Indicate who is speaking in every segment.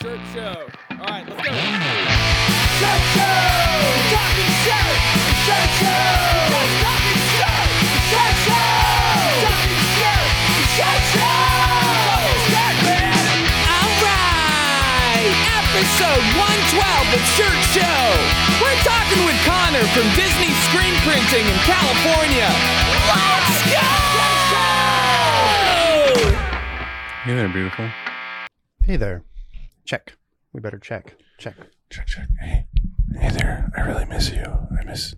Speaker 1: Shirt Show. All right, let's go.
Speaker 2: Shirt Show! Talking shirt! Shirt Show! Talking shirt! Shirt Show! Talking shirt! Shirt Show! Shirt man! All right! Episode 112 of Shirt Show. We're talking with Connor from Disney Screen Printing in California. Let's go! Shirt Show!
Speaker 3: Hey there, beautiful.
Speaker 4: Hey there. Check. We better check. Check.
Speaker 3: Check, check. Hey, hey there. I really miss you. I miss,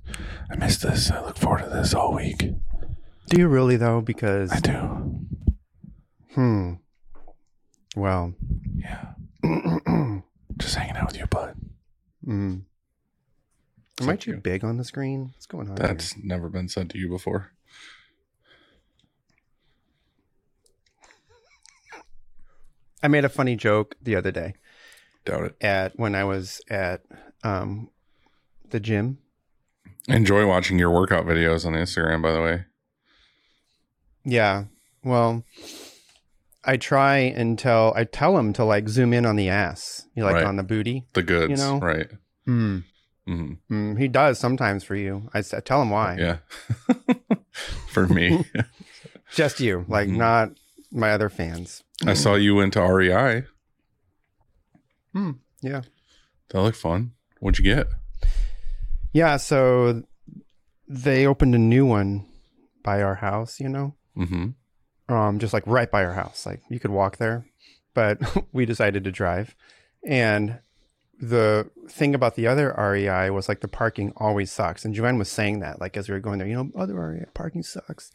Speaker 3: I miss this. I look forward to this all week.
Speaker 4: Do you really though? Because
Speaker 3: I do.
Speaker 4: hmm. Well,
Speaker 3: Yeah. Just hanging out with you, bud.
Speaker 4: mm. Am I too big on the screen? What's going on? here?
Speaker 3: That's never been said to you before.
Speaker 4: I made a funny joke the other day
Speaker 3: Doubt it.
Speaker 4: at when I was at um the gym.
Speaker 3: Enjoy watching your workout videos on Instagram, by the way.
Speaker 4: Yeah. Well, I try until I tell him to like zoom in on the ass, you like
Speaker 3: Right.
Speaker 4: on the booty.
Speaker 3: The goods,
Speaker 4: You know?
Speaker 3: right?
Speaker 4: Mm.
Speaker 3: hmm
Speaker 4: Mm. He does sometimes for you. I tell him why.
Speaker 3: Yeah. For me,
Speaker 4: Just you, like
Speaker 3: Mhm.
Speaker 4: not my other fans.
Speaker 3: I saw you went to REI.
Speaker 4: Hmm. Yeah.
Speaker 3: That looked fun. What'd you get?
Speaker 4: Yeah, so they opened a new one by our house, you know?
Speaker 3: Mm-hmm.
Speaker 4: Um just like right by our house. Like you could walk there, but we decided to drive. And the thing about the other REI was like the parking always sucks. And Joanne was saying that like as we were going there, you know, other REI parking sucks.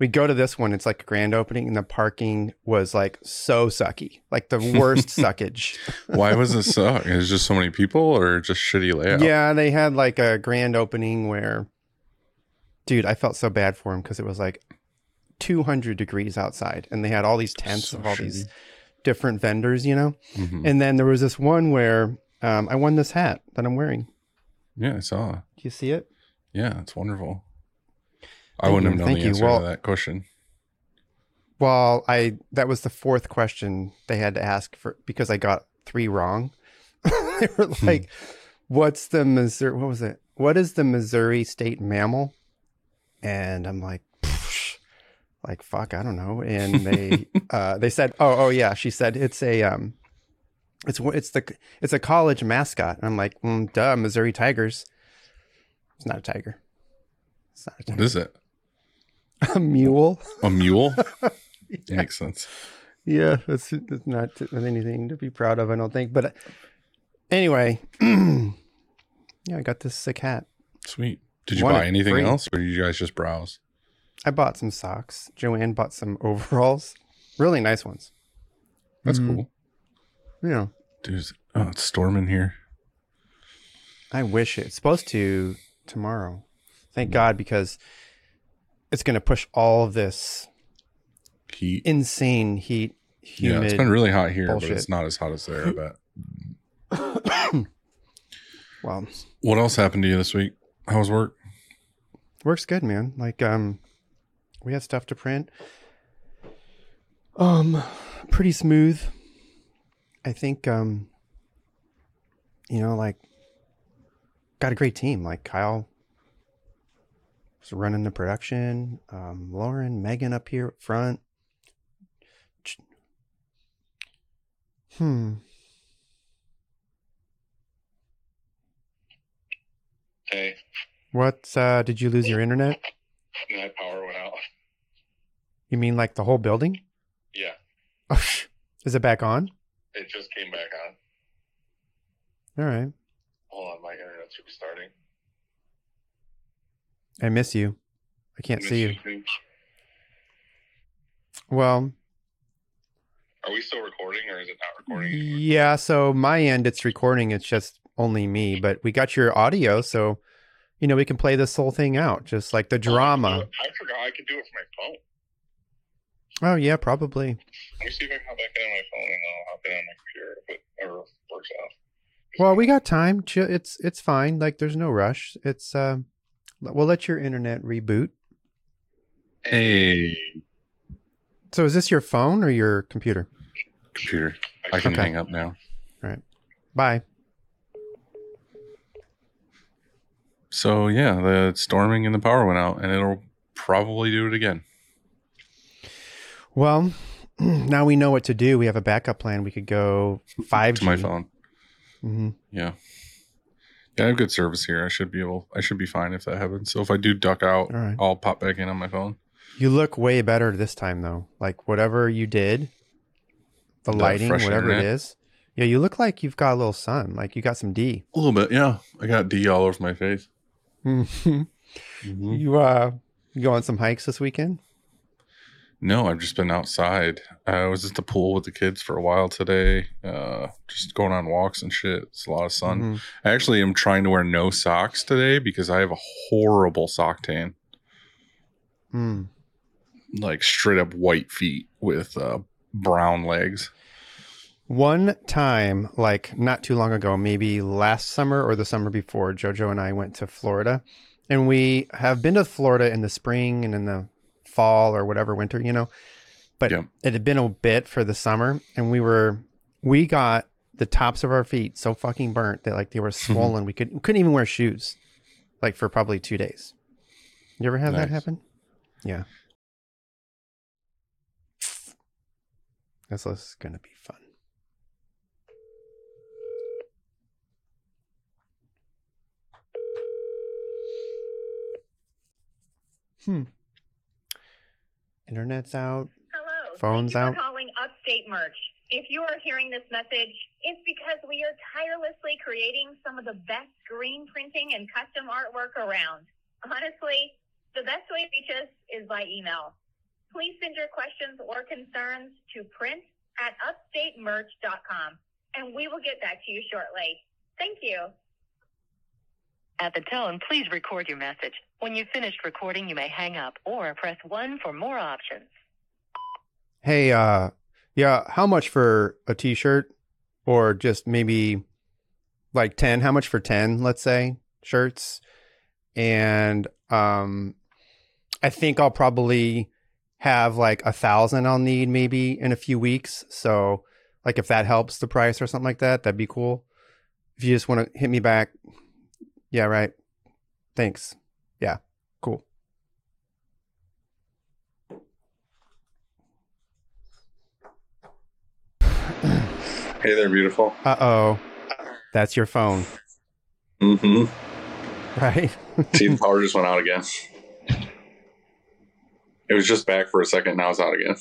Speaker 4: We go to this one, it's like a grand opening and the parking was like so sucky. Like the worst suckage.
Speaker 3: Why was it suck? It was just so many people, or just shitty layout?
Speaker 4: Yeah, they had like a grand opening where, dude, I felt so bad for him because it was like 200 degrees outside and they had all these tents
Speaker 3: So
Speaker 4: of all these different vendors, you know?
Speaker 3: Mhm.
Speaker 4: And then there was this one where um, I won this hat that I'm wearing.
Speaker 3: Yeah, I saw.
Speaker 4: Do you see it?
Speaker 3: Yeah, it's wonderful. I
Speaker 4: Thank
Speaker 3: wouldn't
Speaker 4: you,
Speaker 3: have known the
Speaker 4: you.
Speaker 3: answer
Speaker 4: Well-
Speaker 3: to that question.
Speaker 4: Well, I that was the fourth question they had to ask for because I got three wrong. they were
Speaker 3: Hmm.
Speaker 4: like, "What's the Missouri? What was it? What is the Missouri state mammal?" And I'm like, "Like fuck, I don't know." And they uh, they said, "Oh, oh yeah," she said, "It's a um, it's it's the it's a college mascot." And I'm like, mm, "Duh, Missouri Tigers." It's not a tiger. It's not a tiger.
Speaker 3: is it?
Speaker 4: a mule.
Speaker 3: A mule? Makes sense.
Speaker 4: Yeah, it's, it's not anything to be proud of, I don't think. But uh, anyway, yeah, I got this sick hat.
Speaker 3: Sweet. Did you
Speaker 4: Want
Speaker 3: buy anything
Speaker 4: free.
Speaker 3: else, or did you guys just browse?
Speaker 4: I bought some socks. Joanne bought some overalls, really nice ones.
Speaker 3: That's
Speaker 4: Mhm.
Speaker 3: cool.
Speaker 4: Yeah,
Speaker 3: Dude, oh, it's storming here.
Speaker 4: I wish it. it's supposed to tomorrow. Thank God because it's going to push all of this
Speaker 3: Heat.
Speaker 4: insane heat,
Speaker 3: yeah, it's been really hot here, but it's not as hot as there, But
Speaker 4: well,
Speaker 3: What else happened to you this week? How was work?
Speaker 4: works good man like um we had stuff to print um pretty smooth i think um you know like got a great team like kyle was running the production um lauren megan up here up front. Hmm.
Speaker 5: Hey,
Speaker 4: what uh did you lose your internet?
Speaker 5: My power went out.
Speaker 4: you mean like the whole building?
Speaker 5: Yeah,
Speaker 4: oh is it back on?
Speaker 5: It just came back on.
Speaker 4: all right.
Speaker 5: Hold on, my internet should be starting.
Speaker 4: I miss you. I can't see you. Well,
Speaker 5: Are we still recording or is it not recording? anymore?
Speaker 4: yeah, so my end it's recording, it's just only me, but we got your audio, so you know, we can play this whole thing out, just like the drama.
Speaker 5: I forgot I could do it from my phone.
Speaker 4: Oh yeah, probably.
Speaker 5: Let me see if I can hop back in on my phone and I'll hop in on my computer if it ever works out.
Speaker 4: Well, we got time. It's it's fine. Like there's no rush. It's uh we'll let your internet reboot.
Speaker 3: Hey,
Speaker 4: So is this your phone or your computer?
Speaker 3: computer. I can
Speaker 4: Okay.
Speaker 3: hang up now. Right.
Speaker 4: Bye.
Speaker 3: So yeah, the storming and the power went out, and it'll probably do it again.
Speaker 4: Well, now we know what to do. We have a backup plan. We could go 5G.
Speaker 3: To my phone.
Speaker 4: hmm
Speaker 3: Yeah. Yeah, I have good service here. I should be able. I should be fine if that happens. So if I do duck out,
Speaker 4: right.
Speaker 3: I'll pop back in on my phone.
Speaker 4: You look way better this time, though. Like whatever you did, the
Speaker 3: The
Speaker 4: lighting, whatever it
Speaker 3: internet?
Speaker 4: is. Yeah, you look like you've got a little sun. Like you got some D.
Speaker 3: A little bit, yeah. I got D all over my face.
Speaker 4: Mhm.
Speaker 3: Mhm.
Speaker 4: You uh, you go on some hikes this weekend?
Speaker 3: No, I've just been outside. I was at the pool with the kids for a while today. Uh, just going on walks and shit. It's a lot of sun.
Speaker 4: Mhm.
Speaker 3: I actually am trying to wear no socks today because I have a horrible sock tan,
Speaker 4: Mm.
Speaker 3: like straight up white feet with uh, brown legs.
Speaker 4: One time, like not too long ago, maybe last summer or the summer before, JoJo and I went to Florida. And we have been to Florida in the spring and in the fall or whatever winter, you know. But
Speaker 3: Yeah.
Speaker 4: it had been a bit for the summer and we were we got the tops of our feet so fucking burnt that like they were swollen. we could couldn't even wear shoes like for probably 2 days. You ever have that happen? Yeah. This is to be fun. Hmm. Internet's out.
Speaker 6: Hello.
Speaker 4: Phones out.
Speaker 6: for calling Upstate Merch. If you are hearing this message, it's because we are tirelessly creating some of the best screen printing and custom artwork around. Honestly, the best way to reach us is by email. Please send your questions or concerns to print at upstatemerch.com and we will get back to you shortly. Thank you.
Speaker 7: At the tone, please record your message. When you've finished recording, you may hang up or press 1 for more options.
Speaker 4: Hey, uh, yeah, how much for a t-shirt or just maybe like 10? How much for 10, let's say, shirts? And um I think I'll probably have like a thousand I'll need maybe in a few weeks. So like if that helps the price or something like that, that'd be cool. If you just want to hit me back. Yeah, right. Thanks. Yeah, cool.
Speaker 3: Hey there, beautiful.
Speaker 4: Uh-oh. That's your phone,
Speaker 3: Mm-hmm.
Speaker 4: right?
Speaker 3: See, the power just went out again. It was just back for a second. Now it's out again.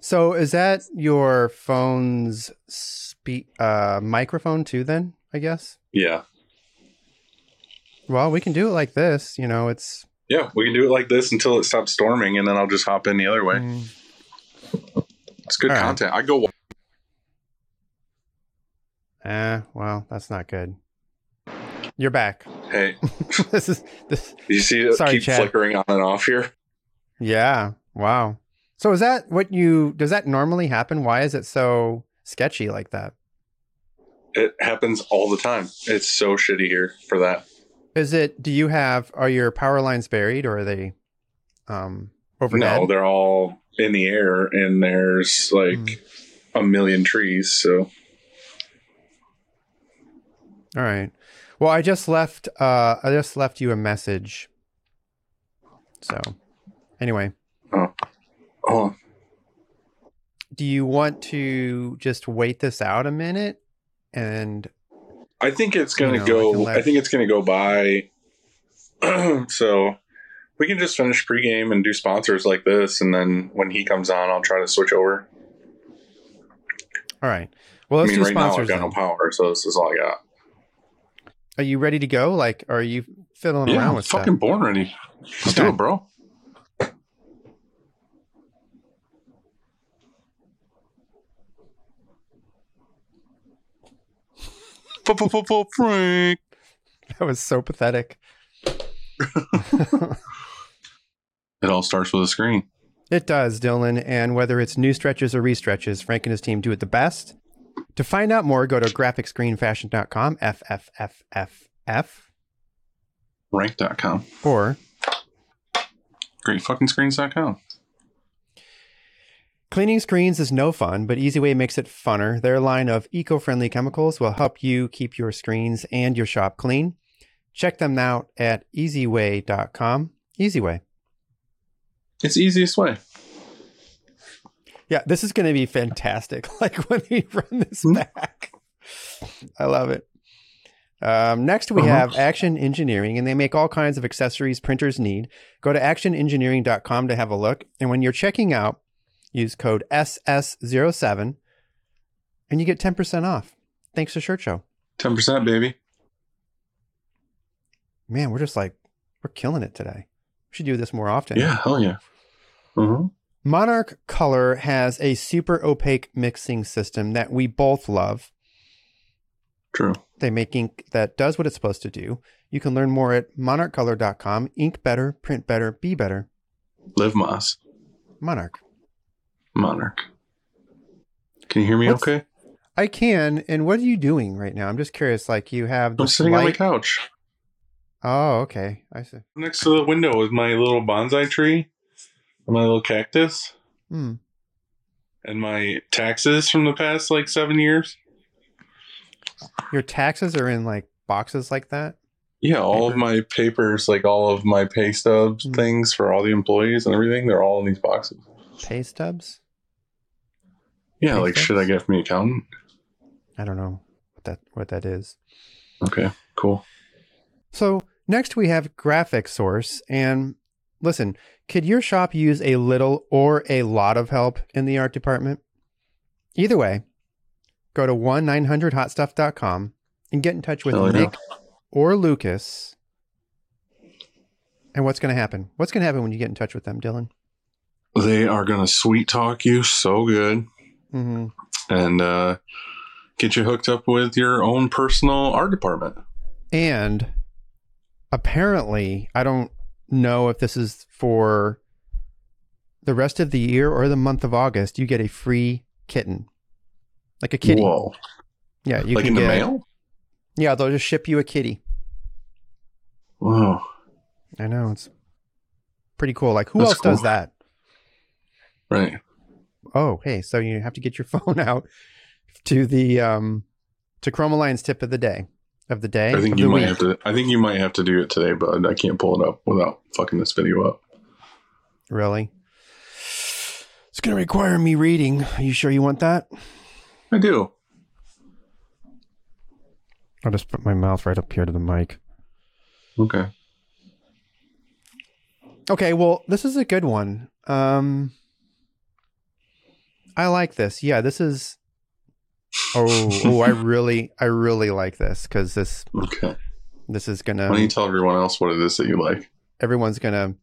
Speaker 4: So is that your phone's spe- uh, microphone too? Then I guess.
Speaker 3: Yeah.
Speaker 4: Well, we can do it like this. You know, it's
Speaker 3: Yeah, we can do it like this until it stops storming, and then I'll just hop in the other way.
Speaker 4: Mm,
Speaker 3: It's good
Speaker 4: All right.
Speaker 3: content. I go.
Speaker 4: eh. Well, that's not good. You're back.
Speaker 3: Hey,
Speaker 4: this is this.
Speaker 3: you see it
Speaker 4: Sorry,
Speaker 3: keep
Speaker 4: Chad.
Speaker 3: flickering on and off here?
Speaker 4: Yeah. Wow. So is that what you? Does that normally happen? Why is it so sketchy like that?
Speaker 3: It happens all the time. It's so shitty here for that.
Speaker 4: Is it? Do you have? Are your power lines buried or are they um overhead?
Speaker 3: No, they're all in the air, and there's like
Speaker 4: Hmm.
Speaker 3: a million trees. So
Speaker 4: All right. Well, I just left uh I just left you a message. So, anyway,
Speaker 3: Oh.
Speaker 4: oh, do you want to just wait this out a minute and
Speaker 3: I think it's gonna
Speaker 4: You know,
Speaker 3: go.
Speaker 4: let-
Speaker 3: I think it's gonna go by. so we can just finish pregame and do sponsors like this, and then when he comes on, I'll try to switch over.
Speaker 4: All right. Well,
Speaker 3: I
Speaker 4: let's
Speaker 3: mean,
Speaker 4: do
Speaker 3: right now I've
Speaker 4: sponsors.
Speaker 3: got no power, so this is all I got.
Speaker 4: Are you ready to go? Like are you fiddling
Speaker 3: Yeah,
Speaker 4: around with
Speaker 3: fucking
Speaker 4: stuff?
Speaker 3: born ready. Let's
Speaker 4: Okay.
Speaker 3: do it, bro. Frank.
Speaker 4: That was so pathetic.
Speaker 3: It all starts with a screen.
Speaker 4: It does, Dylan. And whether it's new stretches or restretches, Frank and his team do it the best. To find out more, go to graphicscreenfusion.com, F F F F F,
Speaker 3: Rank.com.
Speaker 4: or
Speaker 3: GreatFuckingScreens.com.
Speaker 4: Cleaning screens is no fun, but Easiway makes it funner. Their line of eco friendly chemicals will help you keep your screens and your shop clean. Check them out at easiway.com. Easiway.
Speaker 3: It's the easiest way.
Speaker 4: Yeah, this is going to be fantastic. Like when we run this
Speaker 3: Hmm.
Speaker 4: back, I love it. Um, next, we
Speaker 3: Uh-huh.
Speaker 4: have Action Engineering, and they make all kinds of accessories printers need. Go to actionengineering.com to have a look. And when you're checking out, use code SS07 and you get 10% off. Thanks to Shirt Show.
Speaker 3: 10%, baby.
Speaker 4: Man, we're just like, we're killing it today. We should do this more often.
Speaker 3: Yeah, hell yeah. Uh-huh.
Speaker 4: Monarch Color has a super opaque mixing system that we both love.
Speaker 3: True.
Speaker 4: They make ink that does what it's supposed to do. You can learn more at monarchcolor.com. Ink better, print better, be better.
Speaker 3: Live Moss.
Speaker 4: Monarch.
Speaker 3: Monarch. Can you hear me
Speaker 4: What's-
Speaker 3: okay?
Speaker 4: I can. And what are you doing right now? I'm just curious. Like you have
Speaker 3: I'm sitting on my couch
Speaker 4: Oh, okay. I see.
Speaker 3: next to the window is my little bonsai tree and my little cactus
Speaker 4: Hmm.
Speaker 3: and my taxes from the past like seven years.
Speaker 4: Your taxes are in like boxes like that.
Speaker 3: Yeah, all of my papers, like all of my pay stubs,
Speaker 4: Mm.
Speaker 3: things for all the employees and everything, they're all in these boxes.
Speaker 4: Pay stubs.
Speaker 3: Yeah, like
Speaker 4: stubs?
Speaker 3: shit I get from the accountant.
Speaker 4: I don't know what that what that is.
Speaker 3: Okay, cool.
Speaker 4: So next we have Graphic Source. And listen, could your shop use a little or a lot of help in the art department? Either way, go to 1-900-HotStuff.com and get in touch with
Speaker 3: Hell yeah.
Speaker 4: Nick or Lucas. And what's going to happen? What's going to happen when you get in touch with them, Dylan?
Speaker 3: They are gonna sweet talk you so good
Speaker 4: hmm
Speaker 3: and uh, get you hooked up with your own personal art department.
Speaker 4: And apparently, I don't know if this is for the rest of the year or the month of August. You get a free kitten, like a kitty.
Speaker 3: Whoa!
Speaker 4: Yeah, you
Speaker 3: like
Speaker 4: can
Speaker 3: in the
Speaker 4: get.
Speaker 3: mail?
Speaker 4: Yeah, they'll just ship you a kitty.
Speaker 3: Whoa!
Speaker 4: I know it's pretty cool. Like, who
Speaker 3: That's
Speaker 4: else does that?
Speaker 3: Right.
Speaker 4: Oh, hey, so you have to get your phone out to the um to Chromaline tip of the day of the day.
Speaker 3: I think you might
Speaker 4: week.
Speaker 3: have to. I think you might have to do it today, but I can't pull it up without fucking this video up.
Speaker 4: Really? It's gonna require me reading. Are you sure you want that?
Speaker 3: I do.
Speaker 4: I'll just put my mouth right up here to the mic.
Speaker 3: Okay.
Speaker 4: Okay, well, this is a good one. Um I like this. Yeah, this is Oh, oh, I really I really like this cuz this
Speaker 3: Okay.
Speaker 4: this is
Speaker 3: gonna.
Speaker 4: Why
Speaker 3: don't you tell everyone else what it is that you like?
Speaker 4: everyone's going to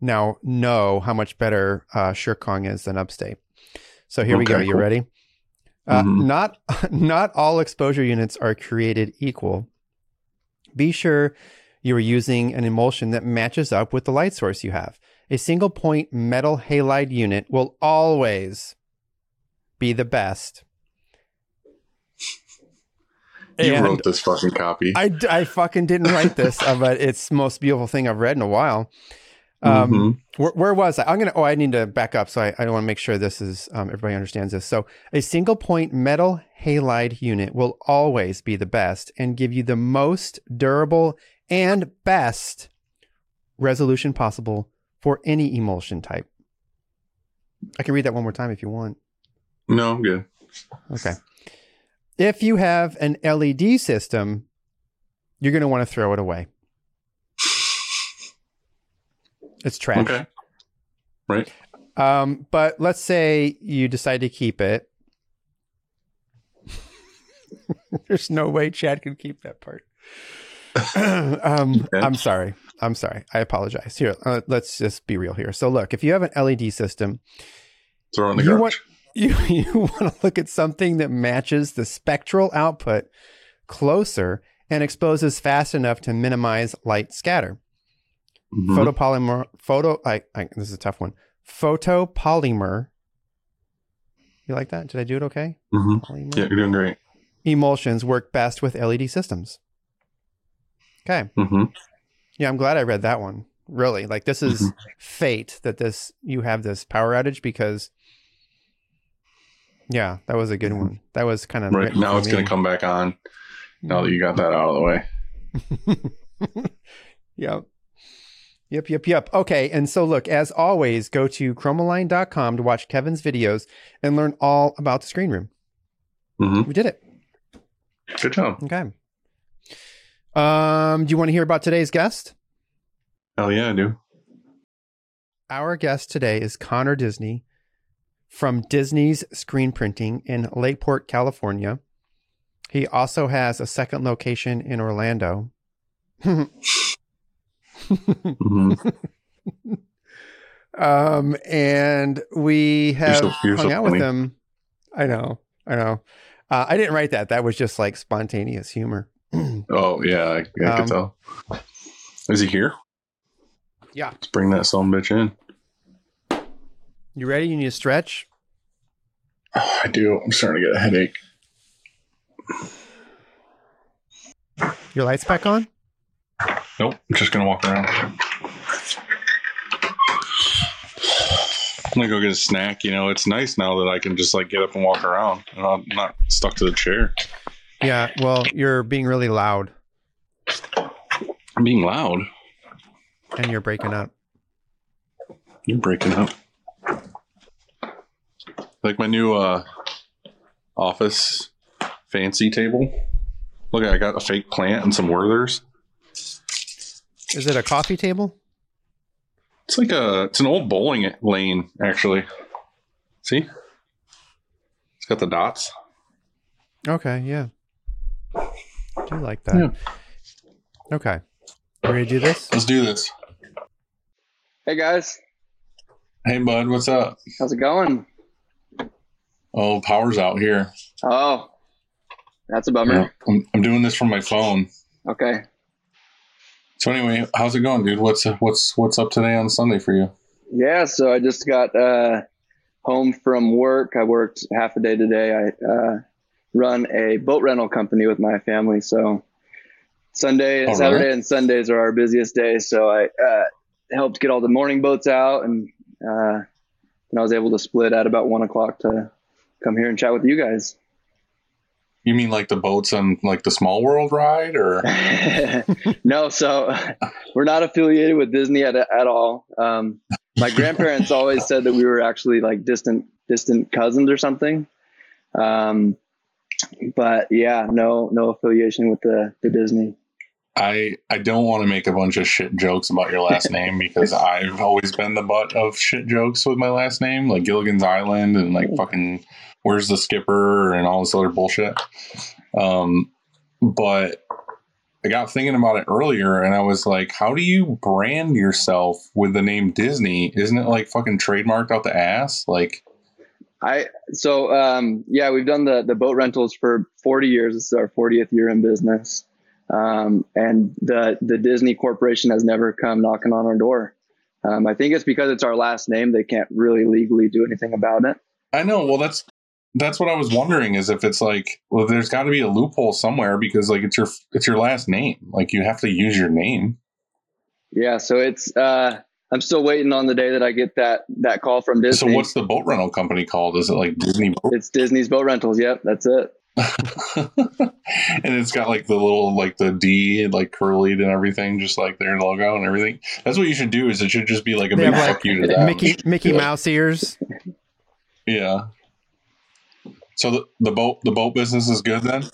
Speaker 4: now know how much better uh Shirkong is than Upstate. So here we go.
Speaker 3: Okay,
Speaker 4: You ready? Uh,
Speaker 3: Mhm.
Speaker 4: Not not all exposure units are created equal. Be sure you are using an emulsion that matches up with the light source you have. A single point metal halide unit will always be the best.
Speaker 3: You
Speaker 4: And
Speaker 3: wrote this fucking copy.
Speaker 4: I, d- I fucking didn't write this, uh, but it's the most beautiful thing I've read in a while. Um,
Speaker 3: Mhm.
Speaker 4: where, where was I? I'm gonna. Oh, I need to back up. So I, I want to make sure this is um, everybody understands this. So a single point metal halide unit will always be the best and give you the most durable and best resolution possible for any emulsion type. I can read that one more time if you want.
Speaker 3: No, I'm good.
Speaker 4: Okay. If you have an LED system, you're going to want to throw it away. It's trash.
Speaker 3: Okay. Right.
Speaker 4: Um, but let's say you decide to keep it. There's no way Chad can keep that part. um,
Speaker 3: Okay.
Speaker 4: I'm sorry. I'm sorry. I apologize. Here, uh, let's just be real here. So, look, if you have an LED system,
Speaker 3: Throw it in the garbage.
Speaker 4: want- you you want to look at something that matches the spectral output closer and exposes fast enough to minimize light scatter.
Speaker 3: Mhm.
Speaker 4: Photopolymer photo I, I this is a tough one. Photopolymer. You like that? Did I do it okay?
Speaker 3: Mhm. Yeah, you're doing great.
Speaker 4: Emulsions work best with LED systems. Okay.
Speaker 3: hmm
Speaker 4: Yeah, I'm glad I read that one. Really. Like this is
Speaker 3: Mhm.
Speaker 4: fate that this you have this power outage because Yeah, that was a good one. That was kind of
Speaker 3: Right now, it's going to come back on. Now that you got that out of the way.
Speaker 4: Yep. Yep, yep, yep. Okay, and so look, as always, go to chromaline.com to watch Kevin's videos and learn all about the screen room.
Speaker 3: Mm-hmm.
Speaker 4: We did it.
Speaker 3: Good job.
Speaker 4: Okay. Um, do you want to hear about today's guest?
Speaker 3: Hell yeah, I do.
Speaker 4: Our guest today is Connor Disney from Disney's Screen Printing in Lakeport, California. He also has a second location in Orlando.
Speaker 3: hmm
Speaker 4: um, and we have
Speaker 3: so-
Speaker 4: hung
Speaker 3: so
Speaker 4: out with
Speaker 3: funny.
Speaker 4: him. I know, I know. Uh, I didn't write that. That was just like spontaneous humor.
Speaker 3: Oh yeah, I, I
Speaker 4: Um,
Speaker 3: could tell. Is he here?
Speaker 4: Yeah.
Speaker 3: Let's bring that son bitch in.
Speaker 4: You ready? You need a stretch?
Speaker 3: Oh, I do. I'm starting to get a headache.
Speaker 4: Your lights back on?
Speaker 3: Nope. I'm just gonna walk around. I'm gonna go get a snack. You know, it's nice now that I can just like get up and walk around, and I'm not stuck to the chair.
Speaker 4: Yeah. Well, you're being really loud
Speaker 3: I'm being loud.
Speaker 4: and you're breaking up.
Speaker 3: You're breaking up. Like my new uh office fancy table. Look, I got a fake plant and some Werthers.
Speaker 4: Is it a coffee table?
Speaker 3: It's like a it's an old bowling lane, actually. See? It's got the dots.
Speaker 4: Okay. Yeah. I do like that. Okay. You ready to do this?
Speaker 3: Let's do this.
Speaker 8: Hey guys,
Speaker 3: Hey bud, what's up?
Speaker 8: how's it going?
Speaker 3: Oh, power's out here.
Speaker 8: Oh, that's a bummer.
Speaker 3: I'm, I'm doing this from my phone.
Speaker 8: Okay.
Speaker 3: So anyway, how's it going, dude? What's what's what's up today on Sunday for you?
Speaker 8: Yeah, so I just got uh, home from work. I worked half a day today. I uh, run a boat rental company with my family. So Sunday,
Speaker 3: Oh,
Speaker 8: Saturday,
Speaker 3: really?
Speaker 8: and Sundays are our busiest days. So I uh, helped get all the morning boats out, and uh, and I was able to split at about one o'clock to come here and chat with you guys.
Speaker 3: You mean like the boats on like the Small World ride, or
Speaker 8: no, so we're not affiliated with Disney at, at all. Um, my grandparents always said that we were actually like distant distant cousins or something. Um, but yeah, no no affiliation with the, the Disney.
Speaker 3: I I don't want to make a bunch of shit jokes about your last name because I've always been the butt of shit jokes with my last name, like Gilligan's Island and like fucking Where's the Skipper and all this other bullshit. Um, but I got thinking about it earlier and I was like, how do you brand yourself with the name Disney? Isn't it like fucking trademarked out the ass? Like,
Speaker 8: I so um, yeah, we've done the the boat rentals for 40 years. This is our 40th year in business, um, and the the Disney Corporation has never come knocking on our door. Um, I think it's because it's our last name. They can't really legally do anything about it.
Speaker 3: I know. Well, that's that's what I was wondering is if it's like, well, there's got to be a loophole somewhere because like it's your it's your last name. Like you have to use your name.
Speaker 8: Yeah, so it's uh I'm still waiting on the day that I get that that call from Disney.
Speaker 3: So what's the boat rental company called? Is it like Disney Boat?
Speaker 8: it's Disney's Boat Rentals. Yep, that's it.
Speaker 3: and it's got like the little like the D like curlied and everything, just like their logo and everything. That's what you should do. Is it should just be like a
Speaker 4: They
Speaker 3: big
Speaker 4: like,
Speaker 3: fuck you to that.
Speaker 4: Mickey Mickey Mouse ears.
Speaker 3: Yeah. So the, the boat the boat business is good then.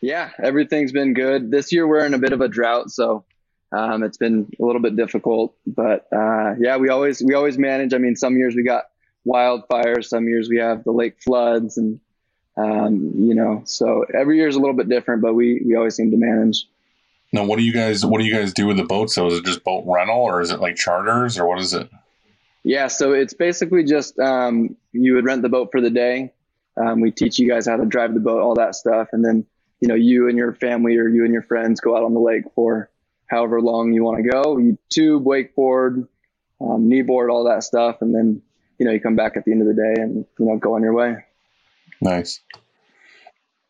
Speaker 8: Yeah, everything's been good. This year we're in a bit of a drought, so um, it's been a little bit difficult. But uh, yeah, we always we always manage. I mean, some years we got wildfires, some years we have the lake floods, and um, you know, so every year is a little bit different. But we we always seem to manage.
Speaker 3: Now, what do you guys what do you guys do with the boats? So is it just boat rental or is it like charters or what is it?
Speaker 8: Yeah, so it's basically just um, you would rent the boat for the day. Um, we teach you guys how to drive the boat, all that stuff, and then you know you and your family or you and your friends go out on the lake for however long you want to go. You tube, wakeboard, um, kneeboard, all that stuff, and then you know you come back at the end of the day and you know go on your way.
Speaker 3: Nice.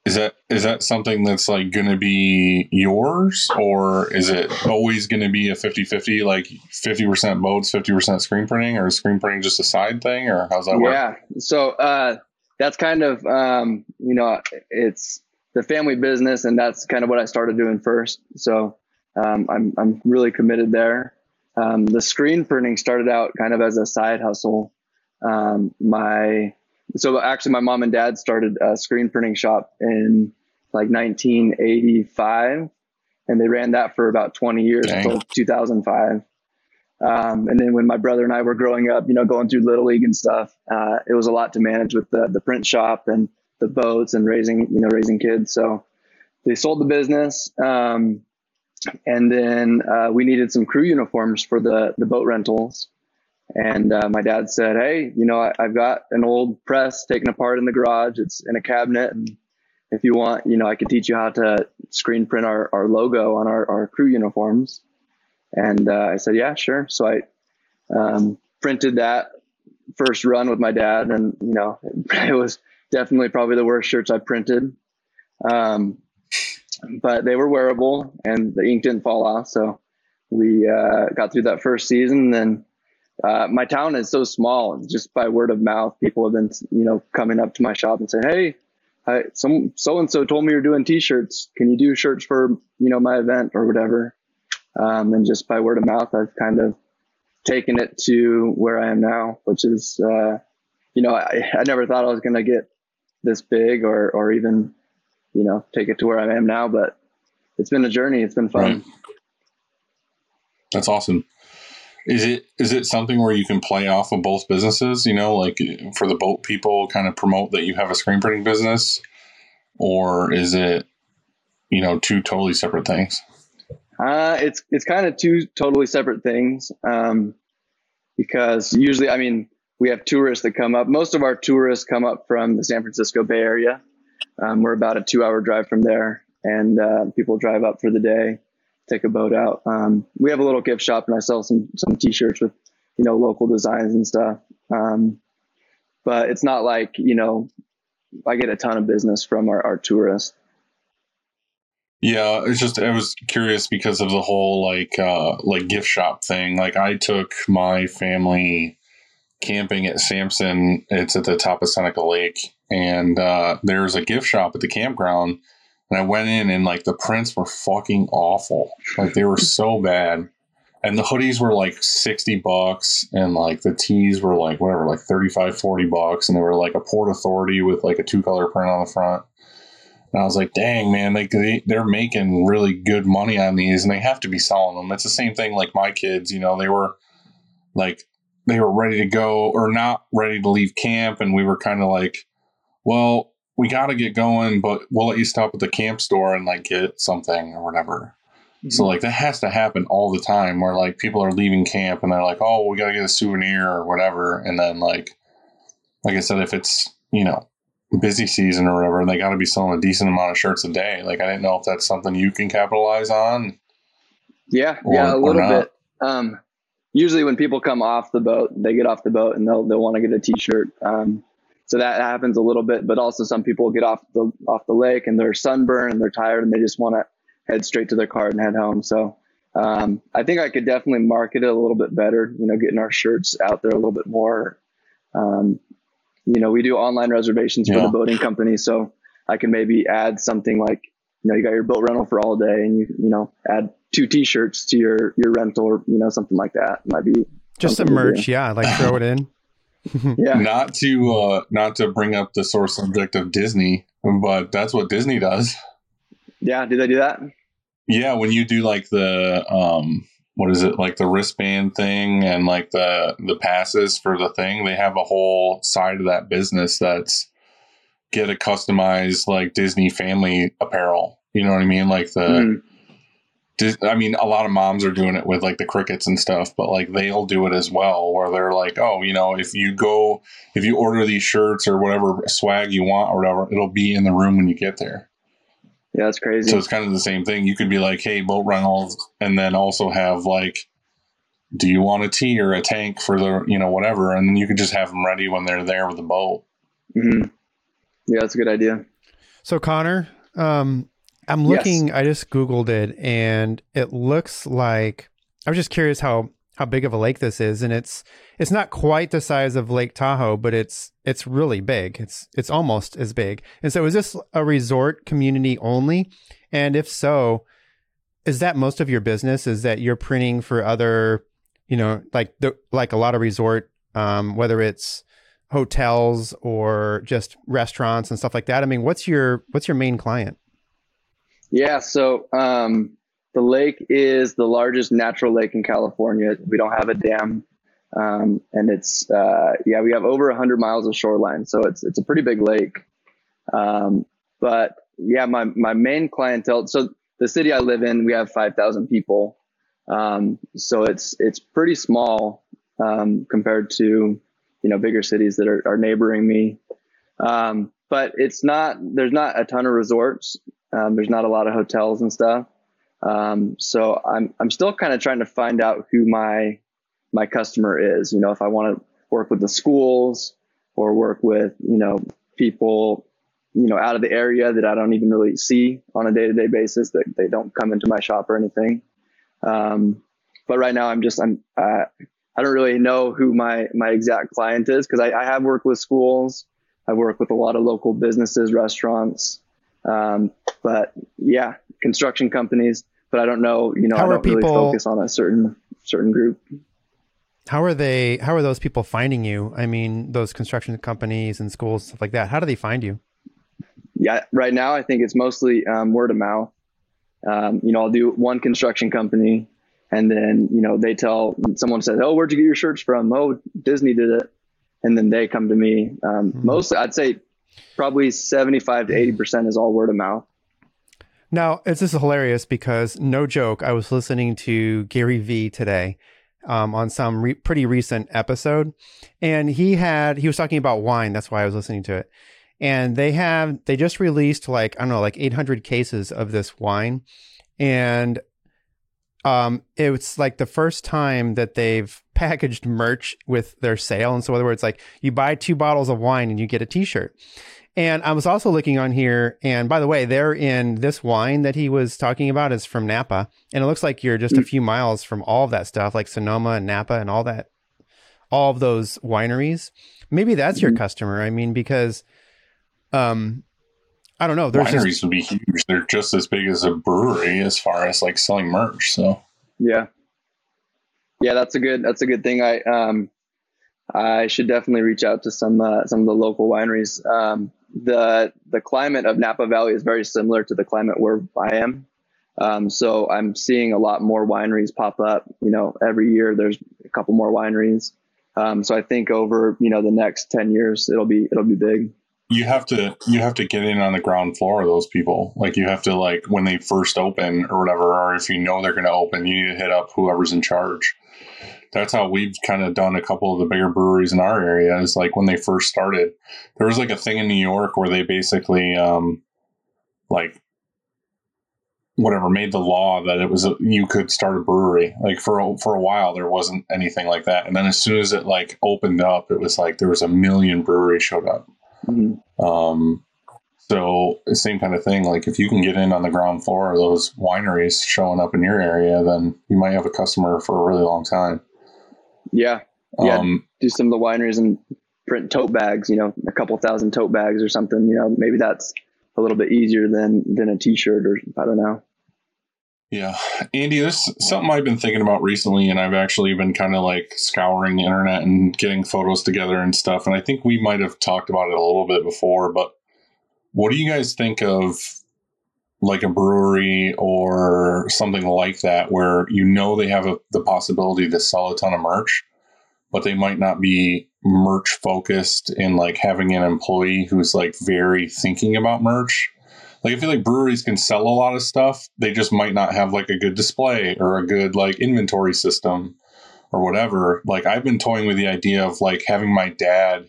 Speaker 3: Is that is that something that's like going to be yours or is it always going to be a 50-50 like 50% boats, 50% screen printing or is screen printing just a side thing or how's that work?
Speaker 8: Yeah. So uh, that's kind of um, you know it's the family business, and that's kind of what I started doing first. So um, I'm I'm really committed there. Um, the screen printing started out kind of as a side hustle. Um, my so actually my mom and dad started a screen printing shop in like 1985 and they ran that for about 20 years
Speaker 3: Dang.
Speaker 8: until 2005 um, and then when my brother and i were growing up you know going through little league and stuff uh, it was a lot to manage with the, the print shop and the boats and raising you know raising kids. So they sold the business um, and then uh, we needed some crew uniforms for the the boat rentals. And uh, my dad said hey you know I, i've got an old press taken apart in the garage. It's in a cabinet. And if you want you know i could teach you how to screen print our, our logo on our, our crew uniforms and uh, i said yeah sure. So i um, printed that first run with my dad and you know it was definitely probably the worst shirts i printed. Um, but they were wearable and the ink didn't fall off. So we uh, got through that first season and then uh, my town is so small. Just by word of mouth people have been you know coming up to my shop and saying hey I, some so and so told me you're doing t-shirts. Can you do shirts for you know my event or whatever um, and just by word of mouth i've kind of taken it to where i am now which is uh, you know I, I never thought i was going to get this big or or even you know take it to where i am now but it's been a journey it's been fun
Speaker 3: Right. That's awesome. Is it is it something where you can play off of both businesses? You know, like for the boat people, kind of promote that you have a screen printing business, or is it, you know, two totally separate things?
Speaker 8: Uh, it's it's kind of two totally separate things. Um, because usually, I mean, we have tourists that come up. Most of our tourists come up from the San Francisco Bay Area. Um, we're about a two-hour drive from there, and uh, people drive up for the day, take a boat out. Um, we have a little gift shop, and I sell some some T-shirts with, you know, local designs and stuff. Um, but it's not like you know, I get a ton of business from our, our tourists.
Speaker 3: Yeah, it's just I was curious because of the whole like uh like gift shop thing. Like I took my family camping at Sampson. It's at the top of Seneca Lake and uh there's a gift shop at the campground and I went in and like the prints were fucking awful. Like they were so bad. And the hoodies were like 60 bucks and like the tees were like whatever, like 35 40 bucks and they were like a Port Authority with like a two color print on the front. And I was like, dang, man, like they, they're making really good money on these and they have to be selling them. It's the same thing like my kids, you know, they were like, they were ready to go or not ready to leave camp. And we were kind of like, well, we got to get going, but we'll let you stop at the camp store and like get something or whatever. So mm-hmm. like that has to happen all the time where like people are leaving camp and they're like, oh, we got to get a souvenir or whatever. And then like, like I said, if it's, you know, busy season or whatever, they got to be selling a decent amount of shirts a day. Like I didn't know if that's something you can capitalize on.
Speaker 8: Yeah,
Speaker 3: Or-
Speaker 8: yeah, a little bit. Um, usually when people come off the boat, they get off the boat and they'll they'll want to get a t-shirt. Um, so that happens a little bit, but also some people get off the off the lake and they're sunburned and they're tired and they just want to head straight to their car and head home. So um, I think I could definitely market it a little bit better. You know, getting our shirts out there a little bit more. Um, you know, we do online reservations for the boating company, so I can maybe add something like you know you got your boat rental for all day and you you know add two t-shirts to your your rental or you know something like that might be
Speaker 4: Just some
Speaker 8: something
Speaker 4: merch, yeah. Like throw it in.
Speaker 8: yeah
Speaker 3: Not to uh not to bring up the sore subject of Disney, but that's what Disney does.
Speaker 8: yeah did they do that
Speaker 3: Yeah, when you do like the um what is it like the wristband thing and like the the passes for the thing, they have a whole side of that business that's get a customized like Disney family apparel. You know what I mean? Like the.
Speaker 8: Hmm.
Speaker 3: Dis- I mean, a lot of moms are doing it with like the Cricuts and stuff, but like they'll do it as well, where they're like, oh, you know, if you go, if you order these shirts or whatever swag you want or whatever, it'll be in the room when you get there.
Speaker 8: Yeah that's crazy
Speaker 3: So it's kind of the same thing. You could be like, hey, boat rentals, and then also have like, do you want a tee or a tank for the, you know, whatever, and then you could just have them ready when they're there with the boat.
Speaker 8: hmm yeah that's a good idea
Speaker 4: So Connor, um, I'm
Speaker 8: Yes.
Speaker 4: looking. I just googled it, and it looks like I was just curious how how big of a lake this is, and it's it's not quite the size of Lake Tahoe, but it's it's really big. It's it's almost as big. And so, is this a resort community only? And if so, is that most of your business? Is that you're printing for other, you know, like the like a lot of resort, um, whether it's hotels or just restaurants and stuff like that? I mean, what's your what's your main client?
Speaker 8: Yeah, so um, the lake is the largest natural lake in California. We don't have a dam, um, and it's uh, yeah, we have over 100 miles of shoreline, so it's it's a pretty big lake. Um, but yeah, my my main clientele. So the city I live in, we have 5,000 people, um, so it's it's pretty small um, compared to you know bigger cities that are, are neighboring me. Um, but it's not there's not a ton of resorts. Um, there's not a lot of hotels and stuff. Um, so I'm I'm still kind of trying to find out who my my customer is. You know, if I want to work with the schools or work with you know people you know out of the area that I don't even really see on a day to day basis that they don't come into my shop or anything. Um, but right now I'm just I'm uh, I don't really know who my my exact client is because I, I have worked with schools. I work with a lot of local businesses, restaurants, um, but yeah, construction companies but I don't know, you know,
Speaker 4: How
Speaker 8: I don't really
Speaker 4: people-
Speaker 8: focus on a certain certain group.
Speaker 4: How are they? How are those people finding you? I mean, those construction companies and schools, stuff like that. How do they find you?
Speaker 8: Yeah, right now I think it's mostly um, word of mouth. Um, you know, I'll do one construction company, and then you know they tell someone says, "Oh, where'd you get your shirts from?" "Oh, Disney did it," and then they come to me. Um, Mostly, I'd say probably seventy-five to eighty percent is all word of mouth.
Speaker 4: Now, it's just hilarious because no joke, I was listening to Gary Vee today um, on some re- pretty recent episode, and he had he was talking about wine. That's why I was listening to it. And they have they just released like I don't know like 800 cases of this wine, and um, it's like the first time that they've packaged merch with their sale. And so, in other words, like you buy two bottles of wine and you get a T-shirt. And I was also looking on here, and by the way, they're in this wine that he was talking about is from Napa, and it looks like you're just a few miles from all of that stuff, like Sonoma and Napa and all that, all of those wineries. Maybe that's your customer. I mean, because, um, I don't know. There's
Speaker 3: Wineries
Speaker 4: just,
Speaker 3: would be huge. They're just as big as a brewery as far as like selling merch. So
Speaker 8: Yeah. Yeah, that's a good that's a good thing. I um I should definitely reach out to some uh, some of the local wineries. Um, the the climate of Napa Valley is very similar to the climate where I am. Um, so I'm seeing a lot more wineries pop up. You know, every year there's a couple more wineries. Um, so I think over you know the next ten years it'll be it'll be big.
Speaker 3: you have to you have to get in on the ground floor of those people. Like you have to like when they first open or whatever, or if you know they're going to open, you need to hit up whoever's in charge. That's how we've kind of done a couple of the bigger breweries in our area. Is like when they first started, there was like a thing in New York where they basically um, like whatever made the law that it was a, you could start a brewery. Like for a, for a while there wasn't anything like that, and then as soon as it like opened up, it was like there was a million breweries showed up.
Speaker 8: Mhm.
Speaker 3: Um, so same kind of thing. Like if you can get in on the ground floor of those wineries showing up in your area, then you might have a customer for a really long time.
Speaker 8: Yeah, Yeah.
Speaker 3: Um,
Speaker 8: do some of the wineries and print tote bags. You know, a couple thousand tote bags or something. You know, maybe that's a little bit easier than than a T-shirt or I don't know.
Speaker 3: yeah, Andy, this is something I've been thinking about recently, and I've actually been kind of like scouring the internet and getting photos together and stuff. And I think we might have talked about it a little bit before, but what do you guys think of like a brewery or something like that where you know they have a, the possibility to sell a ton of merch but they might not be merch focused in like having an employee who's like very thinking about merch. Like i feel like breweries can sell a lot of stuff. They just might not have like a good display or a good like inventory system or whatever. Like i've been toying with the idea of like having my dad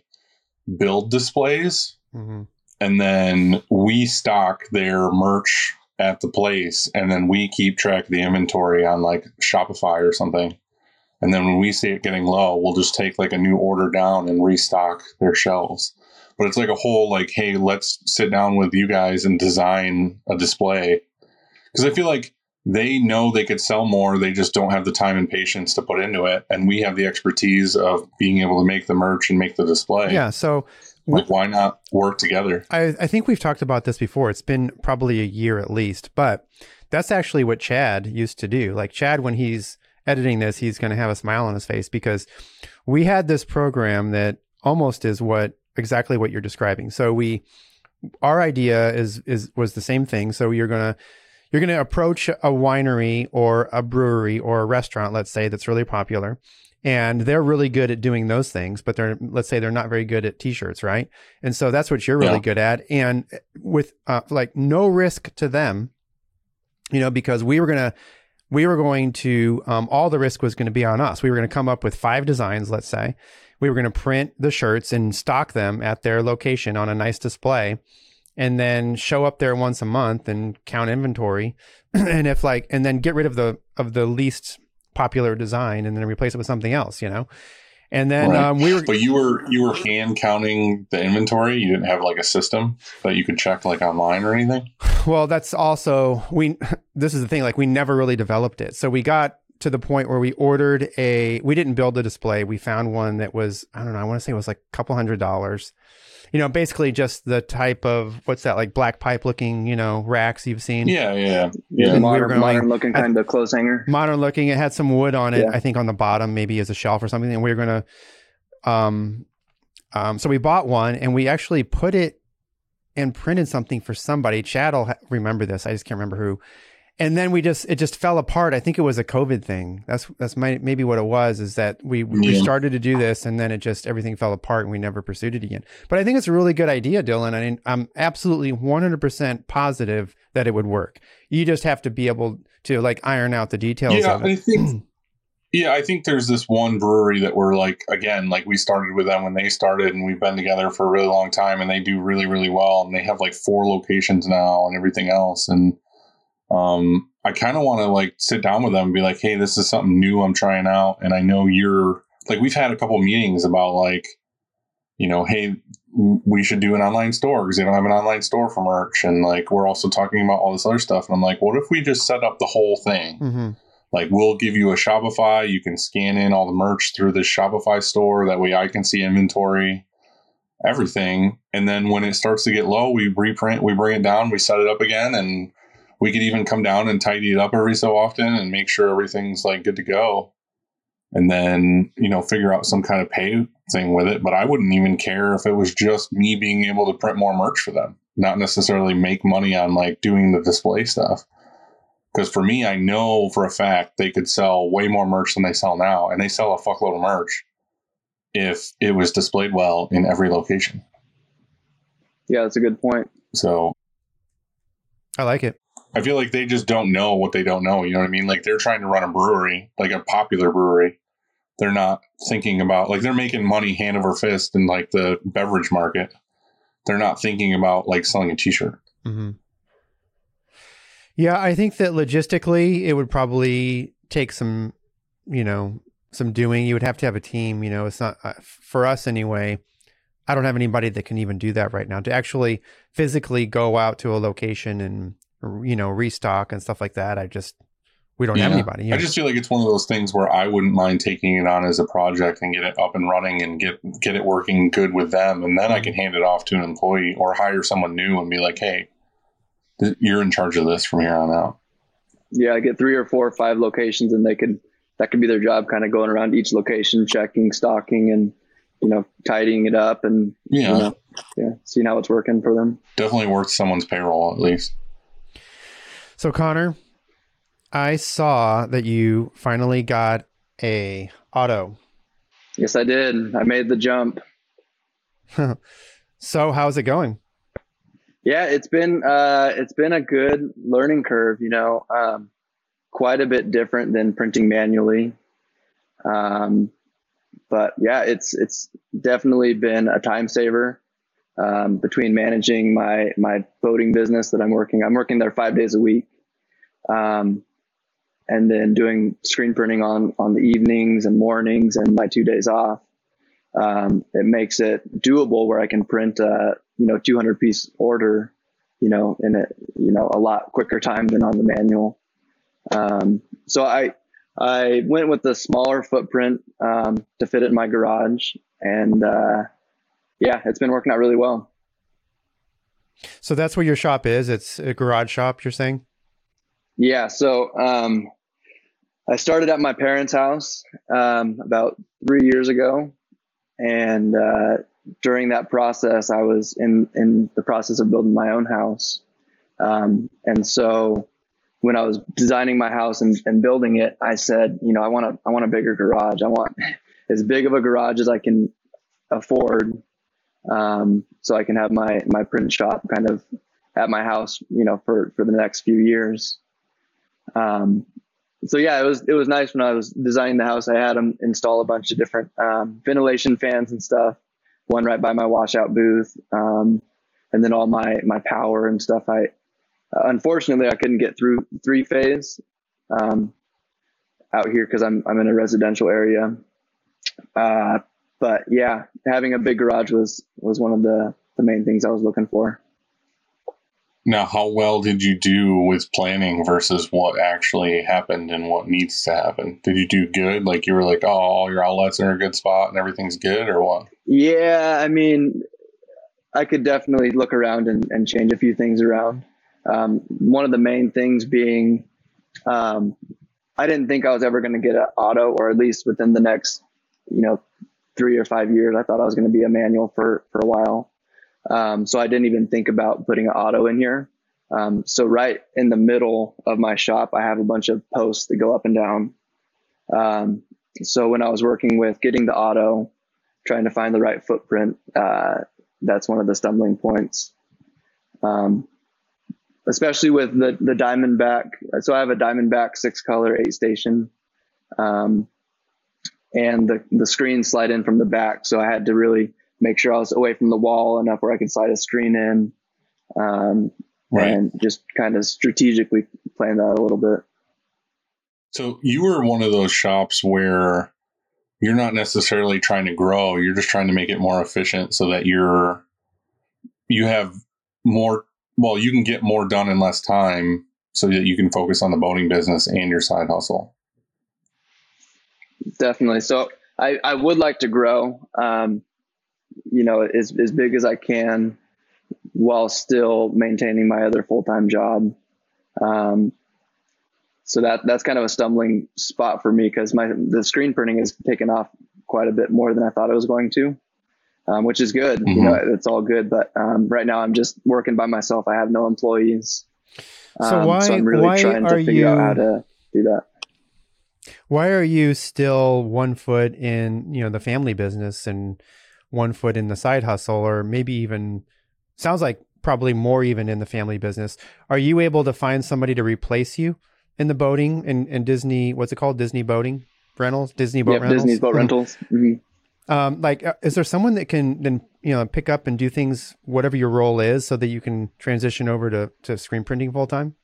Speaker 3: build displays
Speaker 4: Mhm.
Speaker 3: And then we stock their merch at the place and then we keep track of the inventory on like shopify or something and then when we see it getting low we'll just take like a new order down and restock their shelves but it's like a whole like hey let's sit down with you guys and design a display because i feel like they know they could sell more. They just don't have the time and patience to put into it. And we have the expertise of being able to make the merch and make the display.
Speaker 4: Yeah. So
Speaker 3: Like, why not work together?
Speaker 4: I, I think we've talked about this before. It's been probably a year at least, but that's actually what Chad used to do. Like Chad, when he's editing this, he's going to have a smile on his face because we had this program that almost is what exactly what you're describing. So we, our idea is is was the same thing. So you're gonna you're gonna approach a winery or a brewery or a restaurant, let's say that's really popular, and they're really good at doing those things, but they're let's say they're not very good at t-shirts, right? And so that's what you're really
Speaker 3: Yeah.
Speaker 4: good at, and with uh, like no risk to them, you know, because we were gonna we were going to um, all the risk was going to be on us. We were going to come up with five designs, let's say. We were going to print the shirts and stock them at their location on a nice display, and then show up there once a month and count inventory, and if like, and then get rid of the of the least popular design and then replace it with something else, you know. And then
Speaker 3: Right.
Speaker 4: um, we were
Speaker 3: But you were you were hand counting the inventory. You didn't have like a system that you could check like online or anything.
Speaker 4: Well, that's also we. This is the thing. Like we never really developed it, so we got to the point where we ordered a. We didn't build a display. We found one that was I don't know. I want to say it was like a couple hundred dollars. You know, basically just the type of what's that like black pipe looking you know racks you've seen.
Speaker 3: Yeah, yeah,
Speaker 8: Yeah,
Speaker 3: yeah.
Speaker 4: And we
Speaker 8: modern,
Speaker 4: were going-
Speaker 8: modern looking
Speaker 4: I-
Speaker 8: kind of clothes hanger.
Speaker 4: modern looking. It had some wood on it,
Speaker 8: Yeah.
Speaker 4: I think on the bottom, maybe as a shelf or something. And we were gonna, um, um, so we bought one and we actually put it and printed something for somebody. Chad will ha- remember this. I just can't remember who. And then we just it just fell apart. I think it was a COVID thing. That's that's my, maybe what it was. Is that we we
Speaker 3: Yeah.
Speaker 4: started to do this and then it just everything fell apart and we never pursued it again. But I think it's a really good idea, Dylan. I mean, I'm absolutely 100 percent positive that it would work. You just have to be able to like iron out the details
Speaker 3: Yeah,
Speaker 4: of it.
Speaker 3: I think. Yeah, I think there's this one brewery that we're like again, like we started with them when they started, and we've been together for a really long time, and they do really, really well, and they have like four locations now and everything else, and um, I kind of want to like sit down with them and be like, hey, this is something new I'm trying out, and I know you're like we've had a couple meetings about like, you know, hey, we should do an online store because they don't have an online store for merch, and like we're also talking about all this other stuff, and I'm like, what if we just set up the whole thing?
Speaker 4: hmm
Speaker 3: like we'll give you a shopify you can scan in all the merch through this shopify store that way i can see inventory everything and then when it starts to get low we reprint we bring it down we set it up again and we could even come down and tidy it up every so often and make sure everything's like good to go and then you know figure out some kind of pay thing with it but i wouldn't even care if it was just me being able to print more merch for them not necessarily make money on like doing the display stuff because for me, I know for a fact they could sell way more merch than they sell now, and they sell a fuckload of merch if it was displayed well in every location.
Speaker 8: Yeah, that's a good point.
Speaker 3: So
Speaker 4: I like it.
Speaker 3: I feel like they just don't know what they don't know. You know what I mean? Like they're trying to run a brewery, like a popular brewery. They're not thinking about like they're making money hand over fist in like the beverage market. They're not thinking about like selling a t-shirt.
Speaker 4: hmm Yeah, I think that logistically, it would probably take some, you know, some doing. You would have to have a team. You know, it's not uh, for us anyway. I don't have anybody that can even do that right now to actually physically go out to a location and you know restock and stuff like that. I just we don't have anybody. you
Speaker 3: I just feel like it's one of those things where I wouldn't mind taking it on as a project and get it up and running and get get it working good with them, and then I can hand it off to an employee or hire someone new and be like, "Hey, th- you're in charge of this from here on out."
Speaker 8: Yeah, get three or four or five locations, and they could that could be their job, kind of going around each location, checking, stocking, and you know, tidying it up, and
Speaker 3: Yeah,
Speaker 8: you know, yeah, seeing how it's working for them.
Speaker 3: definitely worth someone's payroll at least.
Speaker 4: So Connor, I saw that you finally got a auto.
Speaker 8: Yes, I did. I made the jump.
Speaker 4: So how's it going?
Speaker 8: Yeah, it's been uh, it's been a good learning curve. You know, um, quite a bit different than printing manually. Um, but yeah, it's it's definitely been a time saver. Um, between managing my my boating business that I'm working, I'm working there five days a week, um, and then doing screen printing on on the evenings and mornings and my two days off. Um, it makes it doable where I can print a you know 200 piece order, you know, in a you know a lot quicker time than on the manual. Um, so I I went with the smaller footprint um, to fit it in my garage, and uh, yeah, it's been working out really well.
Speaker 4: So that's where your shop is. It's a garage shop. You're saying?
Speaker 8: Yeah. So um, I started at my parents' house um, about three years ago, and uh, during that process, I was in in the process of building my own house, um, and so when I was designing my house and, and building it, I said, you know, I want a I want a bigger garage. I want as big of a garage as I can afford, um, so I can have my my print shop kind of at my house, you know, for for the next few years. Um, so yeah, it was it was nice when I was designing the house. I had them install a bunch of different um, ventilation fans and stuff. One right by my washout booth, um, and then all my my power and stuff. I uh, unfortunately I couldn't get through three phase um, out here because I'm I'm in a residential area. Uh, but yeah, having a big garage was was one of the the main things I was looking for.
Speaker 3: Now, how well did you do with planning versus what actually happened and what needs to happen? Did you do good? Like you were like, oh, all your outlets are in a good spot and everything's good, or what?
Speaker 8: Yeah, I mean, I could definitely look around and, and change a few things around. Um, one of the main things being, um, I didn't think I was ever going to get an auto, or at least within the next, you know, three or five years. I thought I was going to be a manual for for a while. Um, so I didn't even think about putting an auto in here. Um, so right in the middle of my shop, I have a bunch of posts that go up and down. Um, so when I was working with getting the auto, trying to find the right footprint, uh, that's one of the stumbling points. Um, especially with the the Diamondback. So I have a Diamondback six color eight station, um, and the the screens slide in from the back. So I had to really make sure I was away from the wall enough where I could slide a screen in, um,
Speaker 3: Right.
Speaker 8: and just kind of strategically plan that a little bit.
Speaker 3: So you were one of those shops where you're not necessarily trying to grow, you're just trying to make it more efficient so that you're you have more well, you can get more done in less time so that you can focus on the boating business and your side hustle.
Speaker 8: Definitely. So I, I would like to grow, um, you know, as, as big as I can while still maintaining my other full-time job. Um, so that, that's kind of a stumbling spot for me because my, the screen printing has taken off quite a bit more than I thought it was going to, um, which is good. You
Speaker 3: Mhm.
Speaker 8: know, it's all good. But, um, right now I'm just working by myself. I have no employees.
Speaker 4: So
Speaker 8: Um,
Speaker 4: why-
Speaker 8: I'm really
Speaker 4: why
Speaker 8: trying to
Speaker 4: are
Speaker 8: figure out
Speaker 4: you-
Speaker 8: how to do that.
Speaker 4: Why are you still one foot in, you know, the family business and one foot in the side hustle, or maybe even sounds like probably more even in the family business? Are you able to find somebody to replace you in the boating and, and Disney? What's it called? Disney boating rentals, Disney boat
Speaker 8: Yep,
Speaker 4: rentals.
Speaker 8: Disney's boat rentals. Mhm.
Speaker 4: Um, like, uh, is there someone that can then you know pick up and do things whatever your role is, so that you can transition over to to screen printing full time?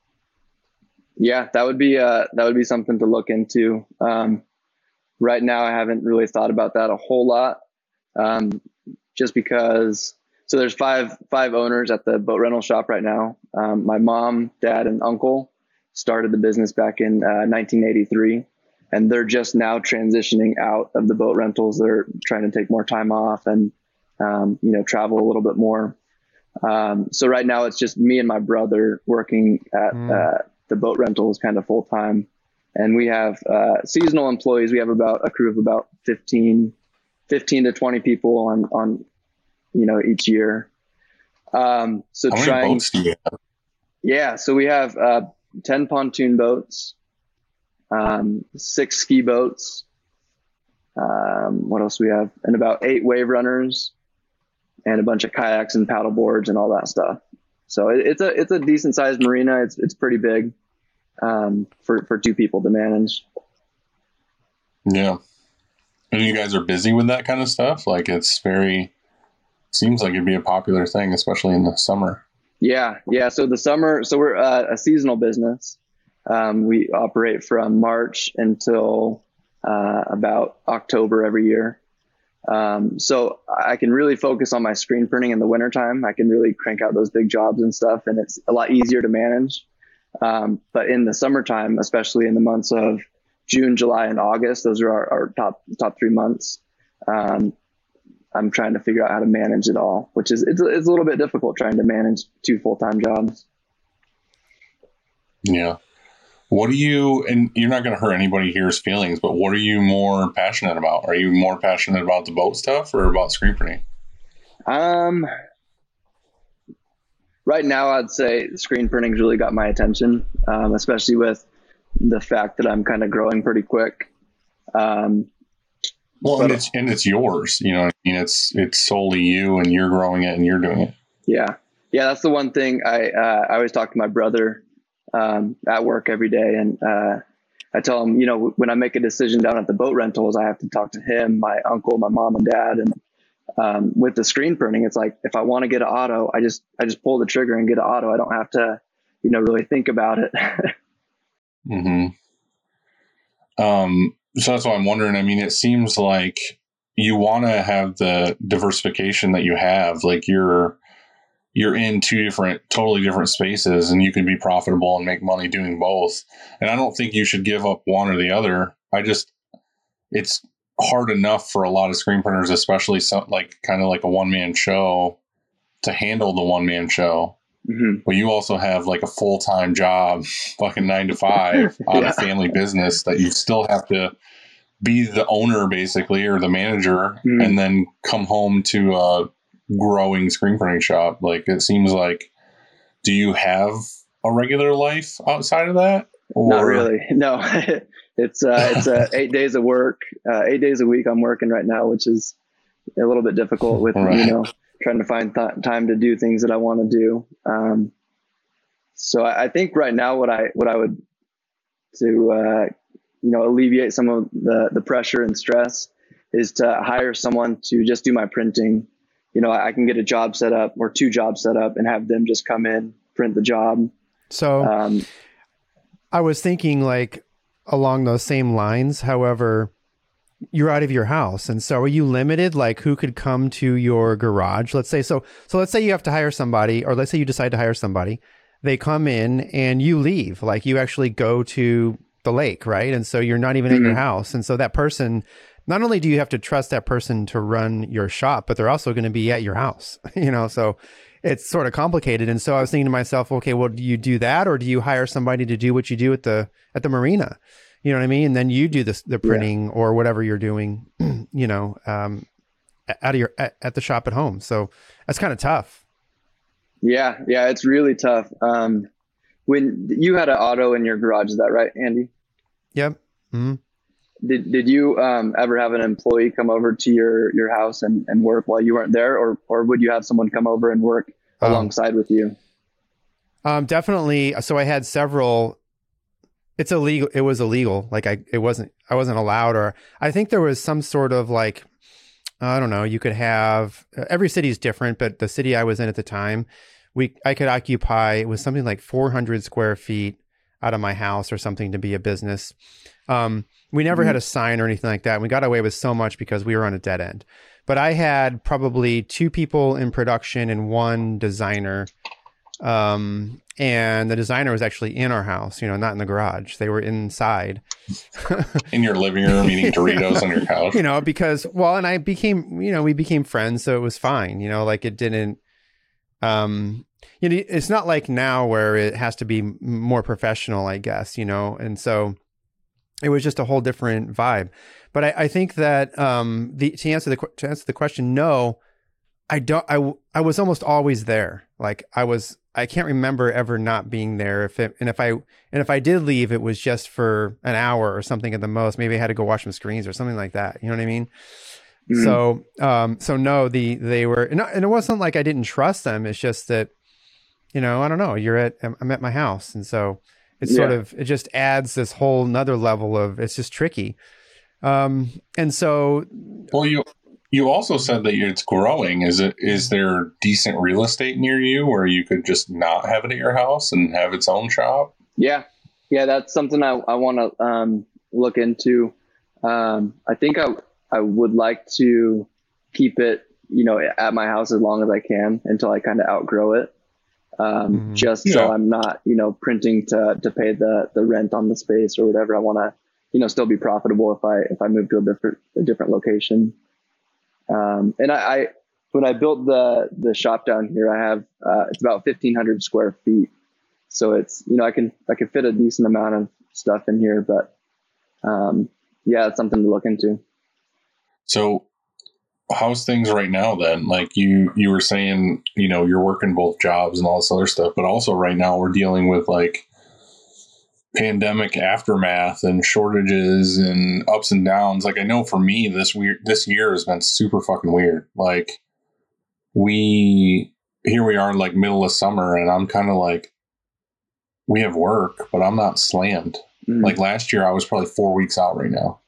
Speaker 8: Yeah, that would be uh, that would be something to look into. Um, right now, I haven't really thought about that a whole lot, um, just because. So there's five five owners at the boat rental shop right now. Um, my mom, dad, and uncle started the business back in uh, 1983, and they're just now transitioning out of the boat rentals. They're trying to take more time off and um, you know travel a little bit more. Um, so right now it's just me and my brother working at
Speaker 4: Mm.
Speaker 8: uh, the boat rentals kind of full time. And we have uh, seasonal employees. We have about a crew of about 15, 15 to 20 people on, on you know, each year. Um, so
Speaker 3: How
Speaker 8: trying,
Speaker 3: boats do you have?
Speaker 8: yeah, so we have uh, 10 pontoon boats, um, six ski boats. Um, what else do we have? And about eight wave runners and a bunch of kayaks and paddle boards and all that stuff. So it, it's a it's a decent sized marina. It's it's pretty big um, for for two people to manage.
Speaker 3: Yeah. And you guys are busy with that kind of stuff? Like it's very seems like it'd be a popular thing, especially in the summer.
Speaker 8: Yeah, yeah. So the summer, so we're uh, a seasonal business. Um, we operate from March until uh, about October every year. Um, so I can really focus on my screen printing in the wintertime. I can really crank out those big jobs and stuff, and it's a lot easier to manage. Um, but in the summertime, especially in the months of June, July, and August, those are our, our top top three months. Um, I'm trying to figure out how to manage it all, which is it's, it's a little bit difficult trying to manage two full time jobs.
Speaker 3: Yeah. What do you, and you're not going to hurt anybody here's feelings, but what are you more passionate about? Are you more passionate about the boat stuff or about screen printing?
Speaker 8: Um, right now, I'd say screen printing's really got my attention, um, especially with the fact that I'm kind of growing pretty quick. Um,
Speaker 3: Well, and it's, and it's yours, you know, I mean, it's, it's solely you and you're growing it and you're doing it.
Speaker 8: Yeah, yeah, that's the one thing I uh, I always talk to my brother um, at work every day, and uh, I tell him, you know, when I make a decision down at the boat rentals, I have to talk to him, my uncle, my mom, and dad, and um, with the screen printing, it's like if I want to get an auto, I just I just pull the trigger and get an auto. I don't have to, you know, really think about it.
Speaker 3: hmm Um, so that's why I'm wondering. I mean, it seems like you want to have the diversification that you have. Like you're you're in two different, totally different spaces, and you can be profitable and make money doing both. And I don't think you should give up one or the other. I just it's hard enough for a lot of screen printers, especially some like kind of like a one man show, to handle the one man show.
Speaker 8: Hmm
Speaker 3: But you also have like a full time job, fucking nine to five on
Speaker 8: Yeah.
Speaker 3: a family business that you still have to be the owner basically or the manager
Speaker 8: Mhm.
Speaker 3: and then come home to a growing screen printing shop. Like it seems like do you have a regular life outside of that?
Speaker 8: Not really. No, it's uh, it's uh, eight days of work, uh, eight days a week. I'm working right now, which is a little bit difficult with
Speaker 3: Right.
Speaker 8: you know trying to find th- time to do things that I want to do. Um, so I, I think right now what I what I would to uh, you know alleviate some of the the pressure and stress is to hire someone to just do my printing. You know, I, I can get a job set up or two jobs set up and have them just come in print the job.
Speaker 4: So
Speaker 8: Um,
Speaker 4: I was thinking like along those same lines. However, you're out of your house, and so are you limited? Like who could come to your garage? Let's say so. So let's say you have to hire somebody, or let's say you decide to hire somebody. They come in and you leave. Like you actually go to the lake, right? And so you're not even in your
Speaker 8: Mhm.
Speaker 4: house, and so that person. Not only do you have to trust that person to run your shop, but they're also going to be at your house. You know, so it's sort of complicated. And so I was thinking to myself, okay, well, do you do that, or do you hire somebody to do what you do at the at the marina? You know what I mean? And then you do the the printing or whatever you're doing, you know, um, out of your at, at the shop at home. So that's kind of tough.
Speaker 8: Yeah, yeah, it's really tough. Um, when you had an auto in your garage, is that right, Andy?
Speaker 4: Yep. Mm-hmm.
Speaker 8: Did did you um, ever have an employee come over to your your house and, and work while you weren't there, or or would you have someone come over and work
Speaker 4: Um,
Speaker 8: alongside with you?
Speaker 4: Um, definitely. So I had several. It's illegal. It was illegal. Like I, it wasn't. I wasn't allowed. Or I think there was some sort of like, I don't know. You could have every city is different, but the city I was in at the time, we I could occupy. It was something like 400 square feet out of my house or something to be a business. Um, we never had a sign or anything like that. We got away with so much because we were on a dead end. But I had probably two people in production and one designer um and the designer was actually in our house you know not in the garage. They were inside.
Speaker 3: In your living room eating Doritos on your couch.
Speaker 4: you know because well and i became you know we became friends so it was fine you know like it didn't um you know it's not like now where it has to be more professional i guess you know and so it was just a whole different vibe. But i, I think that um the to answer the to answer the question no i don't I I was almost always there. Like i was i can't remember ever not being there if it and if i and if i did leave it was just for an hour or something at the most maybe i had to go wash some screens or something like that you know what i mean
Speaker 8: Mhm.
Speaker 4: so, um, so no, the they were, and and it wasn't like I didn't trust them. It's just that, you know, I don't know. You're at, I'm at my house, and so it's sort of, it just adds this whole nother level of it's just tricky. Um, and so
Speaker 3: Well, you you also said that it's growing. Is it is there decent real estate near you where you could just not have it at your house and have its own shop?
Speaker 8: Yeah, yeah, that's something I, I want to um, look into. Um, I think I I would like to keep it, you know, at my house as long as I can until I kind of outgrow it. um,
Speaker 4: Mhm.
Speaker 8: just so I'm not, you know, printing to to pay the the rent on the space or whatever. I want to, you know, still be profitable if I if I move to a different a different location. Um, and I, I when I built the the shop down here, I have uh, it's about 1,500 square feet, so it's you know I can I can fit a decent amount of stuff in here, but um, yeah, it's something to look into.
Speaker 3: So, how's things right now then? Like you you were saying, you know, you're working both jobs and all this other stuff, but also right now we're dealing with like pandemic aftermath and shortages and ups and downs. Like I know for me this weird this year has been super fucking weird. Like we here we are in like middle of summer and I'm kind of like we have work, but I'm not slammed.
Speaker 8: Mm.
Speaker 3: Like last year, I was probably four weeks out right now.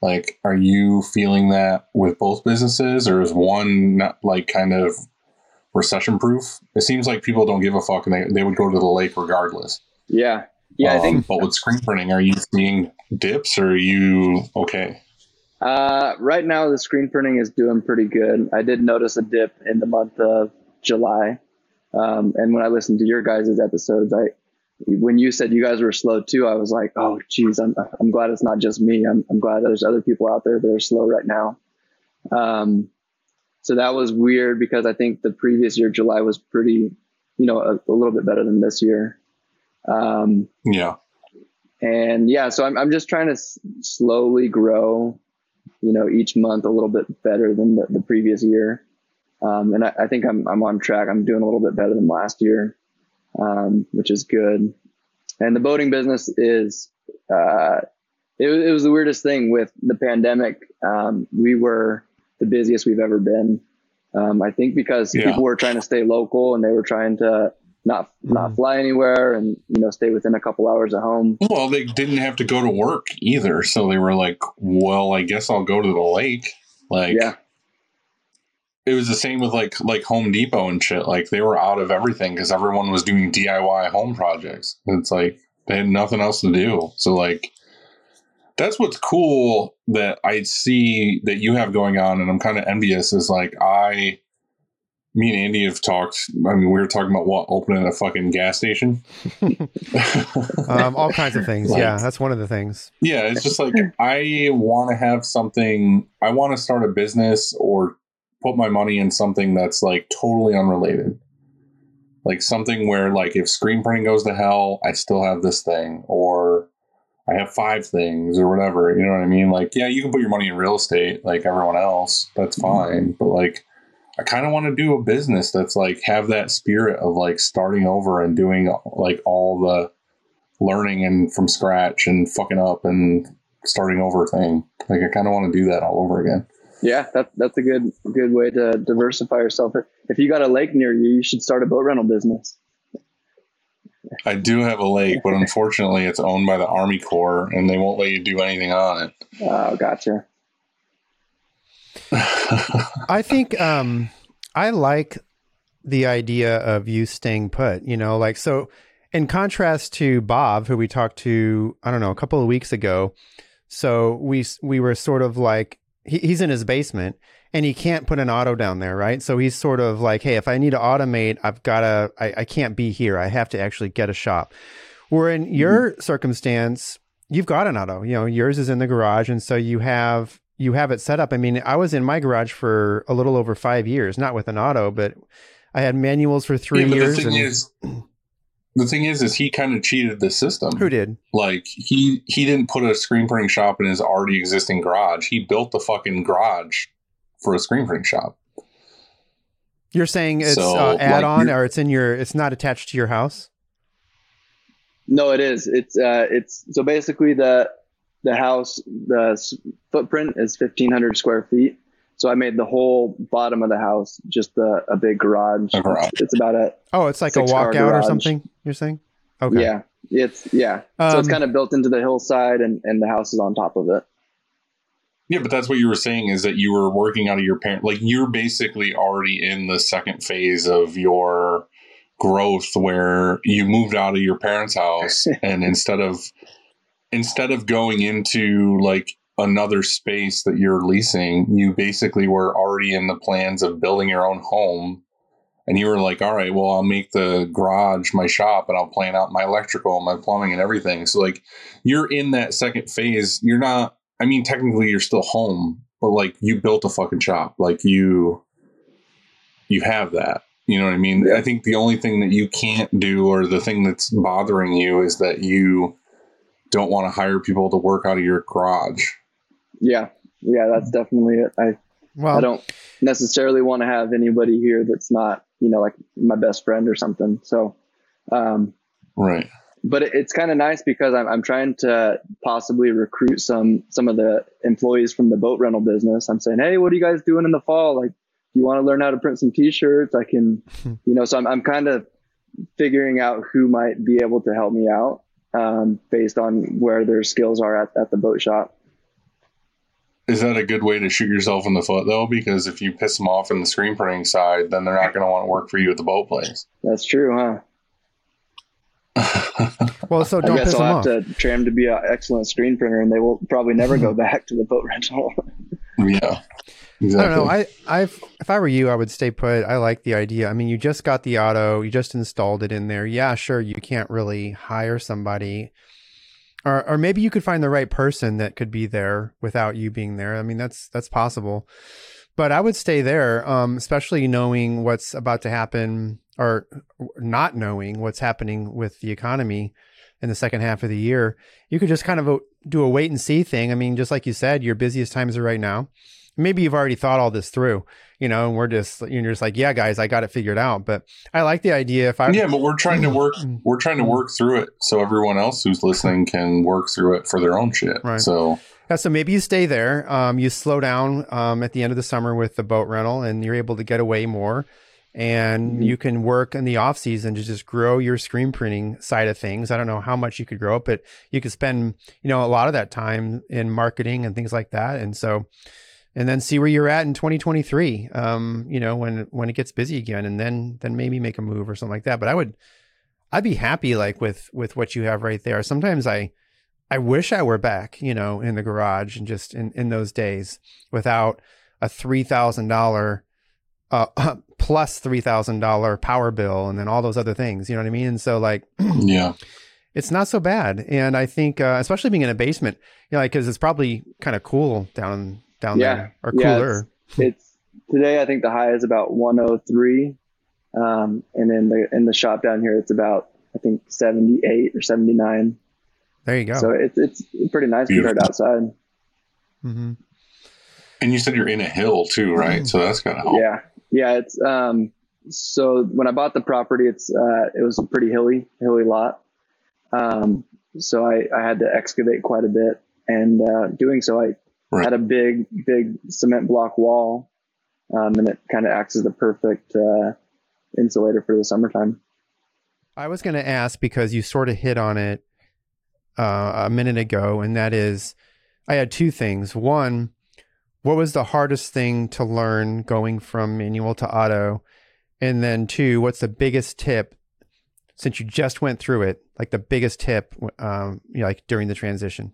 Speaker 3: Like, are you feeling that with both businesses, or is one not like kind of recession proof? It seems like people don't give a fuck and they, they would go to the lake regardless.
Speaker 8: Yeah, yeah, I think
Speaker 3: Um, but with screen printing, are you seeing dips or are you okay?
Speaker 8: Uh, right now, the screen printing is doing pretty good. I did notice a dip in the month of July. Um, and when I listened to your guys' episodes, I, when you said you guys were slow too, I was like, oh, geez, I'm, I'm glad it's not just me. I'm, I'm glad there's other people out there that are slow right now. Um, so that was weird because I think the previous year, July was pretty, you know, a, a little bit better than this year. Um,
Speaker 3: Yeah.
Speaker 8: and yeah, so I'm, I'm just trying to s- slowly grow, you know, each month a little bit better than the, the previous year. Um, and I, I think I'm, I'm on track. I'm doing a little bit better than last year, um, which is good. And the boating business is, uh, it, was- it was the weirdest thing with the pandemic. Um, we were the busiest we've ever been. Um, I think because
Speaker 3: Yeah.
Speaker 8: people were trying to stay local and they were trying to not, not hmm. fly anywhere and, you know, stay within a couple hours of home.
Speaker 3: Well, they didn't have to go to work either, so they were like, "Well, I guess I'll go to the lake." Like,
Speaker 8: Yeah.
Speaker 3: it was the same with like like Home Depot and shit. Like they were out of everything because everyone was doing DIY home projects. It's like they had nothing else to do. So like that's what's cool that I see that you have going on, and I'm kind of envious. Is like I, me and Andy have talked. I mean, we were talking about what opening a fucking gas station.
Speaker 4: Um, all kinds of things.
Speaker 3: Like-
Speaker 4: yeah, that's one of the things.
Speaker 3: Yeah, it's just like I want to have something. I want to start a business or put my money in something that's like totally unrelated. Like something where, like, if screen printing goes to hell, I still have this thing, or I have five things, or whatever. You know what I mean? Like, yeah, you can put your money in real estate, like everyone else. That's fine, but like, I kind of want to do a business that's like have that spirit of like starting over and doing like all the learning and from scratch and fucking up and starting over thing. Like I kind of want to do that all over again.
Speaker 8: Yeah, that, that's a good good way to diversify yourself. If you got a lake near you, you should start a boat rental business.
Speaker 3: I do have a lake, but unfortunately, it's owned by the Army Corps, and they won't let you do anything on it.
Speaker 8: Oh, gotcha.
Speaker 4: I think um, I like the idea of you staying put. You know, like so. In contrast to Bob, who we talked to, I don't know, a couple of weeks ago. So we we were sort of like he, he's in his basement and he can't put an auto down there, right? So he's sort of like, hey, if I need to automate, I've got to. I, I can't be here. I have to actually get a shop. Where in your circumstance, you've got an auto. You know, yours is in the garage, and so you have you have it set up. I mean, I was in my garage for a little over five years, not with an auto, but I had manuals for three
Speaker 3: Yeah, but
Speaker 4: years.
Speaker 3: the thing
Speaker 4: and-
Speaker 3: is, the thing is, is he kind of cheated the system.
Speaker 4: who did?
Speaker 3: Like he he didn't put a screen printing shop in his already existing garage. He built the fucking garage for a screen printing shop.
Speaker 4: You're saying it's
Speaker 3: So,
Speaker 4: uh,
Speaker 3: like,
Speaker 4: add on,
Speaker 3: you're-
Speaker 4: or it's in your? It's not attached to your house.
Speaker 8: No, it is. It's uh, it's so basically the the house the footprint is fifteen hundred square feet. So I made the whole bottom of the house just a, a big garage.
Speaker 3: A garage.
Speaker 8: It's, it's about a
Speaker 4: Oh, it's like a walkout or something. You're saying? Okay.
Speaker 8: yeah. It's yeah. so it's
Speaker 4: Um,
Speaker 8: kind of built into the hillside, and and the house is on top of it.
Speaker 3: Yeah, but that's what you were saying is that you were working out of your parent. Like you're basically already in the second phase of your growth, where you moved out of your parents' house, and instead of instead of going into like another space that you're leasing, you basically were already in the plans of building your own home and you were like, all right, well, I'll make the garage my shop and I'll plan out my electrical and my plumbing and everything. So like you're in that second phase. You're not, I mean, technically you're still home, but like you built a fucking shop. Like you, you have that. You know what I mean? I think the only thing that you can't do or the thing that's bothering you is that you don't want to hire people to work out of your garage.
Speaker 8: Yeah, yeah, that's definitely it. I
Speaker 4: Well,
Speaker 8: I don't necessarily want to have anybody here that's not, you know, like my best friend or something. So, um,
Speaker 3: Right.
Speaker 8: but it, it's kind of nice because I'm, I'm trying to possibly recruit some some of the employees from the boat rental business. I'm saying, hey, what are you guys doing in the fall? Like, do you want to learn how to print some T-shirts? I can, you know. So I'm I'm kind of figuring out who might be able to help me out um, based on where their skills are at, at the boat shop.
Speaker 3: Is that a good way to shoot yourself in the foot though? Because if you piss them off in the screen printing side, then they're not going to want to work for you at the boat place.
Speaker 8: That's true, huh?
Speaker 4: well, so don't
Speaker 8: guess
Speaker 4: piss them
Speaker 8: I'll
Speaker 4: off.
Speaker 8: have to train them to be an excellent screen printer, and they will probably never go back to the boat rental.
Speaker 3: yeah. Exactly.
Speaker 4: I don't know. I, I've, if I were you, I would stay put. I like the idea. I mean, you just got the auto, you just installed it in there. Yeah, sure. You can't really hire somebody, or, or maybe you could find the right person that could be there without you being there. I mean, that's that's possible. But I would stay there, um, especially knowing what's about to happen, or not knowing what's happening with the economy in the second half of the year. You could just kind of do a wait and see thing. I mean, just like you said, your busiest times are right now maybe you've already thought all this through, you know, and we're just you're just like, yeah, guys, I got it figured out. But I like the idea. If I
Speaker 3: yeah, but we're trying to work. We're trying to
Speaker 4: Mm-hmm.
Speaker 3: work through it so everyone else who's listening can work through it for their own shit.
Speaker 4: Right.
Speaker 3: So
Speaker 4: yeah, so maybe you stay there. Um, you slow down um, at the end of the summer with the boat rental, and you're able to get away more. And you can work in the off season to just grow your screen printing side of things. I don't know how much you could grow it, but you could spend, you know, a lot of that time in marketing and things like that. And so, and then see where you're at in 2023 um you know when when it gets busy again and then then maybe make a move or something like that. But i would i'd be happy like with with what you have right there. Sometimes i i wish i were back you know in the garage and just in in those days without a $3000 uh plus $3000 power bill and then all those other things you know what i mean? And so like
Speaker 3: yeah,
Speaker 4: it's not so bad. And i think uh, especially being in a basement you know like because it's probably kind of cool down down
Speaker 8: Yeah.
Speaker 4: there or
Speaker 8: Yeah,
Speaker 4: cooler
Speaker 8: it's today. I think the high is about 103, um, and in the in the shop down here, it's about I think 78 or 79.
Speaker 4: There you go.
Speaker 8: So it's it's pretty nice compared to outside.
Speaker 4: hmm
Speaker 3: and you said you're in a hill too, right? So that's gonna help.
Speaker 8: Yeah, yeah. It's um. So when I bought the property, it's uh, it was a pretty hilly hilly lot. Um. So I I had to excavate quite a bit, and uh, doing so, I
Speaker 3: Right.
Speaker 8: had a big big cement block wall, um, and it kind of acts as the perfect uh, insulator for the summertime.
Speaker 4: I was going to ask because you sort of hit on it uh, a minute ago, and that is, I had two things. One, what was the hardest thing to learn going from manual to auto? And then two, what's the biggest tip since you just went through it? Like the biggest tip, um, you know, like during the transition.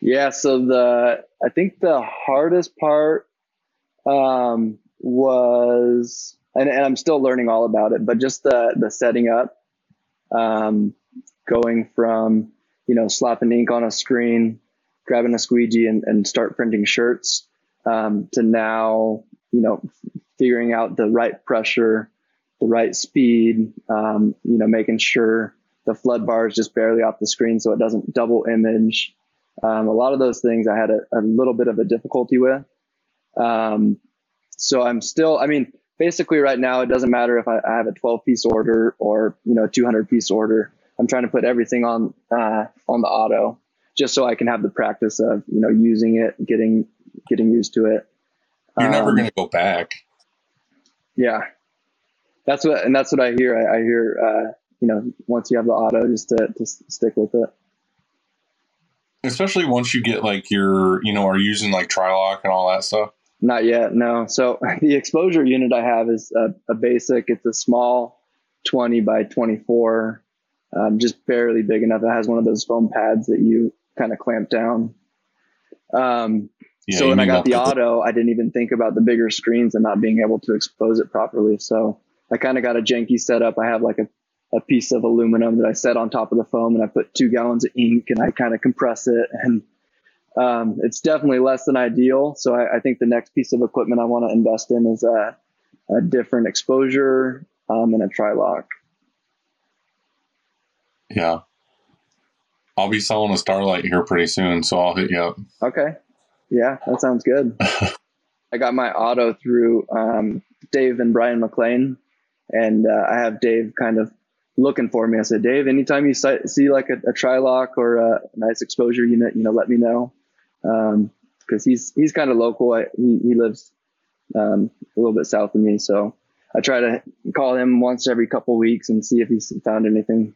Speaker 8: Yeah, so the I think the hardest part um, was, and, and I'm still learning all about it, but just the the setting up, um, going from you know slapping ink on a screen, grabbing a squeegee, and, and start printing shirts, um, to now you know figuring out the right pressure, the right speed, um, you know making sure the flood bar is just barely off the screen so it doesn't double image. Um, a lot of those things I had a, a little bit of a difficulty with. Um, so I'm still, I mean, basically right now, it doesn't matter if I, I have a 12 piece order or, you know, a 200 piece order. I'm trying to put everything on, uh, on the auto just so I can have the practice of, you know, using it, getting, getting used to it.
Speaker 3: You're never
Speaker 8: Um,
Speaker 3: gonna go back.
Speaker 8: yeah. That's what, and that's what I hear. I, I hear, uh, you know, once you have the auto, just to, to stick with it.
Speaker 3: Especially once you get like your, you know, are using like Tri-Loc and all that stuff.
Speaker 8: Not yet, no. So the exposure unit I have is a, a basic. It's a small 20 by 24, um, just barely big enough. It has one of those foam pads that you kind of clamp down. Um,
Speaker 3: Yeah,
Speaker 8: so when I got the auto, I didn't even think about the bigger screens and not being able to expose it properly. So I kind of got a janky setup. I have like a, a piece of aluminum that I set on top of the foam and I put two gallons of ink and I kind of compress it. And um, it's definitely less than ideal. So I, I think the next piece of equipment I want to invest in is a, a different exposure um, and a Tri-Loc.
Speaker 3: Yeah. I'll be selling a Starlight here pretty soon, so I'll hit you up.
Speaker 8: Okay. Yeah, that sounds good. I got my auto through um, Dave and Brian McLean, and uh, I have Dave kind of looking for me. I said, Dave, anytime you see like a, a Tri-Loc or a nice exposure unit, you know, let me know. Um, cause he's, he's kind of local. I, he, he lives um, a little bit south of me. So I try to call him once every couple weeks and see if he's found anything.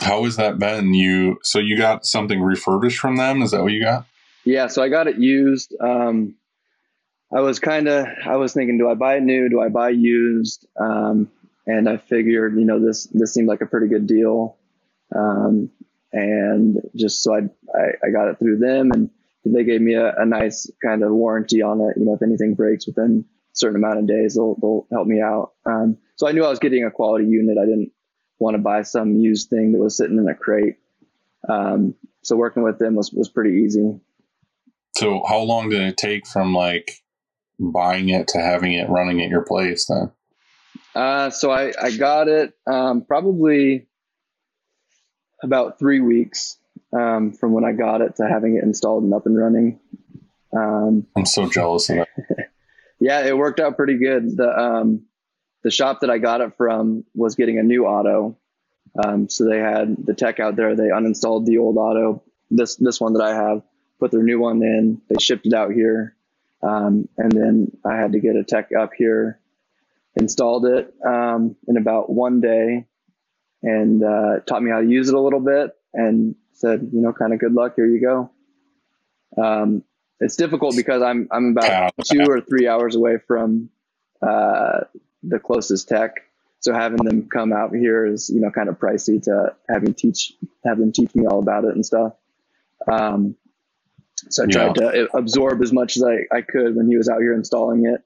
Speaker 3: How has that been? You so you got something refurbished from them? Is that what you got?
Speaker 8: Yeah, so I got it used. Um, I was kind of, I was thinking, do I buy it new? Do I buy used? Um, and I figured, you know, this this seemed like a pretty good deal. Um, and just so I, I I got it through them, and they gave me a, a nice kind of warranty on it. You know, if anything breaks within a certain amount of days, they'll they'll help me out. Um, so I knew I was getting a quality unit. I didn't want to buy some used thing that was sitting in a crate. Um, so working with them was was pretty easy.
Speaker 3: So how long did it take from like buying it to having it running at your place then?
Speaker 8: Uh, so I, I got it um, probably about three weeks um, from when I got it to having it installed and up and running. Um,
Speaker 3: I'm so jealous of that.
Speaker 8: yeah, it worked out pretty good. The um, the shop that I got it from was getting a new auto, um, so they had the tech out there. They uninstalled the old auto, this this one that I have, put their new one in. They shipped it out here, um, and then I had to get a tech up here, installed it um, in about one day, and uh, taught me how to use it a little bit, and said, you know, kind of good luck. Here you go. Um, it's difficult because I'm I'm about
Speaker 3: Pat on the
Speaker 8: two or three hours away from uh, the closest tech. So having them come out here is, you know, kind of pricey to having teach, have them teach me all about it and stuff. Um, so I tried to absorb as much as I, I could when he was out here installing it.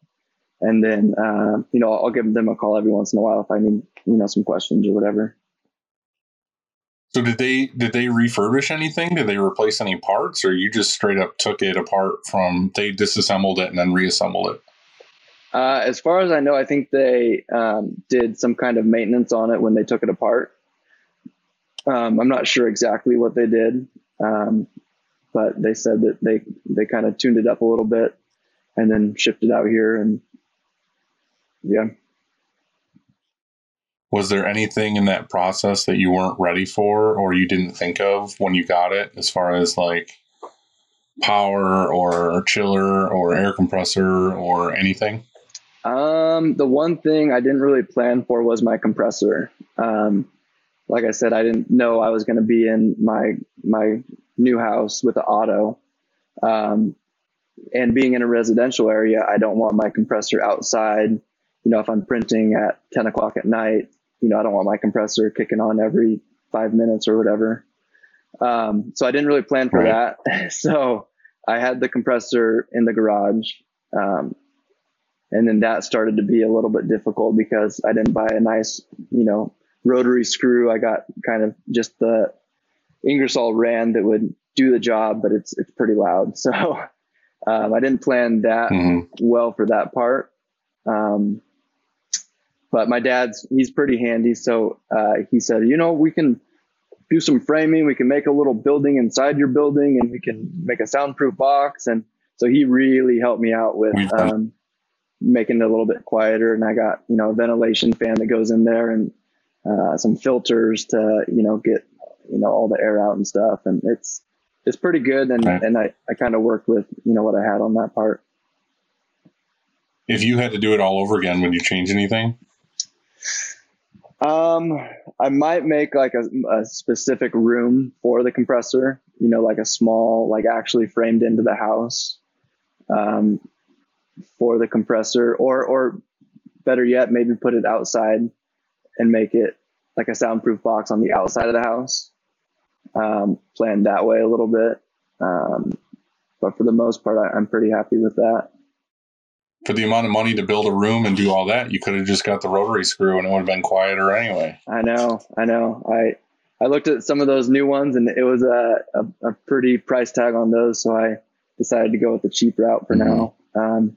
Speaker 8: And then, uh, you know, I'll give them a call every once in a while if I need, you know, some questions or whatever.
Speaker 3: So did they did they refurbish anything? Did they replace any parts, or you just straight up took it apart from they disassembled it and then reassembled it?
Speaker 8: Uh, as far as I know, I think they um, did some kind of maintenance on it when they took it apart. Um, I'm not sure exactly what they did, um, but they said that they they kind of tuned it up a little bit and then shipped it out here. And yeah,
Speaker 3: Was there anything in that process that you weren't ready for or you didn't think of when you got it, as far as like power or chiller or air compressor or anything?
Speaker 8: Um, the one thing I didn't really plan for was my compressor. Um, like I said, I didn't know I was going to be in my my new house with the auto. Um, and being in a residential area, I don't want my compressor outside. You know, if I'm printing at 10 o'clock at night, you know, I don't want my compressor kicking on every five minutes or whatever. Um, so I didn't really plan for
Speaker 3: Right.
Speaker 8: that. so I had the compressor in the garage. Um, and then that started to be a little bit difficult because I didn't buy a nice, you know, rotary screw. I got kind of just the Ingersoll Rand that would do the job, but it's it's pretty loud. So um, I didn't plan that
Speaker 3: Mhm.
Speaker 8: well for that part. Um, but my dad's he's pretty handy, so uh, he said, you know, we can do some framing. We can make a little building inside your building, and we can make a soundproof box. And so he really helped me out with um, making it a little bit quieter. And I got you know a ventilation fan that goes in there and uh, some filters to you know get you know all the air out and stuff. And it's it's pretty good. And
Speaker 3: Right.
Speaker 8: and I I kind of worked with you know what I had on that part.
Speaker 3: If you had to do it all over again, would you change anything?
Speaker 8: Um, I might make like a, a specific room for the compressor, you know, like a small, like actually framed into the house, um, for the compressor or, or better yet, maybe put it outside and make it like a soundproof box on the outside of the house. Um, plan that way a little bit. Um, but for the most part, I, I'm pretty happy with that.
Speaker 3: For the amount of money to build a room and do all that, you could have just got the rotary screw and it would have been quieter anyway.
Speaker 8: I know, I know. I I looked at some of those new ones, and it was a a, a pretty price tag on those, so I decided to go with the cheap route for now. Um,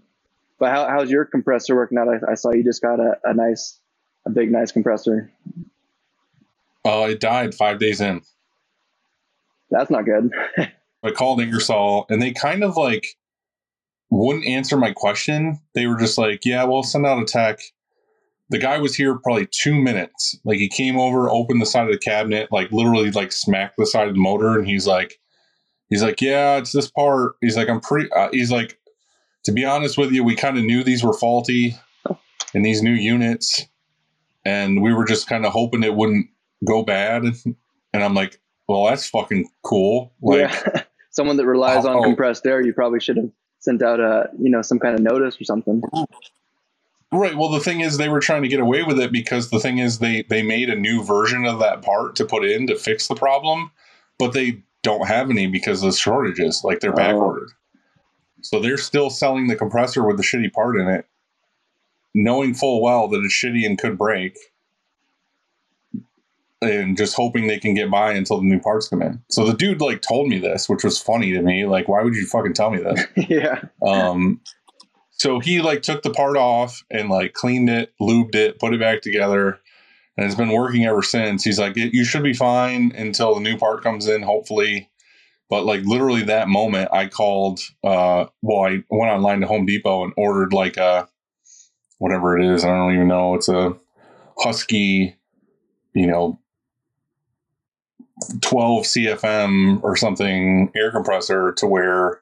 Speaker 8: but how, how's your compressor working out? I, I saw you just got a, a nice, a big, nice compressor.
Speaker 3: Uh, it died five days in.
Speaker 8: That's not good.
Speaker 3: I called Ingersoll and they kind of like wouldn't answer my question. They were just like, yeah, we'll send out a tech. The guy was here probably two minutes. Like he came over, opened the side of the cabinet, like literally like smacked the side of the motor. And he's like, he's like, yeah, it's this part. He's like, I'm pretty, uh, he's like, to be honest with you, we kind of knew these were faulty in these new units. And we were just kind of hoping it wouldn't go bad. And I'm like, well, that's fucking cool. Like,
Speaker 8: yeah. Someone that relies on
Speaker 3: Oh.
Speaker 8: compressed air, you probably should have sent out a, you know, some kind of notice or something.
Speaker 3: Right. Well, the thing is, they were trying to get away with it because the thing is, they they made a new version of that part to put in to fix the problem, but they don't have any because of the shortages. Like they're back
Speaker 8: Oh.
Speaker 3: ordered, so they're still selling the compressor with the shitty part in it, knowing full well that it's shitty and could break, and just hoping they can get by until the new parts come in. So the dude like told me this, which was funny to me. Like, why would you fucking tell me this?
Speaker 8: yeah.
Speaker 3: Um, so he like took the part off and like cleaned it, lubed it, put it back together, and it's been working ever since. He's like, you should be fine until the new part comes in, hopefully. But like literally that moment, I called. Uh, well, I went online to Home Depot and ordered like a whatever it is. I don't even know. It's a Husky, you know, 12 CFM or something air compressor to where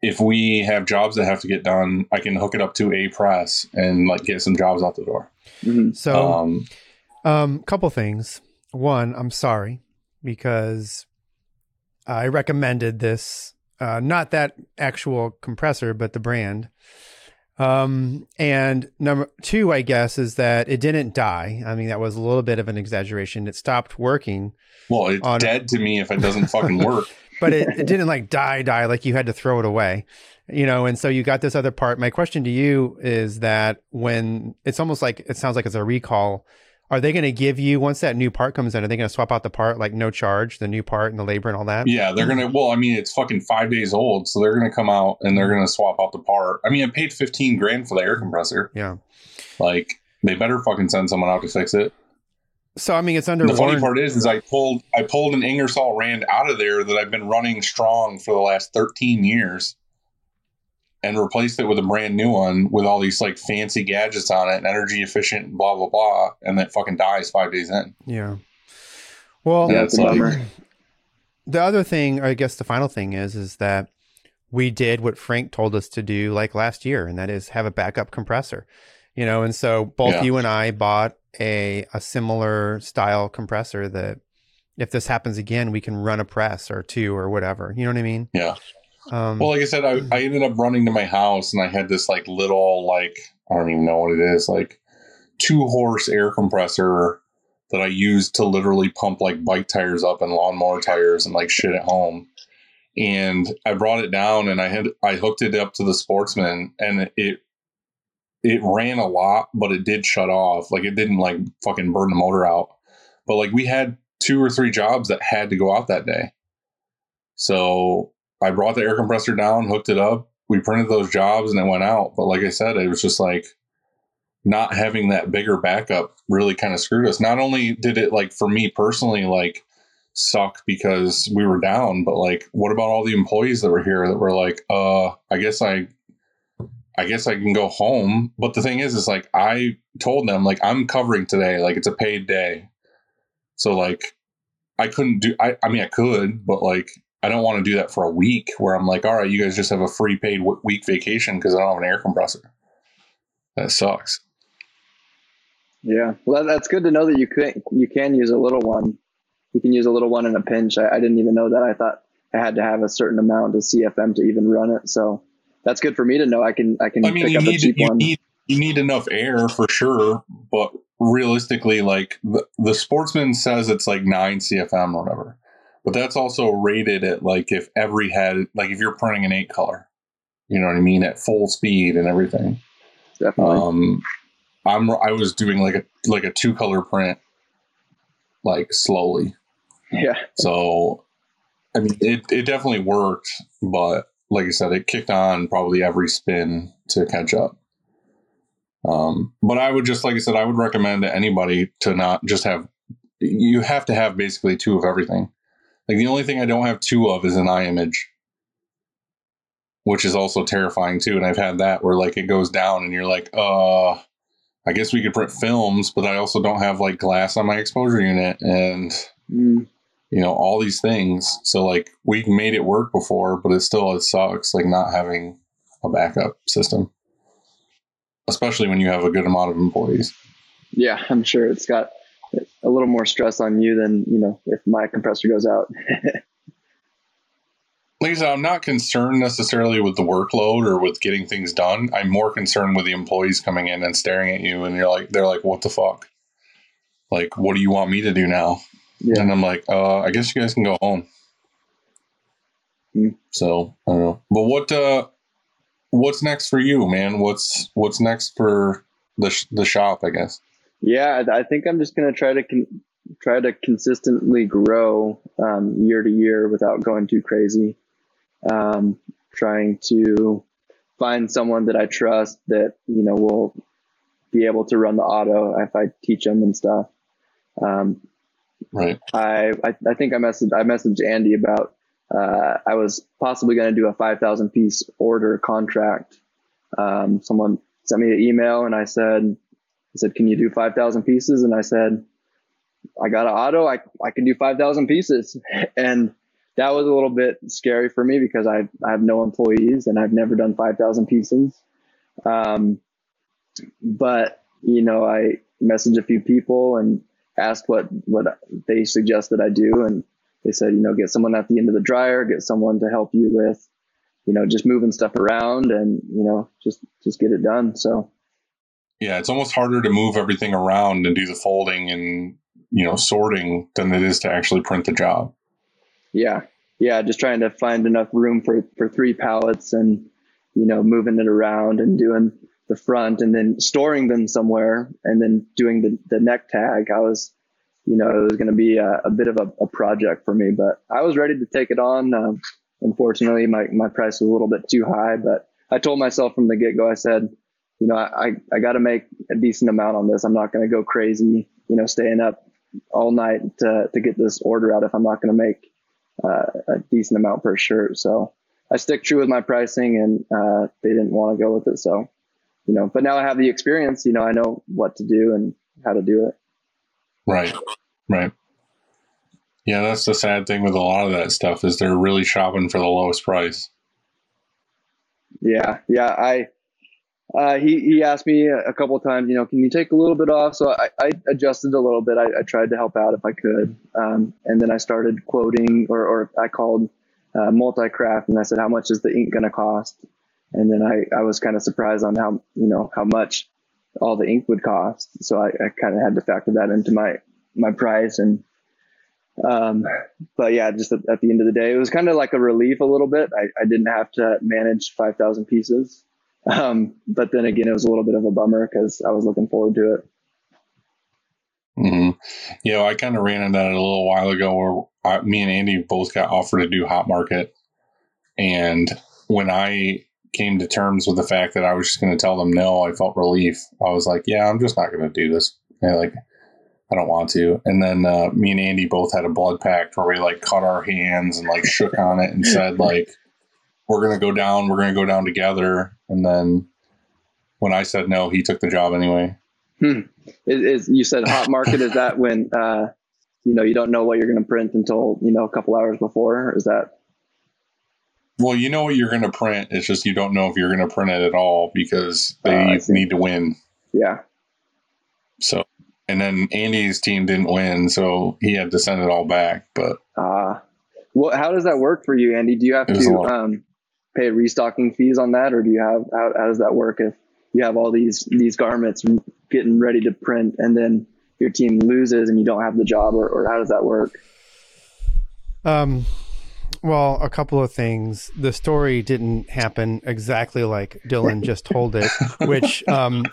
Speaker 3: if we have jobs that have to get done, I can hook it up to a press and like get some jobs out the door.
Speaker 8: Mhm.
Speaker 4: So,
Speaker 3: um,
Speaker 4: um, couple things. One, I'm sorry because I recommended this, uh, not that actual compressor, but the brand. Um, and number two, I guess, is that it didn't die. I mean, that was a little bit of an exaggeration. It stopped working,
Speaker 3: well, it's
Speaker 4: on-
Speaker 3: dead to me if it doesn't fucking work.
Speaker 4: but it, it didn't like die, die, like you had to throw it away, you know. And so you got this other part. My question to you is that when it's almost like it sounds like it's a recall, are they going to give you once that new part comes in? Are they going to swap out the part like no charge, the new part and the labor and all that?
Speaker 3: Yeah, they're gonna. Well, I mean, it's fucking five days old, so they're gonna come out and they're gonna swap out the part. I mean, I paid fifteen grand for the air compressor.
Speaker 4: Yeah.
Speaker 3: Like, they better fucking send someone out to fix it.
Speaker 4: So I mean, it's under
Speaker 3: the funny part is, is I pulled I pulled an Ingersoll Rand out of there that I've been running strong for the last thirteen years, and replaced it with a brand new one with all these like fancy gadgets on it and energy efficient, blah blah blah, and that fucking dies five days in.
Speaker 4: Yeah. Well,
Speaker 8: Yeah,
Speaker 3: Yeah,
Speaker 8: it's a
Speaker 3: it's like-
Speaker 4: the other thing, I guess the final thing is, is that we did what Frank told us to do like last year, and that is have a backup compressor. You know, and so both
Speaker 3: Yeah.
Speaker 4: you and I bought a a similar style compressor that if this happens again, we can run a press or two or whatever. You know what I mean?
Speaker 3: Yeah.
Speaker 4: Um,
Speaker 3: Well, like I said, I, I ended up running to my house and I had this like little like I don't even know what it is like two horse air compressor that I used to literally pump like bike tires up and lawnmower tires and like shit at home. And I brought it down and I had I hooked it up to the Sportsman and it it ran a lot, but it did shut off. Like it didn't like fucking burn the motor out. But like we had two or three jobs that had to go out that day. So I brought the air compressor down, hooked it up. We printed those jobs and it went out. But like I said, it was just like not having that bigger backup really kind of screwed us. Not only did it like for me personally like suck because we were down, but like what about all the employees that were here that were like, uh, I guess I I guess I can go home. But the thing is is like I told them like I'm covering today, like it's a paid day. So like I couldn't do I I mean I could, but like I don't want to do that for a week where I'm like, all right, you guys just have a free paid w- week vacation because I don't have an air compressor. That sucks.
Speaker 8: Yeah, well, that's good to know that you can you can use a little one. You can use a little one in a pinch. I, I didn't even know that. I thought I had to have a certain amount of CFM to even run it. So that's good for me to know. I can I can
Speaker 3: I mean,
Speaker 8: pick
Speaker 3: you
Speaker 8: up a
Speaker 3: need
Speaker 8: cheap
Speaker 3: you
Speaker 8: one.
Speaker 3: need you need enough air for sure, but realistically, like the, the sportsman says, it's like nine CFM or whatever. But that's also rated at like if every head, like if you're printing an eight color, you know what I mean, at full speed and everything.
Speaker 8: Definitely.
Speaker 3: Um, I'm I was doing like a like a two color print, like slowly.
Speaker 8: yeah.
Speaker 3: So, I mean, it it definitely worked, but like I said, it kicked on probably every spin to catch up. Um, but I would just like I said, I would recommend to anybody to not just have. You have to have basically two of everything. Like the only thing I don't have two of is an i-Image, which is also terrifying too. And I've had that where like it goes down and you're like, uh, I guess we could print films, but I also don't have like glass on my exposure unit and
Speaker 8: Mm,
Speaker 3: you know all these things. So like we made it work before, but it still it sucks like not having a backup system, especially when you have a good amount of employees.
Speaker 8: yeah, I'm sure it's got a little more stress on you than you know if my compressor goes out.
Speaker 3: Lisa, I'm not concerned necessarily with the workload or with getting things done. I'm more concerned with the employees coming in and staring at you, and you're like, they're like, "What the fuck? Like, what do you want me to do now?"
Speaker 8: yeah.
Speaker 3: And I'm like, uh, I guess you guys can go home.
Speaker 8: Hmm.
Speaker 3: So I don't know. But what uh what's next for you, man? What's what's next for the sh- the shop, I guess.
Speaker 8: Yeah, I think I'm just gonna try to con- try to consistently grow um, year to year without going too crazy. Um, trying to find someone that I trust that you know will be able to run the auto if I teach them and stuff. Um,
Speaker 3: Right.
Speaker 8: I, I I think I messaged I messaged Andy about uh, I was possibly going to do a five thousand piece order contract. Um, someone sent me an email and I said I said can you do five thousand pieces and I said I got an auto I I can do five thousand pieces and that was a little bit scary for me because I I have no employees and I've never done five thousand pieces. Um, but you know I messaged a few people and asked what what they suggested I do, and they said, you know, get someone at the end of the dryer, get someone to help you with, you know, just moving stuff around, and you know, just just get it done. So
Speaker 3: Yeah, it's almost harder to move everything around and do the folding and you know sorting than it is to actually print the job.
Speaker 8: yeah, yeah, just trying to find enough room for for three pallets, and you know, moving it around and doing the front, and then storing them somewhere, and then doing the the neck tag. I was you know, it was going to be a, a bit of a, a, project for me, but I was ready to take it on. Um, unfortunately, my, my price was a little bit too high, but I told myself from the get go, I said, you know, I, I got to make a decent amount on this. I'm not going to go crazy, you know, staying up all night to, to get this order out if I'm not going to make uh, a decent amount per shirt. So I stick true with my pricing and uh, they didn't want to go with it. So, you know, but now I have the experience, you know, I know what to do and how to do it.
Speaker 3: Right. Right. Yeah, that's the sad thing with a lot of that stuff is they're really shopping for the lowest price.
Speaker 8: Yeah, yeah. I uh, he he asked me a couple of times, you know, can you take a little bit off? So I, I adjusted a little bit. I, I tried to help out if I could, um, and then I started quoting, or or I called uh, multi-craft, and I said, how much is the ink going to cost? And then I I was kind of surprised on how you know how much all the ink would cost. So I, I kind of had to factor that into my my price and um but yeah just at, at, the end of the day it was kind of like a relief a little bit i, I didn't have to manage 5000 pieces um but then again it was a little bit of a bummer because i was looking forward to it
Speaker 3: mm-hmm. yeah i kind of ran into that a little while ago where I, me and andy both got offered to do hot market and when i came to terms with the fact that i was just going to tell them no i felt relief i was like yeah i'm just not going to do this and like I don't want to. And then uh, me and Andy both had a blood pact where we like cut our hands and like shook on it and said like, "We're gonna go down. We're gonna go down together." And then when I said no, he took the job anyway.
Speaker 8: Hmm. Is, is you said hot market? is that when uh, you know you don't know what you're gonna print until you know a couple hours before? Is that?
Speaker 3: Well, you know what you're gonna print. It's just you don't know if you're gonna print it at all because they uh, need to win.
Speaker 8: Yeah.
Speaker 3: So and then Andy's team didn't win, so he had to send it all back. But
Speaker 8: uh well, how does that work for you, Andy? Do you have to um, pay restocking fees on that, or do you have how, how does that work if you have all these these garments getting ready to print, and then your team loses and you don't have the job, or, or how does that work?
Speaker 4: Um, well, a couple of things. The story didn't happen exactly like Dylan just told it, which um,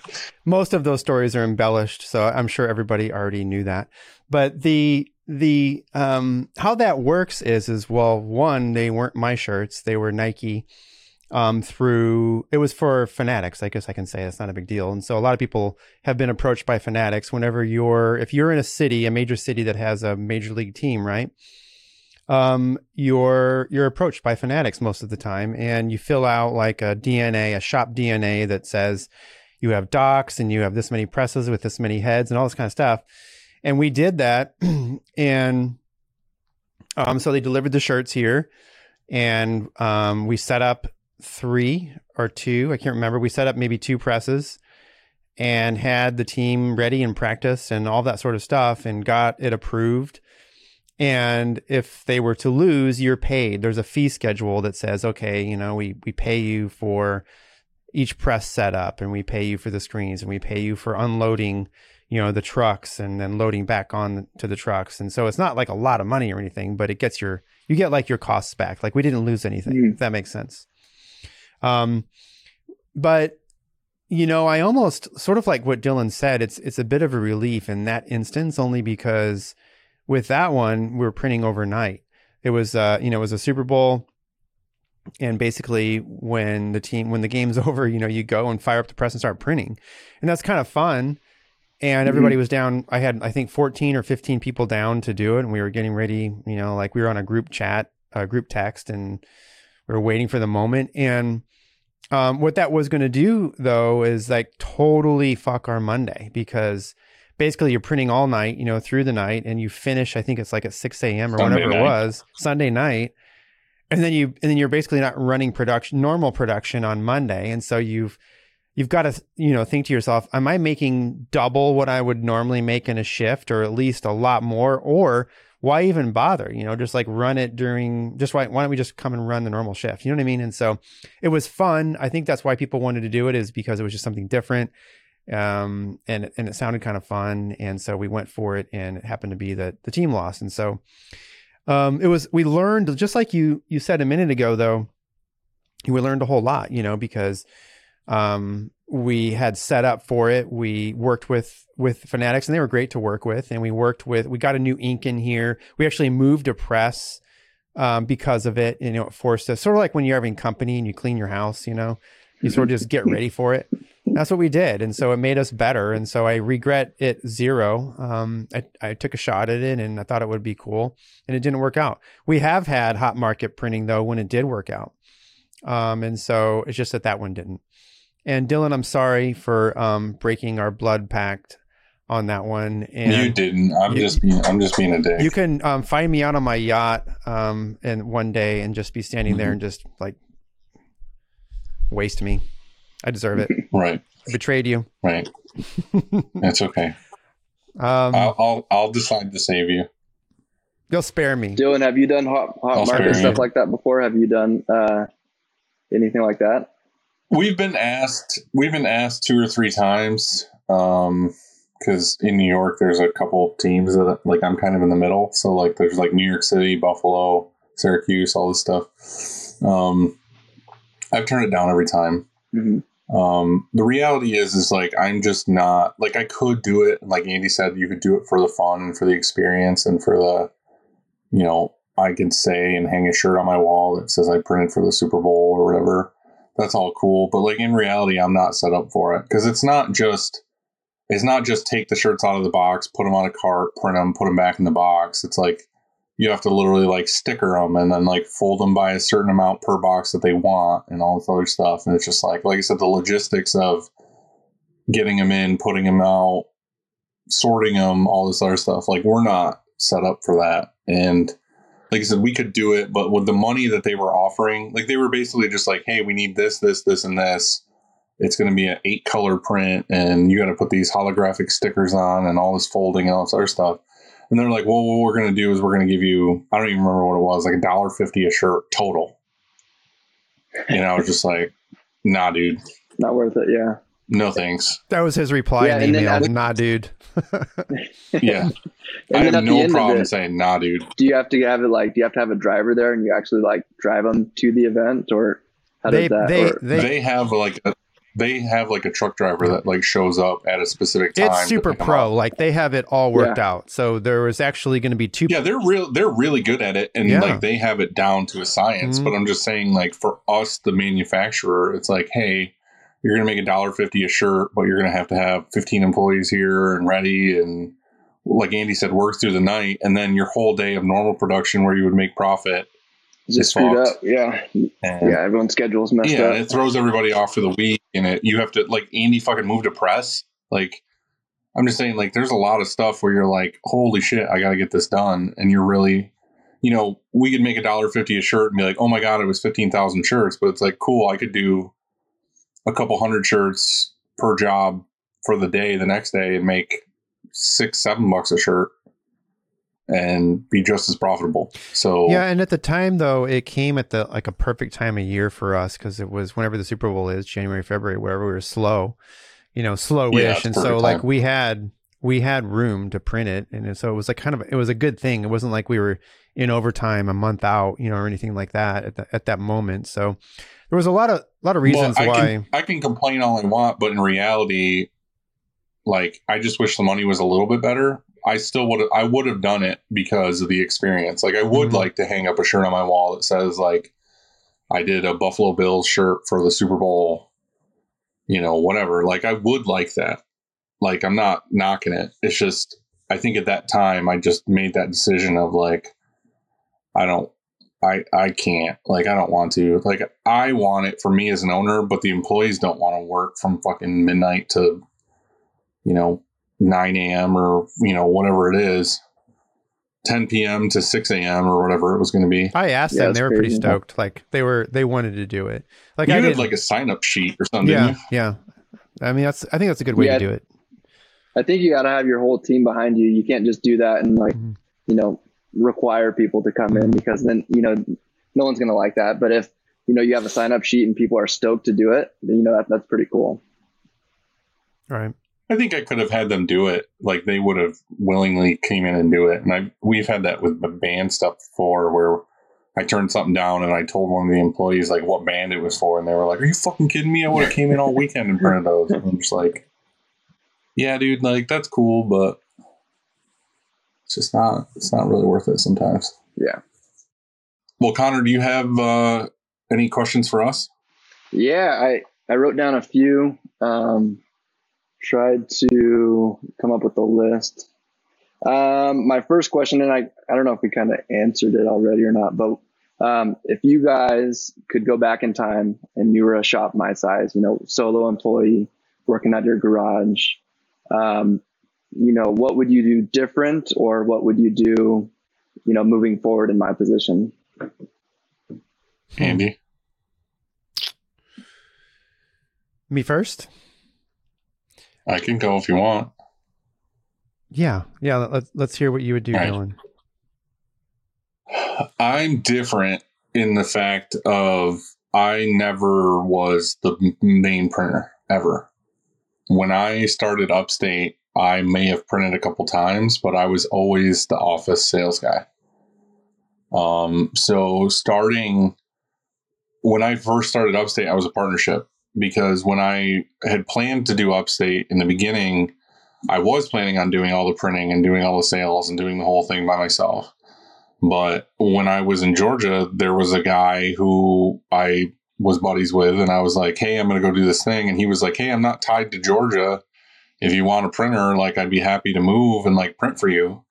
Speaker 4: most of those stories are embellished. So I'm sure everybody already knew that. But the the um, how that works is is well, one, they weren't my shirts; they were Nike. Um, through it was for Fanatics. I guess I can say that's not a big deal. And so a lot of people have been approached by Fanatics whenever you're if you're in a city, a major city that has a major league team, right? um, you're you're approached by fanatics most of the time, and you fill out like a DNA, a shop DNA that says you have docs and you have this many presses with this many heads and all this kind of stuff. And we did that, and um, so they delivered the shirts here, and um, we set up three or two, I can't remember. We set up maybe two presses and had the team ready and practice and all that sort of stuff, and got it approved and if they were to lose, you're paid. There's a fee schedule that says, okay, you know, we, we pay you for each press setup and we pay you for the screens and we pay you for unloading, you know, the trucks and then loading back on to the trucks. And so it's not like a lot of money or anything, but it gets your, you get like your costs back. Like we didn't lose anything,
Speaker 8: Mm.
Speaker 4: if that makes sense. Um, but you know, I almost sort of like what Dylan said, it's, it's a bit of a relief in that instance, only because with that one, we were printing overnight. It was, uh, you know, it was a Super Bowl, and basically, when the team, when the game's over, you know, you go and fire up the press and start printing, and that's kind of fun. And everybody was down. I had, I think, fourteen or fifteen people down to do it, and we were getting ready. You know, like we were on a group chat, a group text, and we were waiting for the moment. And um, what that was going to do, though, is like totally fuck our Monday because basically you're printing all night, you know, through the night, and you finish. I think it's like at six a.m. or
Speaker 3: Sunday
Speaker 4: whatever it was Sunday night, and then you and then you're basically not running production, normal production on Monday, and so you've you've got to you know think to yourself, am I making double what I would normally make in a shift, or at least a lot more, or why even bother? You know, just like run it during. Just why why don't we just come and run the normal shift? You know what I mean? And so it was fun. I think that's why people wanted to do it is because it was just something different um, and and it sounded kind of fun, and so we went for it, and it happened to be that the team lost, and so um, it was we learned just like you you said a minute ago, though we learned a whole lot, you know, because um, we had set up for it. We worked with with Fanatics, and they were great to work with, and we worked with. We got a new ink in here. We actually moved a press um, because of it. You know, it forced us sort of like when you're having company and you clean your house. You know, you sort of just get ready for it. That's what we did, and so it made us better. And so I regret it zero. Um, I, I took a shot at it, and I thought it would be cool, and it didn't work out. We have had hot market printing though when it did work out, um, and so it's just that that one didn't. And Dylan, I'm sorry for um, breaking our blood pact on that one. And
Speaker 3: you didn't. I'm
Speaker 4: You-
Speaker 3: just being. I'm just being a dick.
Speaker 4: you can um, find me out on my yacht um, and one day and just be standing there and just like waste me. I deserve it.
Speaker 3: right.
Speaker 4: I betrayed you.
Speaker 3: Right. It's okay.
Speaker 4: Um,
Speaker 3: I'll, I'll I'll decide to save you.
Speaker 4: you'll spare me.
Speaker 8: Dylan, have you done hot hot
Speaker 3: I'll spare
Speaker 8: market
Speaker 3: you.
Speaker 8: stuff like that before? Have you done uh, anything like that?
Speaker 3: We've been asked. We've been asked two or three times. Um, because in New York, there's a couple of teams that like I'm kind of in the middle. So like, there's like New York City, Buffalo, Syracuse, all this stuff. Um, I've turned it down every time.
Speaker 8: hmm
Speaker 3: Um, the reality is, is like I'm just not like I could do it. Like Andy said, you could do it for the fun and for the experience and for the, you know, I can say and hang a shirt on my wall that says I printed for the Super Bowl or whatever. That's all cool, but like in reality, I'm not set up for it because it's not just. It's not just take the shirts out of the box, put them on a cart, print them, put them back in the box. It's like you have to literally like sticker them and then like fold them by a certain amount per box that they want and all this other stuff. And it's just like, like I said, the logistics of getting them in, putting them out, sorting them, all this other stuff. Like we're not set up for that. And like I said, we could do it, but with the money that they were offering, like they were basically just like, hey, we need this, this, this, and this. It's going to be an eight color print, and you got to put these holographic stickers on and all this folding and all this other stuff. And they're like, well, what we're going to do is we're going to give you, I don't even remember what it was, like a dollar fifty a shirt total. And I was just like, nah, dude.
Speaker 8: Not worth it. Yeah.
Speaker 3: No thanks.
Speaker 4: That was his reply
Speaker 8: Yeah,
Speaker 4: in the
Speaker 8: and then
Speaker 4: email. Nah, dude.
Speaker 3: Yeah,
Speaker 8: And
Speaker 3: I have no problem
Speaker 8: it,
Speaker 3: saying nah, dude.
Speaker 8: do you have to have it like do you have to have a driver there and you actually like drive them to the event or how
Speaker 4: They
Speaker 8: does that
Speaker 4: they
Speaker 8: work?
Speaker 4: they
Speaker 3: They have like a, they have like a truck driver that like shows up at a specific time.
Speaker 4: it's super pro.
Speaker 3: up.
Speaker 4: Like they have it all worked out. So there was actually going to be two.
Speaker 3: Yeah, they're real. They're really good at it, and
Speaker 4: Yeah.
Speaker 3: like they have it down to a science.
Speaker 4: Mhm.
Speaker 3: But I'm just saying, like for us, the manufacturer, it's like, hey, you're gonna make a dollar fifty a shirt, but you're gonna have to have 15 employees here and ready, and like Andy said, work through the night, and then your whole day of normal production where you would make profit.
Speaker 8: Is screwed
Speaker 3: fucked.
Speaker 8: up? Yeah.
Speaker 3: And
Speaker 8: Yeah, everyone's schedule's messed up.
Speaker 3: yeah,
Speaker 8: up.
Speaker 3: it throws everybody off for the week, and it you have to like Andy fucking moved to press. Like, I'm just saying, like, there's a lot of stuff where you're like, holy shit, I got to get this done, and you're really, you know, we could make a dollar fifty a shirt and be like, oh my god, it was fifteen thousand shirts, but it's like, cool, I could do a couple hundred shirts per job for the day the next day and make six, seven bucks a shirt and be just as profitable. So
Speaker 4: Yeah, and at the time though, it came at the like a perfect time of year for us because it was whenever the Super Bowl is, January, February, wherever we were slow, you know, slowish,
Speaker 3: Yeah,
Speaker 4: and so
Speaker 3: perfect
Speaker 4: like we had we had room to print it, and so it was like kind of it was a good thing. It wasn't like we were in overtime a month out, you know, or anything like that at the, at that moment. So there was a lot of a lot of reasons
Speaker 3: Well, I
Speaker 4: why.
Speaker 3: Can, I can complain all I want, but in reality, like I just wish the money was a little bit better. I still would I would have done it because of the experience. Like I would
Speaker 4: Mhm.
Speaker 3: like to hang up a shirt on my wall that says like I did a Buffalo Bills shirt for the Super Bowl, you know, whatever. Like I would like that. Like I'm not knocking it. It's just I think at that time I just made that decision of like I don't I I can't. Like I don't want to. Like I want it for me as an owner, but the employees don't want to work from fucking midnight to you know 9 a.m. or you know whatever it is, 10 p.m. to 6 a.m. or whatever it was going to be.
Speaker 4: I asked
Speaker 8: Yeah,
Speaker 4: them; they were pretty
Speaker 8: crazy.
Speaker 4: stoked. Like they were, they wanted to do it. Like
Speaker 3: you
Speaker 4: I did,
Speaker 3: like a sign up sheet or something.
Speaker 4: yeah, yeah. I mean, that's I think that's a good way
Speaker 8: Yeah.
Speaker 4: to do it.
Speaker 8: I think you got to have your whole team behind you. You can't just do that and like,
Speaker 4: Mhm.
Speaker 8: you know, require people to come in because then, you know, no one's going to like that. But if, you know, you have a sign up sheet and people are stoked to do it, then, you know, that, that's pretty cool.
Speaker 4: All right.
Speaker 3: I think I could have had them do it. Like they would have willingly came in and do it. And I we've had that with the band stuff before where I turned something down and I told one of the employees like what band it was for and they were like, Are you fucking kidding me? I would have came in all weekend and printed those. And I'm just like, Yeah, dude, like that's cool, but it's just not it's not really worth it sometimes.
Speaker 8: Yeah.
Speaker 3: Well, Connor, do you have uh any questions for us?
Speaker 8: Yeah. I, I wrote down a few, um, tried to come up with a list. Um, my first question, and I, I don't know if we kind of answered it already or not, but um, if you guys could go back in time and you were a shop my size, you know, solo employee working at your garage, um, you know, what would you do different or what would you do, you know, moving forward in my position?
Speaker 3: Andy.
Speaker 4: Me first.
Speaker 3: I can go if you want.
Speaker 4: Yeah, yeah. Let's let's hear what you would do,
Speaker 3: All right.
Speaker 4: Dylan.
Speaker 3: I'm different in the fact of I never was the main printer ever. When I started Upstate, I may have printed a couple times, but I was always the office sales guy. Um, so starting when I first started Upstate, I was a partnership because when I had planned to do Upstate in the beginning, I was planning on doing all the printing and doing all the sales and doing the whole thing by myself. But when I was in Georgia, there was a guy who I was buddies with, and I was like, "Hey, I'm going to go do this thing," and he was like, "Hey, I'm not tied to Georgia. If you want a printer, like, I'd be happy to move and like print for you."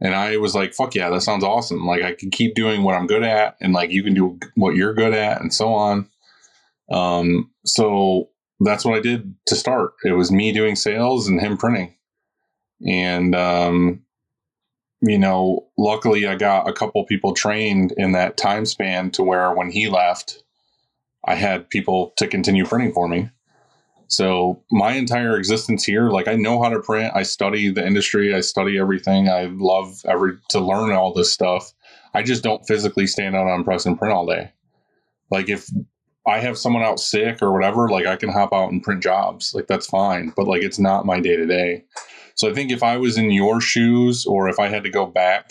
Speaker 3: And I was like, "Fuck yeah, that sounds awesome! Like, I can keep doing what I'm good at, and like you can do what you're good at, and so on." Um, so that's what I did to start. It was me doing sales and him printing, and um, you know, luckily I got a couple people trained in that time span to where when he left, I had people to continue printing for me. So my entire existence here, like I know how to print. I study the industry. I study everything. I love every to learn all this stuff. I just don't physically stand out on press and print all day. Like if I have someone out sick or whatever, like I can hop out and print jobs. Like that's fine. But like it's not my day to day. So I think if I was in your shoes or if I had to go back,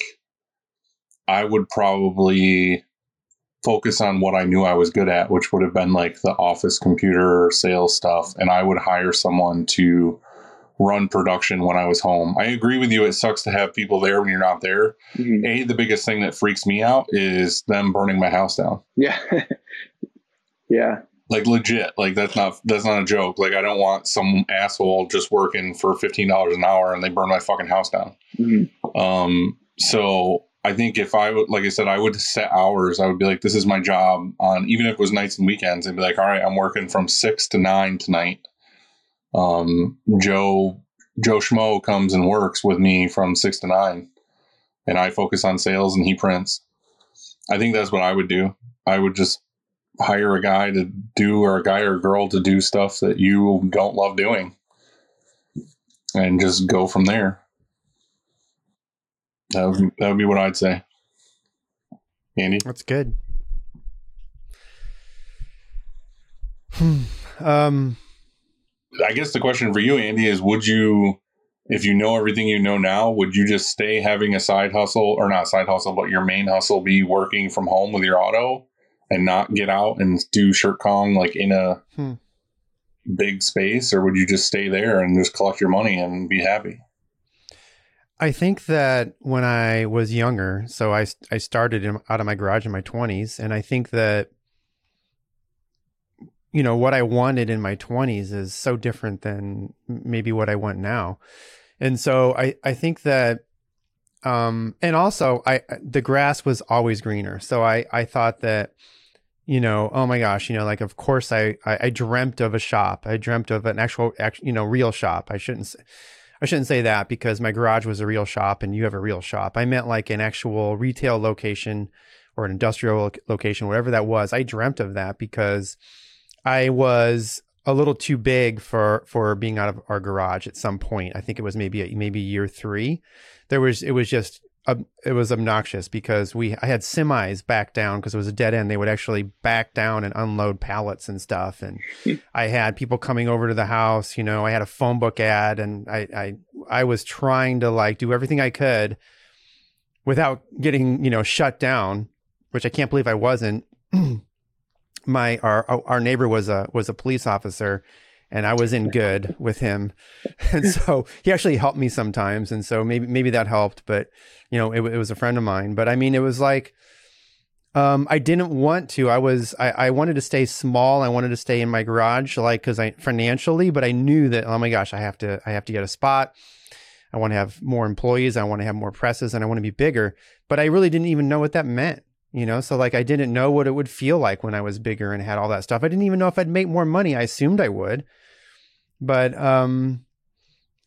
Speaker 3: I would probably focus on what I knew I was good at, which would have been like the office computer sales stuff. And I would hire someone to run production when I was home. I agree with you. It sucks to have people there when you're not there.
Speaker 8: Mhm.
Speaker 3: A, the biggest thing that freaks me out is them burning my house down.
Speaker 8: Yeah. yeah.
Speaker 3: Like legit. Like that's not that's not a joke. Like I don't want some asshole just working for fifteen dollars an hour and they burn my fucking house down.
Speaker 8: Mhm.
Speaker 3: Um, so I think if I would, like I said, I would set hours. I would be like, this is my job on, even if it was nights and weekends. I'd be like, all right, I'm working from six to nine tonight. Um, Joe, Joe Schmo comes and works with me from six to nine and I focus on sales and he prints. I think that's what I would do. I would just hire a guy to do, or a guy or girl to do stuff that you don't love doing and just go from there. That would, that would be what I'd say. Andy?
Speaker 4: That's good. Hmm. um,
Speaker 3: I guess the question for you, Andy, is would you, if you know everything you know now, would you just stay having a side hustle or not side hustle, but your main hustle be working from home with your auto and not get out and do shirt kong like in a
Speaker 4: Hmm.
Speaker 3: big space? Or would you just stay there and just collect your money and be happy?
Speaker 4: I think that when I was younger, so I I started in, out of my garage in my 20s, and I think that you know what I wanted in my 20s is so different than maybe what I want now, and so I I think that um and also I the grass was always greener, so I I thought that you know oh my gosh you know like of course I I, I dreamt of a shop, I dreamt of an actual act, you know real shop. I shouldn't say. I shouldn't say that because my garage was a real shop and you have a real shop. I meant like an actual retail location or an industrial location, whatever that was. I dreamt of that because I was a little too big for for being out of our garage at some point. I think it was maybe maybe year three. There was it was just it was obnoxious because we I had semis back down because it was a dead end. They would actually back down and unload pallets and stuff. And I had people coming over to the house. You know, I had a phone book ad, and I I I was trying to like do everything I could without getting you know shut down, which I can't believe I wasn't. My our our neighbor was a was a police officer, and I was in good with him, and so he actually helped me sometimes, and so maybe maybe that helped. But you know, it, it was a friend of mine. But I mean, it was like. Um, I didn't want to. I was. I, I wanted to stay small. I wanted to stay in my garage, like because I financially. But I knew that. Oh my gosh, I have to. I have to get a spot. I want to have more employees. I want to have more presses, and I want to be bigger. But I really didn't even know what that meant. You know, so like I didn't know what it would feel like when I was bigger and had all that stuff. I didn't even know if I'd make more money. I assumed I would, but um,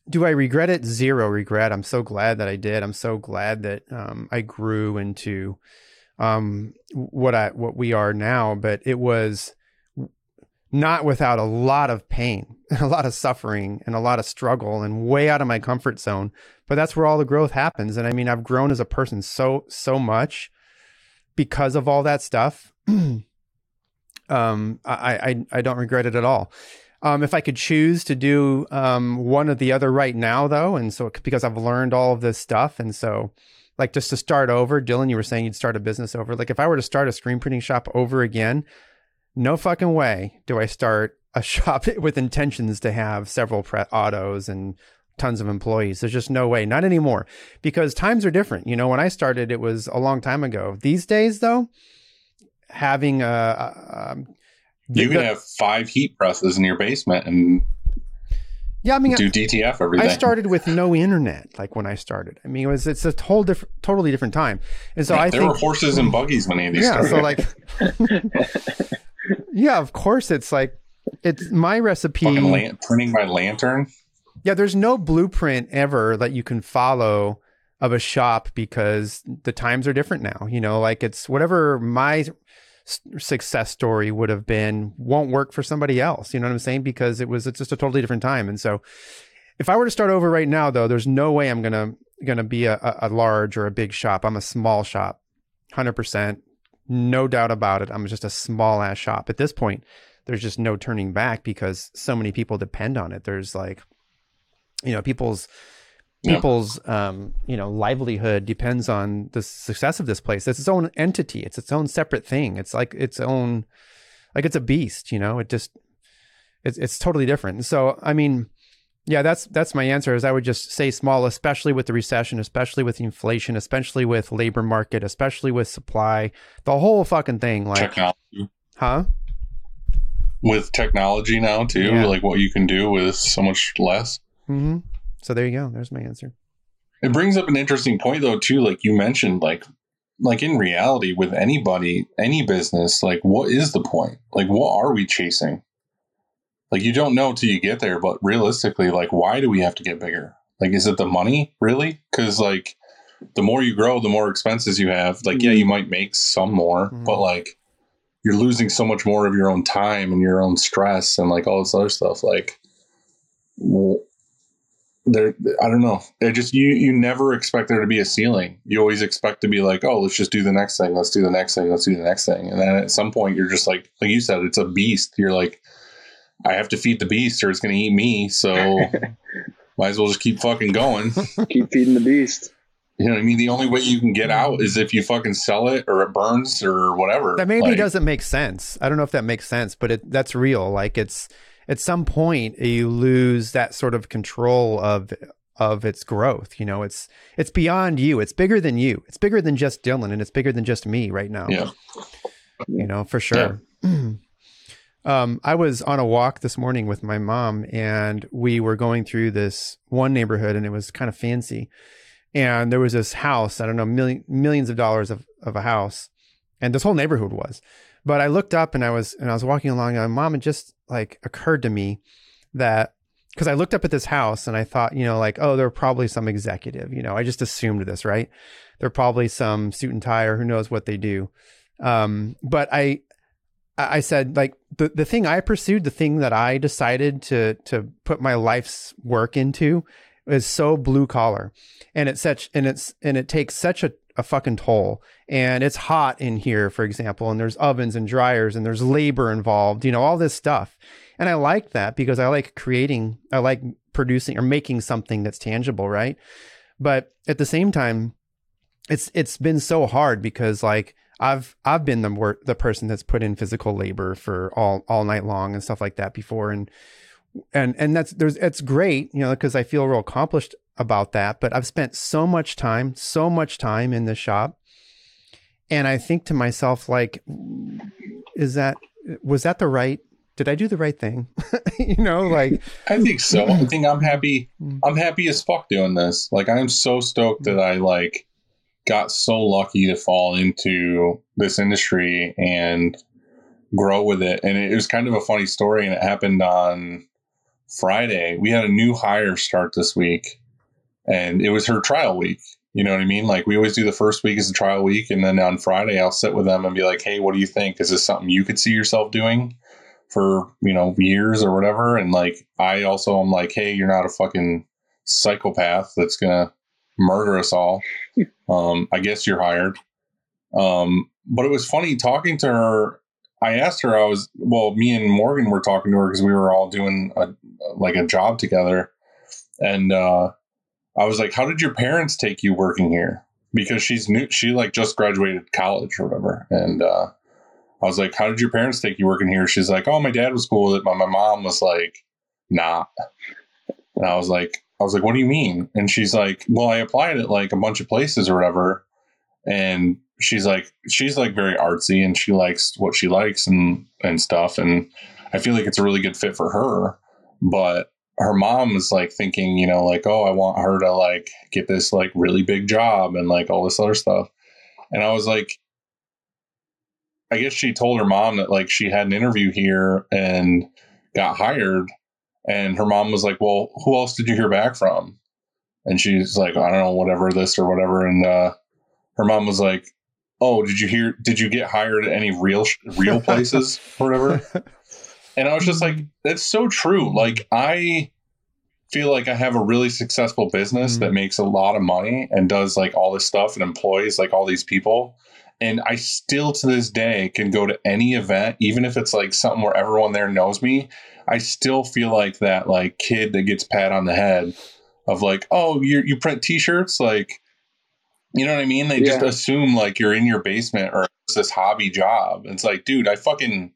Speaker 4: do I regret it? Zero regret. I'm so glad that I did. I'm so glad that um, I grew into um, what I what we are now. But it was not without a lot of pain, a lot of suffering, and a lot of struggle, and way out of my comfort zone. But that's where all the growth happens. And I mean, I've grown as a person so so much because of all that stuff. um, I, I I don't regret it at all. Um, if I could choose to do um, one or the other right now, though, and so because I've learned all of this stuff, and so like just to start over, Dylan, you were saying you'd start a business over. Like if I were to start a screen printing shop over again, no fucking way do I start a shop with intentions to have several pre- autos and tons of employees. There's just no way, not anymore, because times are different. You know, when I started, it was a long time ago. These days, though, having a, a um,
Speaker 3: You can have five heat presses in your basement and
Speaker 4: yeah, I mean,
Speaker 3: do DTF everything.
Speaker 4: I started with no internet, like when I started. I mean, it was it's a whole different, totally different time. And so I
Speaker 3: there
Speaker 4: think
Speaker 3: were horses and buggies when Andy
Speaker 4: yeah
Speaker 3: started.
Speaker 4: so like yeah of course it's like it's my recipe
Speaker 3: lan- printing my lantern.
Speaker 4: Yeah there's no blueprint ever that you can follow of a shop because the times are different now you know like it's whatever my success story would have been won't work for somebody else you know what i'm saying because it was it's just a totally different time and so if i were to start over right now though there's no way i'm gonna gonna be a, a, large or a big shop i'm a small shop 100% no doubt about it. I'm just a small ass shop. At this point, there's just no turning back because so many people depend on it. There's like, you know, people's
Speaker 3: Yeah.
Speaker 4: people's um, you know livelihood depends on the success of this place. It's its own entity. It's its own separate thing. It's like its own, like it's a beast. You know, it just it's it's totally different. So I mean, yeah, that's that's my answer. Is I would just say small, especially with the recession, especially with inflation, especially with labor market, especially with supply, the whole fucking thing. Like,
Speaker 3: technology
Speaker 4: huh?
Speaker 3: with technology now too,
Speaker 4: Yeah.
Speaker 3: like what you can do with so much less.
Speaker 4: Hmm So there you go. There's my answer.
Speaker 3: It brings up an interesting point though too, like you mentioned, like like in reality with anybody, any business, like what is the point? Like what are we chasing? Like you don't know till you get there, but realistically, like why do we have to get bigger? Like is it the money really? Because like the more you grow, the more expenses you have. Like yeah, you might make some more,
Speaker 4: Mhm.
Speaker 3: but like you're losing so much more of your own time and your own stress and like all this other stuff. Like there i don't know. It just you you never expect there to be a ceiling. You always expect to be like oh let's just do the next thing. Let's do the next thing. Let's do the next thing. And then at some point you're just like like you said it's a beast. You're like i have to feed the beast or it's going to eat me. So might as well just keep fucking going.
Speaker 8: Keep feeding the beast.
Speaker 3: you know what i mean? The only way you can get out is if you fucking sell it or it burns or whatever.
Speaker 4: That maybe
Speaker 3: Like,
Speaker 4: doesn't make sense. I don't know if that makes sense, but it that's real. Like it's at some point you lose that sort of control of of its growth. You know, it's it's beyond you. It's bigger than you. It's bigger than just Dylan, and it's bigger than just me right now.
Speaker 3: yeah
Speaker 4: you know, for sure. um, I was on a walk this morning with my mom, and we were going through this one neighborhood, and it was kind of fancy. And there was this house, I don't know, million, millions of dollars of, of a house, and this whole neighborhood was. But I looked up and I was and I was walking along, and my mom, it just like occurred to me that because I looked up at this house and I thought, you know, like, oh, they're probably some executive. You know, I just assumed this, right? They're probably some suit and tie or who knows what they do. Um, but I, I I said like the, the thing I pursued, the thing that I decided to to put my life's work into is so blue collar. And it's such and it's and it takes such a, a fucking toll. And it's hot in here, for example, and there's ovens and dryers and there's labor involved, you know, all this stuff. And I like that because I like creating, I like producing or making something that's tangible, right? But at the same time, it's it's been so hard because like I've I've been the the person that's put in physical labor for all all night long and stuff like that before and and and that's there's it's great you know because I feel real accomplished about that but I've spent so much time so much time in the shop and I think to myself like is that was that the right did I do the right thing you know like
Speaker 3: I think so. I think I'm happy.
Speaker 4: Mm.
Speaker 3: I'm happy as fuck doing this. Like I'm so stoked that I like got so lucky to fall into this industry and grow with it. And it was kind of a funny story, and it happened on Friday. We had a new hire start this week, and it was her trial week. You know what I mean? Like we always do the first week as a trial week, and then on Friday I'll sit with them and be like, "Hey, what do you think? Is this something you could see yourself doing?" for you know years or whatever and like i also am like hey you're not a fucking psychopath that's gonna murder us all um i guess you're hired um but it was funny talking to her i asked her i was well me and morgan were talking to her because we were all doing a like a job together and uh i was like how did your parents take you working here because she's new she like just graduated college or whatever and uh I was like, "How did your parents take you working here?" She's like, "Oh, my dad was cool with it, but my mom was like, nah." And I was like, "I was like, what do you mean?" And she's like, "Well, I applied at like a bunch of places or whatever." And she's like, she's like very artsy and she likes what she likes and and stuff. And I feel like it's a really good fit for her. But her mom was like thinking, you know, like, oh, I want her to like get this like really big job and like all this other stuff. And I was like, I guess she told her mom that like she had an interview here and got hired. And her mom was like, Well, who else did you hear back from? And she's like, I don't know, whatever, this or whatever. And uh, her mom was like, Oh, did you hear? Did you get hired at any real, real places or whatever? And I was just like, That's so true. Like, I feel like I have a really successful business
Speaker 4: Mhm.
Speaker 3: that makes a lot of money and does like all this stuff and employs like all these people And I still to this day can go to any event, even if it's like something where everyone there knows me. I still feel like that like kid that gets pat on the head of like, oh, you you print t-shirts, like you know what I mean? They just assume like you're in your basement or it's this hobby job. It's like, dude, I fucking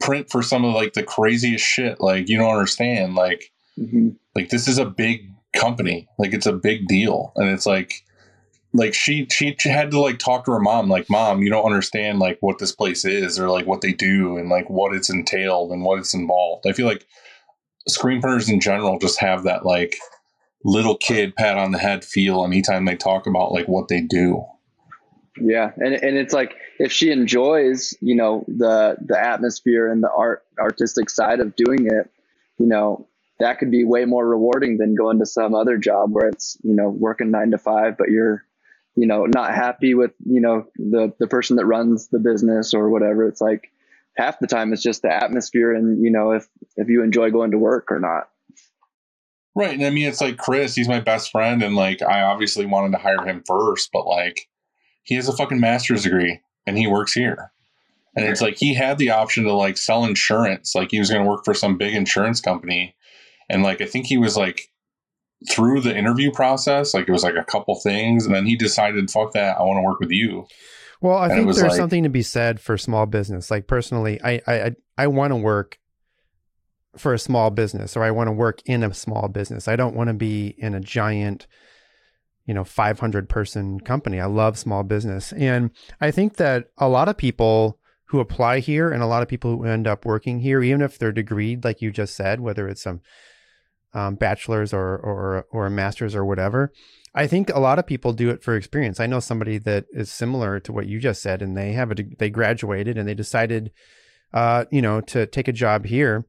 Speaker 3: print for some of like the craziest shit. Like, you don't understand. Like,
Speaker 8: hmm
Speaker 3: like this is a big company like it's a big deal and it's like like she she she had to like talk to her mom like mom you don't understand like what this place is or like what they do and like what it's entailed and what it's involved i feel like screen printers in general just have that like little kid pat on the head feel anytime they talk about like what they do
Speaker 8: Yeah, and and it's like if she enjoys, you know, the the atmosphere and the art artistic side of doing it, you know, that could be way more rewarding than going to some other job where it's you know working nine to five, but you're you know not happy with you know the the person that runs the business or whatever. It's like half the time it's just the atmosphere and you know if if you enjoy going to work or not.
Speaker 3: Right. And I mean, it's like Chris, he's my best friend. And like, I obviously wanted to hire him first, but like, he has a fucking master's degree and he works here. And it's like, he had the option to like sell insurance. Like, he was going to work for some big insurance company. And like, I think he was like through the interview process, like, it was like a couple things. And then he decided, fuck that. I want to work with you.
Speaker 4: Well, I
Speaker 3: And
Speaker 4: think there's
Speaker 3: like-
Speaker 4: something to be said for small business. Like personally, I I I, I want to work for a small business, or I want to work in a small business. I don't want to be in a giant, you know, 500 person company. I love small business, and I think that a lot of people who apply here and a lot of people who end up working here, even if they're degreed, like you just said, whether it's some um, bachelor's or or or a master's or whatever. I think a lot of people do it for experience. I know somebody that is similar to what you just said, and they have a they graduated and they decided, uh, you know, to take a job here,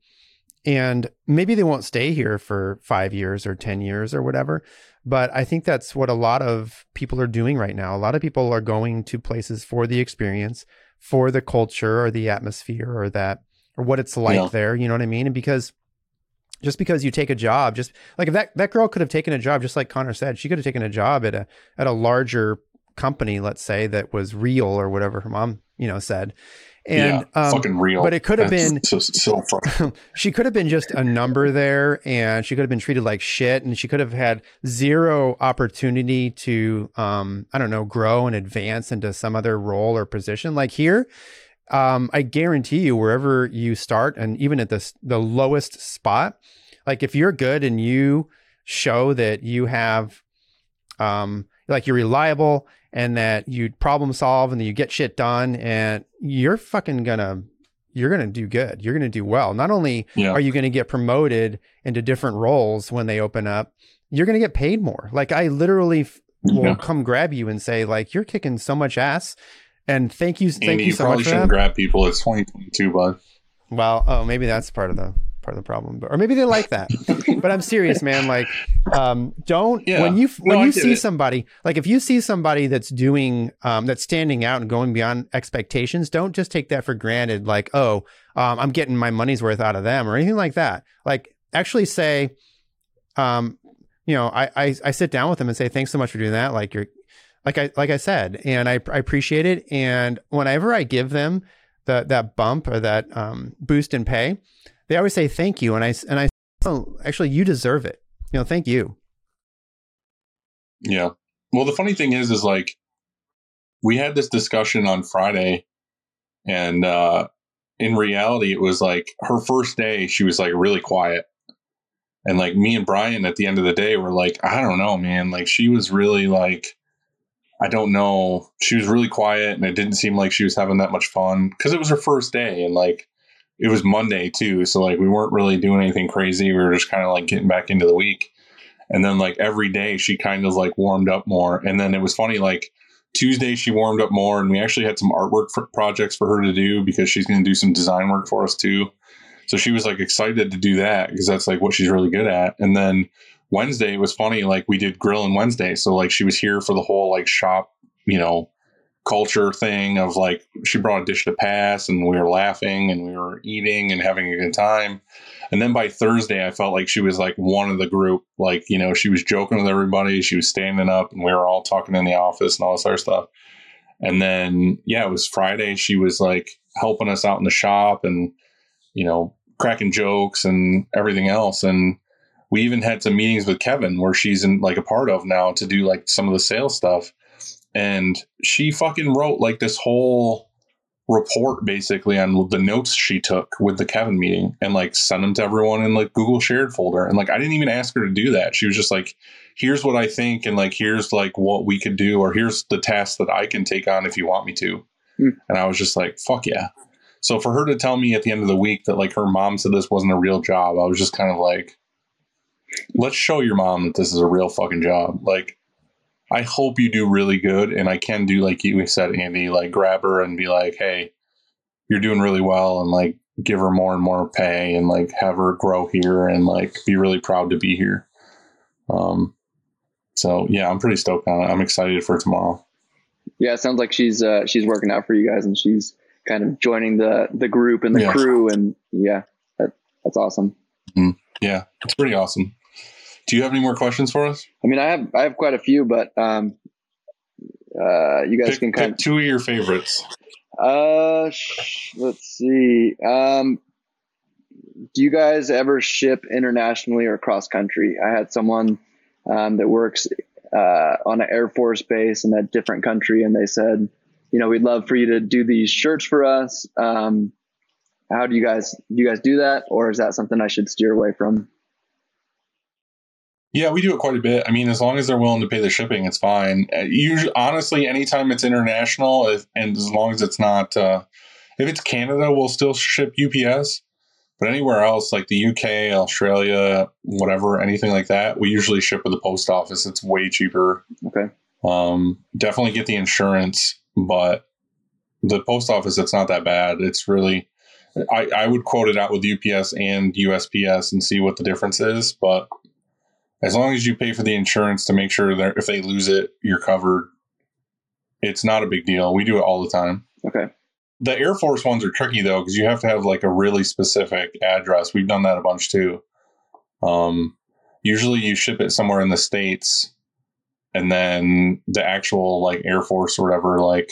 Speaker 4: and maybe they won't stay here for five years or ten years or whatever. But I think that's what a lot of people are doing right now. A lot of people are going to places for the experience, for the culture or the atmosphere or that or what it's like
Speaker 3: Yeah.
Speaker 4: there. You know what I mean? And because just because you take a job, just like if that that girl could have taken a job, just like Connor said, she could have taken a job at a at a larger company, let's say that was real or whatever her mom, you know, said. And
Speaker 3: yeah,
Speaker 4: um,
Speaker 3: fucking real.
Speaker 4: but it could have been-
Speaker 3: so, so
Speaker 4: she could have been just a number there and she could have been treated like shit and she could have had zero opportunity to um i don't know grow and advance into some other role or position like here um i guarantee you wherever you start and even at the the lowest spot like if you're good and you show that you have um like you're reliable and that you problem solve and that you get shit done and you're fucking gonna you're gonna do good you're gonna do well not only
Speaker 3: yeah.
Speaker 4: are you going to get promoted into different roles when they open up you're going to get paid more like i literally f- will come grab you and say like you're kicking so much ass and thank you thank
Speaker 3: Andy,
Speaker 4: you
Speaker 3: you
Speaker 4: so
Speaker 3: probably
Speaker 4: much for
Speaker 3: shouldn't grab people. It's 2022, bud.
Speaker 4: well oh maybe that's part of the part of the problem but, or maybe they like that but i'm serious man like um don't
Speaker 3: Yeah.
Speaker 4: when you when
Speaker 3: No,
Speaker 4: you see
Speaker 3: it.
Speaker 4: somebody like if you see somebody that's doing um that's standing out and going beyond expectations don't just take that for granted like oh um i'm getting my money's worth out of them or anything like that like actually say um you know i i, I sit down with them and say thanks so much for doing that like you're like i like i said and i, I appreciate it and whenever i give them that that bump or that um, boost in pay, they always say thank you, and I and I oh actually you deserve it. You know, thank you.
Speaker 3: Yeah. Well, the funny thing is, is like we had this discussion on Friday, and uh, in reality, it was like her first day. She was like really quiet, and like me and Brian at the end of the day were like, I don't know, man. Like she was really like, I don't know. She was really quiet, and it didn't seem like she was having that much fun because it was her first day, and like it was Monday too. So like we weren't really doing anything crazy. We were just kind of like getting back into the week. And then like every day she kind of like warmed up more. And then it was funny, like Tuesday she warmed up more and we actually had some artwork for projects for her to do because she's going to do some design work for us too. So she was like excited to do that because that's like what she's really good at. And then Wednesday was funny, like we did grill on Wednesday. So like she was here for the whole like shop, you know, culture thing of like she brought a dish to pass and we were laughing and we were eating and having a good time. And then by Thursday, I felt like she was like one of the group. Like, you know, she was joking with everybody. She was standing up and we were all talking in the office and all this other stuff. And then, yeah, it was Friday. She was like helping us out in the shop and, you know, cracking jokes and everything else. And we even had some meetings with Kevin where she's in like a part of now to do like some of the sales stuff. And she fucking wrote like this whole report basically on the notes she took with the Kevin meeting and like sent them to everyone in like Google shared folder. And like I didn't even ask her to do that. She was just like, here's what I think and like here's like what we could do or here's the task that I can take on if you want me to.
Speaker 8: Hmm.
Speaker 3: And I was just like, fuck yeah. So for her to tell me at the end of the week that like her mom said this wasn't a real job, I was just kind of like, let's show your mom that this is a real fucking job. Like, I hope you do really good. And I can do like you said, Andy, like grab her and be like, hey, you're doing really well and like give her more and more pay and like have her grow here and like be really proud to be here. Um, so yeah, I'm pretty stoked on it. I'm excited for tomorrow.
Speaker 8: Yeah, it sounds like she's uh, she's working out for you guys, and she's kind of joining the the group and the
Speaker 3: Yeah.
Speaker 8: crew, and yeah, that, that's awesome.
Speaker 3: Yeah, it's pretty awesome. Do you have any more questions for us?
Speaker 8: I mean, I have I have quite a few, but um, uh, you guys
Speaker 3: Pick,
Speaker 8: can kind
Speaker 3: pick two of your favorites.
Speaker 8: Uh, sh- let's see. Um, do you guys ever ship internationally or cross country? I had someone um, that works uh, on an Air Force base in a different country, and they said, you know, we'd love for you to do these shirts for us. Um, how do you guys do? You guys do that, or is that something I should steer away from?
Speaker 3: Yeah, we do it quite a bit. I mean, as long as they're willing to pay the shipping, it's fine. Uh, Usually, honestly, anytime it's international, if, and as long as it's not, uh, if it's Canada, we'll still ship UPS. But anywhere else, like the UK, Australia, whatever, anything like that, we usually ship with the post office. It's way cheaper.
Speaker 8: Okay.
Speaker 3: Um, definitely get the insurance, but the post office, it's not that bad. It's really, I, I would quote it out with UPS and USPS and see what the difference is. But as long as you pay for the insurance to make sure that if they lose it, you're covered, it's not a big deal. We do it all the time.
Speaker 8: Okay.
Speaker 3: The Air Force ones are tricky though because you have to have like a really specific address. We've done that a bunch too. Um, usually you ship it somewhere in the states, and then the actual like Air Force or whatever, like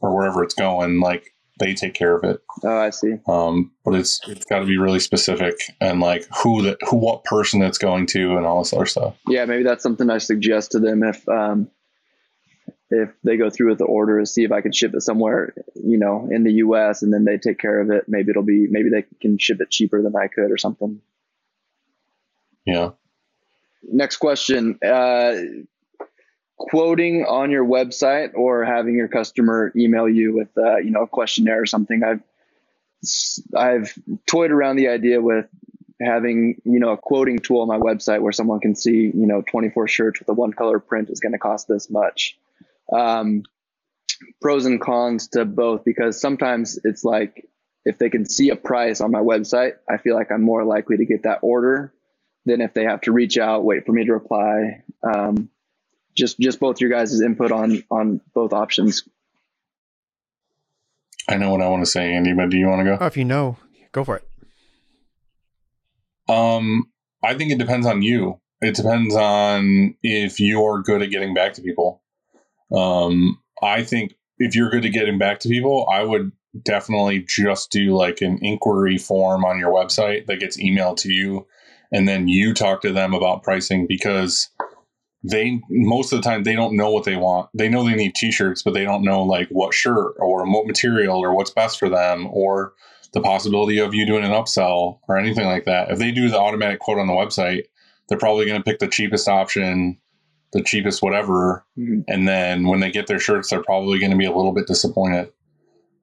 Speaker 3: or wherever it's going, like they take care of it.
Speaker 8: Oh, I see.
Speaker 3: Um, but it's it's got to be really specific and like who the who what person it's going to and all this other stuff.
Speaker 8: Yeah, maybe that's something I suggest to them if um, if they go through with the order to see if I could ship it somewhere, you know, in the U.S. and then they take care of it. Maybe it'll be maybe they can ship it cheaper than I could or something.
Speaker 3: Yeah.
Speaker 8: Next question: uh, quoting on your website or having your customer email you with uh, you know a questionnaire or something. I've I've toyed around the idea with having you know a quoting tool on my website where someone can see you know 24 shirts with a one color print is going to cost this much um, pros and cons to both because sometimes it's like if they can see a price on my website i feel like i'm more likely to get that order than if they have to reach out wait for me to reply um, just just both your guys' input on on both options
Speaker 3: I know what I want to say, Andy, but do you want to go?
Speaker 4: Oh, if you know, go for it.
Speaker 3: Um, I think it depends on you. It depends on if you're good at getting back to people. Um, I think if you're good at getting back to people, I would definitely just do like an inquiry form on your website that gets emailed to you, and then you talk to them about pricing because they most of the time they don't know what they want. They know they need t-shirts, but they don't know like what shirt or what material or what's best for them or the possibility of you doing an upsell or anything like that. If they do the automatic quote on the website, they're probably going to pick the cheapest option, the cheapest whatever,
Speaker 8: Mhm.
Speaker 3: and then when they get their shirts, they're probably going to be a little bit disappointed.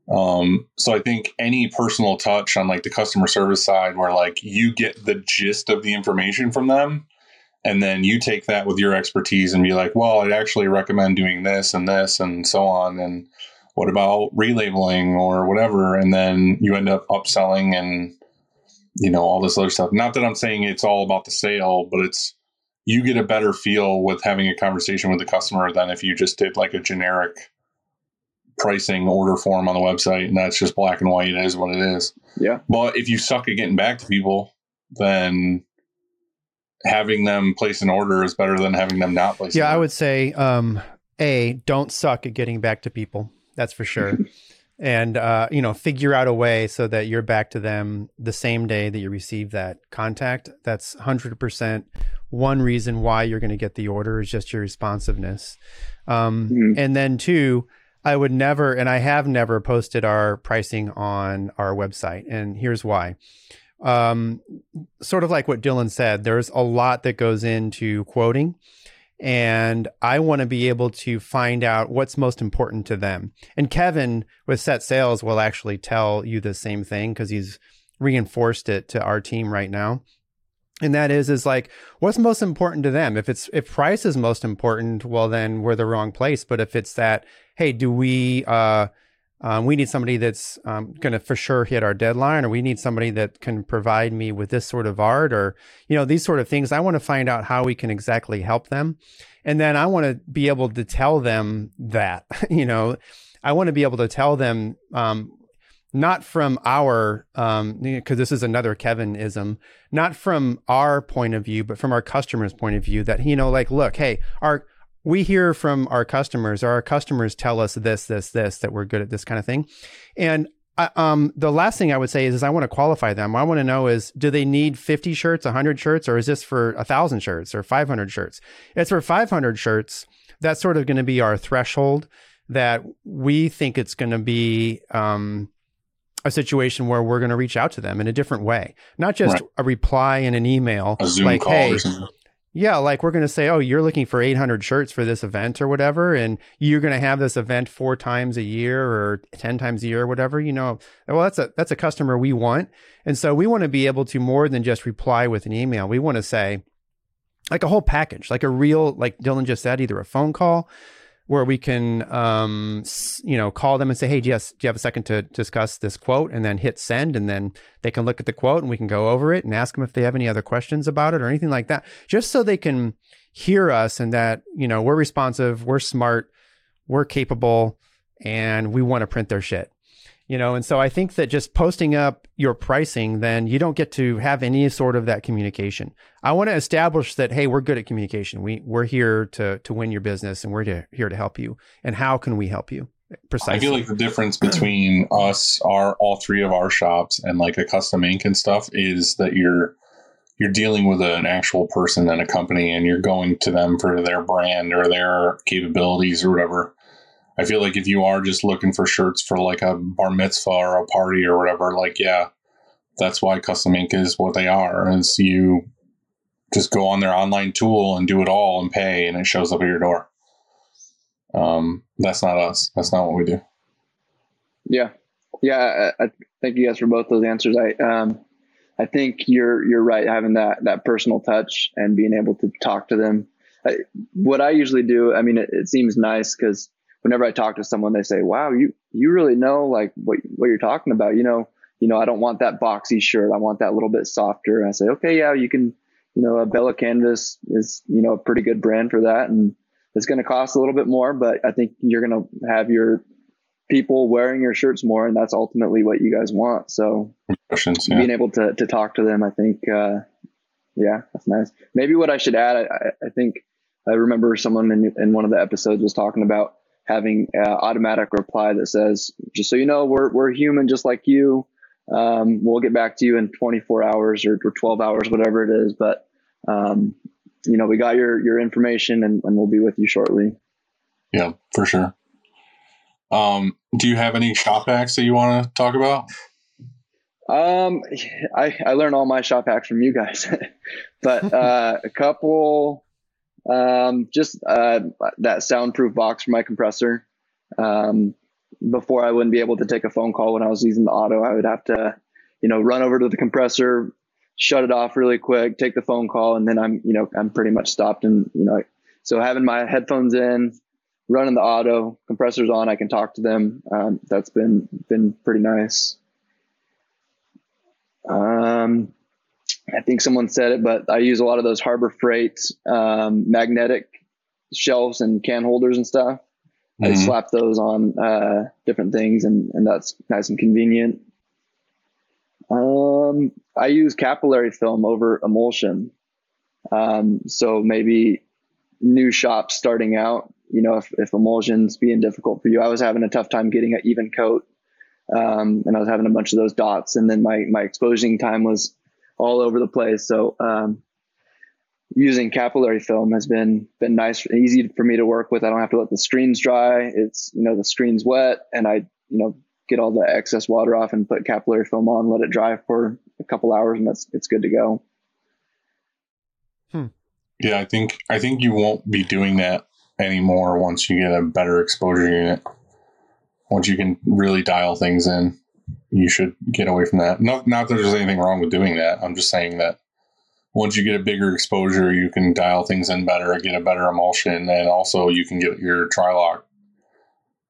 Speaker 3: Um, so I think any personal touch on like the customer service side, where like you get the gist of the information from them, and then you take that with your expertise and be like, well, I'd actually recommend doing this and this and so on, and what about relabeling or whatever, and then you end up upselling and you know all this other stuff. Not that I'm saying it's all about the sale, but it's you get a better feel with having a conversation with the customer than if you just did like a generic pricing order form on the website and that's just black and white. It is what it is.
Speaker 8: yeah
Speaker 3: But if you suck at getting back to people, then having them place an order is better than having them not place.
Speaker 4: Yeah, I would say um, a don't suck at getting back to people. That's for sure. and uh, you know, figure out a way so that you're back to them the same day that you receive that contact. That's hundred percent one reason why you're going to get the order is just your responsiveness. Um,
Speaker 8: Mhm.
Speaker 4: And then two, I would never, and I have never posted our pricing on our website. And here's why. Um, sort of like what Dylan said, there's a lot that goes into quoting. And I want to be able to find out what's most important to them. And Kevin with Set Sales will actually tell you the same thing because he's reinforced it to our team right now. And that is, is like, what's most important to them? If it's, if price is most important, well, then we're the wrong place. But if it's that, hey, do we, uh, um, we need somebody that's um, going to for sure hit our deadline, or we need somebody that can provide me with this sort of art, or you know these sort of things. I want to find out how we can exactly help them, and then I want to be able to tell them that. you know, I want to be able to tell them um, not from our um because this is another kevinism not from our point of view but from our customers point of view that you know like look hey our we hear from our customers or our customers tell us this this this that we're good at this kind of thing and I, um, the last thing I would say is, is I want to qualify them. What I want to know is, do they need 50 shirts, 100 shirts, or is this for 1,000 shirts or 500 shirts? It's for 500 shirts. That's sort of going to be our threshold that we think it's going to be um, a situation where we're going to reach out to them in a different way, not just
Speaker 3: Right.
Speaker 4: a reply in an email
Speaker 3: A Zoom
Speaker 4: like,
Speaker 3: call
Speaker 4: hey. Yeah, like we're going to say, oh, you're looking for 800 shirts for this event or whatever, and you're going to have this event four times a year or 10 times a year or whatever. You know, well, that's a that's a customer we want, and so we want to be able to more than just reply with an email. We want to say, like a whole package, like a real, like Dylan just said, either a phone call where we can, um, you know, call them and say, hey, yes, do you have a second to discuss this quote, and then hit send, and then they can look at the quote and we can go over it and ask them if they have any other questions about it or anything like that, just so they can hear us and that you know we're responsive, we're smart, we're capable, and we want to print their shit. You know, and so I think that just posting up your pricing, then you don't get to have any sort of that communication. I want to establish that hey, we're good at communication. We we're here to to win your business, and we're to, here to help you. And how can we help you? Precisely.
Speaker 3: I feel like the difference between us, our all three of our shops, and like a custom ink and stuff is that you're you're dealing with an actual person and a company, and you're going to them for their brand or their capabilities or whatever. I feel like if you are just looking for shirts for like a bar mitzvah or a party or whatever, like yeah, that's why custom ink is what they are. Is you just go on their online tool and do it all and pay, and it shows up at your door. Um, that's not us. That's not what we do.
Speaker 8: Yeah, yeah. I, I thank you guys for both those answers. I um, I think you're you're right. Having that that personal touch and being able to talk to them. I, what I usually do, I mean, it, it seems nice because whenever I talk to someone, they say, "Wow, you you really know like what what you're talking about." You know, you know, I don't want that boxy shirt. I want that little bit softer. And I say, "Okay, yeah, you can." You know, a Bella Canvas is you know a pretty good brand for that, and it's going to cost a little bit more, but I think you're going to have your people wearing your shirts more, and that's ultimately what you guys want. So
Speaker 3: Questions? Yeah.
Speaker 8: being able to to talk to them, I think, uh, yeah, that's nice. Maybe what I should add, I, I- I think I remember someone in, in one of the episodes was talking about having uh, automatic reply that says, "Just so you know, we're we're human, just like you. Um, we'll get back to you in 24 hours or, or 12 hours, whatever it is, but." Um, you know, we got your your information, and, and we'll be with you shortly.
Speaker 3: Yeah, for sure. Um, do you have any shop hacks that you want to talk about?
Speaker 8: Um, I I learned all my shop hacks from you guys, but uh, a couple, um, just uh, that soundproof box for my compressor. Um, before I wouldn't be able to take a phone call when I was using the auto. I would have to, you know, run over to the compressor, shut it off really quick, take the phone call, and then I'm, you know, I'm pretty much stopped. And you know, so having my headphones in, running the auto, compressors on, I can talk to them. Um, that's been been pretty nice. Um, I think someone said it, but I use a lot of those Harbor Freight um, magnetic shelves and can holders and stuff. I
Speaker 3: Mhm.
Speaker 8: slap those on uh, different things, and, and that's nice and convenient. Um, I use capillary film over emulsion. Um, so maybe new shops starting out, you know, if, if emulsion's being difficult for you, I was having a tough time getting an even coat. Um, and I was having a bunch of those dots and then my, my exposing time was all over the place. So, um, using capillary film has been, been nice, easy for me to work with. I don't have to let the screens dry. It's, you know, the screen's wet and I, you know, get all the excess water off and put capillary film on, let it dry for a couple hours and that's, it's good to go.
Speaker 3: Yeah, I think I think you won't be doing that anymore once you get a better exposure unit. Once you can really dial things in, you should get away from that. Not not that there's anything wrong with doing that. I'm just saying that once you get a bigger exposure, you can dial things in better, get a better emulsion, and also you can get your Tri-Loc.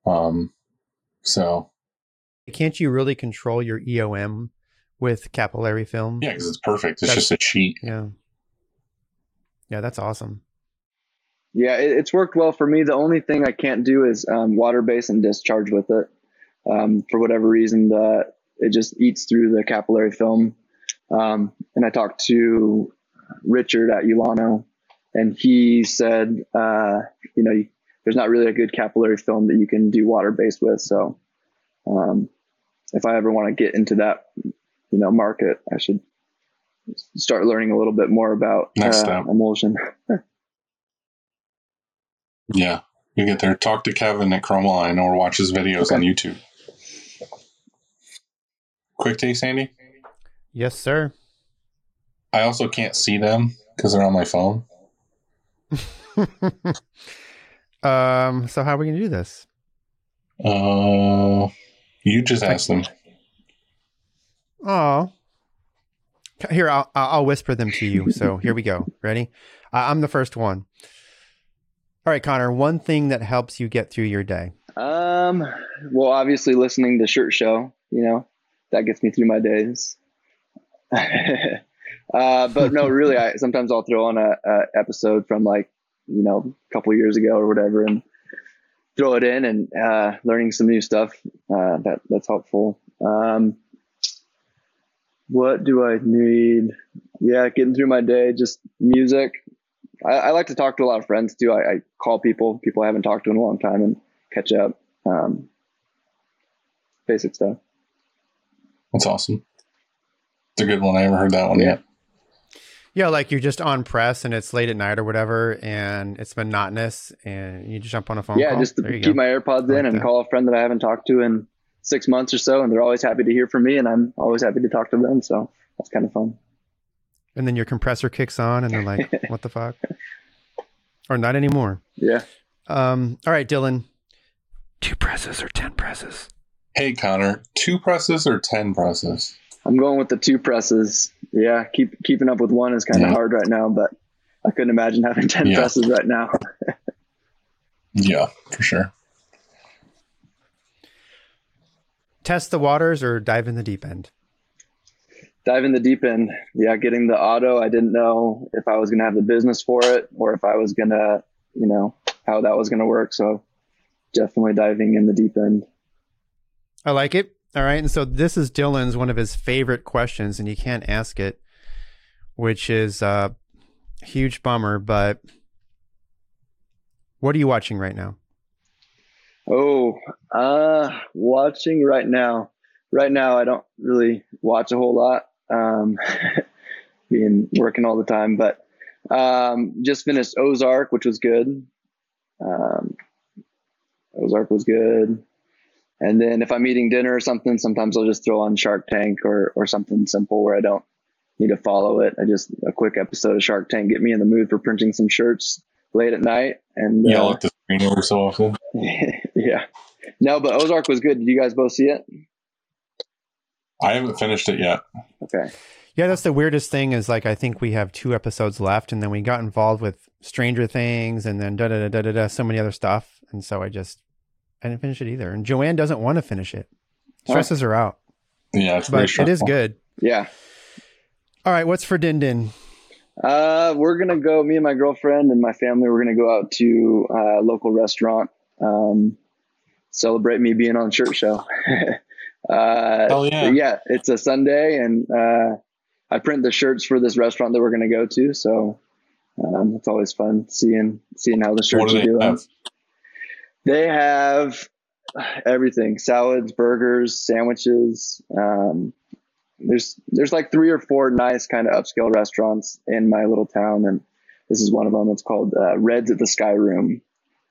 Speaker 3: Um, so
Speaker 4: Can't you really control your EOM with capillary film?
Speaker 3: yeah, because it's perfect. It's
Speaker 4: That's-
Speaker 3: just a cheat.
Speaker 4: Yeah. Yeah, that's awesome.
Speaker 8: Yeah, it, it's worked well for me. The only thing I can't do is um, water base and discharge with it. Um, for whatever reason, the, it just eats through the capillary film. Um, and I talked to Richard at Ulano, and he said, uh, you know, there's not really a good capillary film that you can do water based with. So, um, if I ever want to get into that, you know, market, I should start learning a little bit more about uh, emulsion.
Speaker 3: Yeah, you get there. Talk to Kevin at Chromaline or watch his videos
Speaker 8: Okay.
Speaker 3: on YouTube. Quick take, Sandy.
Speaker 4: Yes, sir.
Speaker 3: I also can't see them because they're on my phone.
Speaker 4: um, so how are we gonna do this?
Speaker 3: Uh, you just ask them.
Speaker 4: Oh, here I'll I'll whisper them to you. So here we go. Ready? Uh, I'm the first one. All right, Connor. One thing that helps you get through your day.
Speaker 8: Um, well, obviously listening to Shirt Show, you know, that gets me through my days. uh, but no, really, I sometimes I'll throw on a, a episode from like, you know, a couple years ago or whatever, and throw it in and uh, learning some new stuff. Uh, that that's helpful. Um, what do I need? Yeah, getting through my day, just music. I, I like to talk to a lot of friends too. I, I call people, people I haven't talked to in a long time, and catch up. Um, basic stuff.
Speaker 3: That's awesome. It's a good one. I haven't heard that one yet.
Speaker 4: Yeah, like you're just on press and it's late at night or whatever, and it's monotonous, and you just jump on a phone
Speaker 8: yeah,
Speaker 4: call.
Speaker 8: just to keep
Speaker 4: go.
Speaker 8: my AirPods
Speaker 4: like
Speaker 8: in and
Speaker 4: that.
Speaker 8: call a friend that I haven't talked to in six months or so, and they're always happy to hear from me, and I'm always happy to talk to them. So that's kind of fun.
Speaker 4: and then your compressor kicks on, and they're like, "What the fuck?" Or not anymore.
Speaker 8: Yeah.
Speaker 4: Um. All right, Dylan. Two presses or ten presses?
Speaker 3: Hey, Connor, two presses or 10 presses?
Speaker 8: I'm going with the two presses. Yeah, keep keeping up with one is kind of
Speaker 3: Yeah.
Speaker 8: hard right now, but I couldn't imagine having ten
Speaker 3: Yeah.
Speaker 8: presses right now.
Speaker 3: Yeah, for sure.
Speaker 4: Test the waters or dive in the deep end?
Speaker 8: Dive in the deep end. Yeah, getting the auto. I didn't know if I was going to have the business for it or if I was going to, you know, how that was going to work. So definitely diving in the deep end.
Speaker 4: I like it. All right. And so this is Dylan's one of his favorite questions, and you can't ask it, which is a huge bummer. But what are you watching right now?
Speaker 8: Oh, uh, watching right now. Right now, I don't really watch a whole lot, um, being working all the time. But um, just finished Ozark, which was good. Um, Ozark was good. And then if I'm eating dinner or something, sometimes I'll just throw on Shark Tank or or something simple where I don't need to follow it. I just a quick episode of Shark Tank get me in the mood for printing some shirts late at night. And
Speaker 3: yeah,
Speaker 8: uh,
Speaker 3: at the screen every so often.
Speaker 8: yeah. No, but Ozark was good. Did you guys both see it?
Speaker 3: I haven't finished it yet.
Speaker 8: Okay.
Speaker 4: Yeah, that's the weirdest thing is like I think we have two episodes left, and then we got involved with Stranger Things, and then da da da da da da so many other stuff, and so I just I didn't finish it either. And Joanne doesn't want to finish it; stresses her out,
Speaker 3: Yeah, it's very
Speaker 4: but it is good.
Speaker 8: Yeah.
Speaker 4: All right, what's for Din Din?
Speaker 8: Uh, we're gonna go. Me and my girlfriend and my family. We're gonna go out to a local restaurant. Um, celebrate me being on Shirt Show. uh,
Speaker 3: Hell yeah.
Speaker 8: yeah. It's a Sunday, and uh, I print the shirts for this restaurant that we're gonna go to. So um, it's always fun seeing seeing how the
Speaker 3: What
Speaker 8: shirts
Speaker 3: do
Speaker 8: are
Speaker 3: they
Speaker 8: doing.
Speaker 3: have?
Speaker 8: They have everything: salads, burgers, sandwiches. Um, there's there's like three or four nice kind of upscale restaurants in my little town, and this is one of them. It's called uh, Reds at the Sky Room.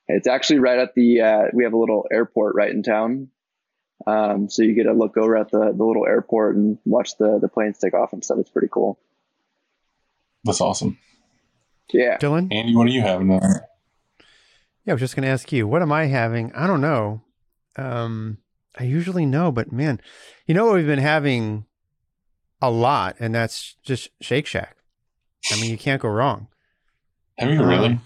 Speaker 8: It's actually right at the. Uh, we have a little airport right in town, um, so you get to look over at the the little airport and watch the the planes take off and stuff. It's pretty cool.
Speaker 3: That's awesome.
Speaker 8: Yeah.
Speaker 4: Dylan?
Speaker 3: Andy, what are you having there?
Speaker 4: Yeah, I was just going to ask you, what am I having? I don't know. Um, I usually know, but man, you know what we've been having a lot, and that's just Shake Shack. I mean, you can't go wrong.
Speaker 3: Have you really?
Speaker 4: Um,